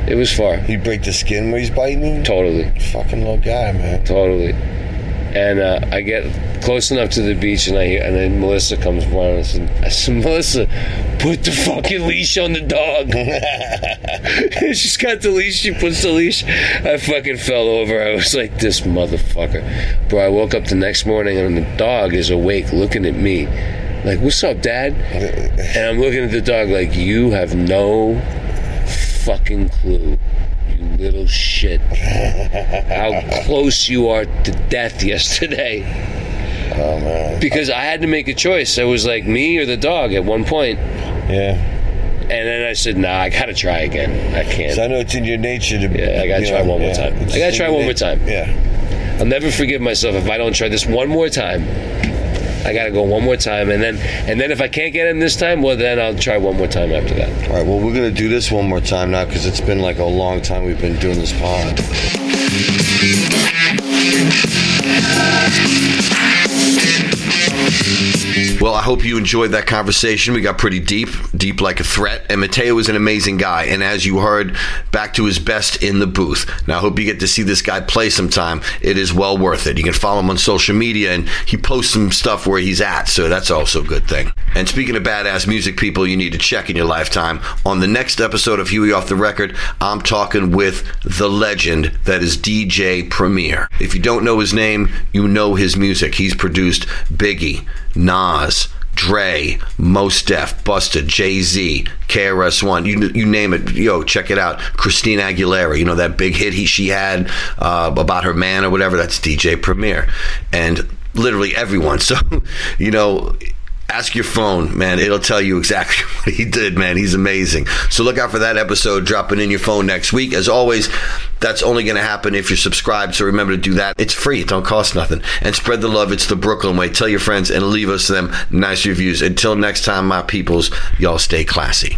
[SPEAKER 2] It was far.
[SPEAKER 1] You break the skin where he's biting you?
[SPEAKER 2] Totally.
[SPEAKER 1] Fucking little guy, man.
[SPEAKER 2] Totally. And uh, I get close enough to the beach, and I hear, and then Melissa comes running. I said, I said, Melissa, put the fucking leash on the dog. She's got the leash. She puts the leash. I fucking fell over. I was like, this motherfucker, bro. I woke up the next morning, and the dog is awake, looking at me, like, "What's up, Dad?" And I'm looking at the dog like, "You have no fucking clue." You little shit. How close you are to death yesterday.
[SPEAKER 1] Oh, man.
[SPEAKER 2] Because I had to make a choice. It was like me or the dog at one point.
[SPEAKER 1] Yeah.
[SPEAKER 2] And then I said, nah, I gotta try again. I can't.
[SPEAKER 1] So I know it's in your nature to.
[SPEAKER 2] Yeah, I gotta try
[SPEAKER 1] know,
[SPEAKER 2] one more
[SPEAKER 1] yeah,
[SPEAKER 2] time.
[SPEAKER 1] it's
[SPEAKER 2] I gotta try one more time.
[SPEAKER 1] Yeah.
[SPEAKER 2] I'll never forgive myself if I don't try this one more time. I gotta go one more time, and then and then if I can't get him this time, well then I'll try one more time after that.
[SPEAKER 1] All right, well, we're to do this one more time now because it's been like a long time we've been doing this pod. Well, I hope you enjoyed that conversation. We got pretty deep, deep like a threat. And Mateo is an amazing guy. And as you heard, back to his best in the booth. Now, I hope you get to see this guy play sometime. It is well worth it. You can follow him on social media, and he posts some stuff where he's at. So that's also a good thing. And speaking of badass music people you need to check in your lifetime, on the next episode of Huey Off the Record, I'm talking with the legend that is DJ Premier. If you don't know his name, you know his music. He's produced Biggie, Nas, Dre, Mos Def, Busta, Jay Z, KRS One, you you name it. Yo, check it out. Christina Aguilera, you know that big hit he she had uh, about her man or whatever. That's DJ Premier, and literally everyone. So, you know. Ask your phone, man. It'll tell you exactly what he did, man. He's amazing. So look out for that episode dropping in your phone next week. As always, that's only going to happen if you're subscribed. So remember to do that. It's free. It don't cost nothing. And spread the love. It's the Brooklyn way. Tell your friends and leave us them nice reviews. Until next time, my peoples, y'all stay classy.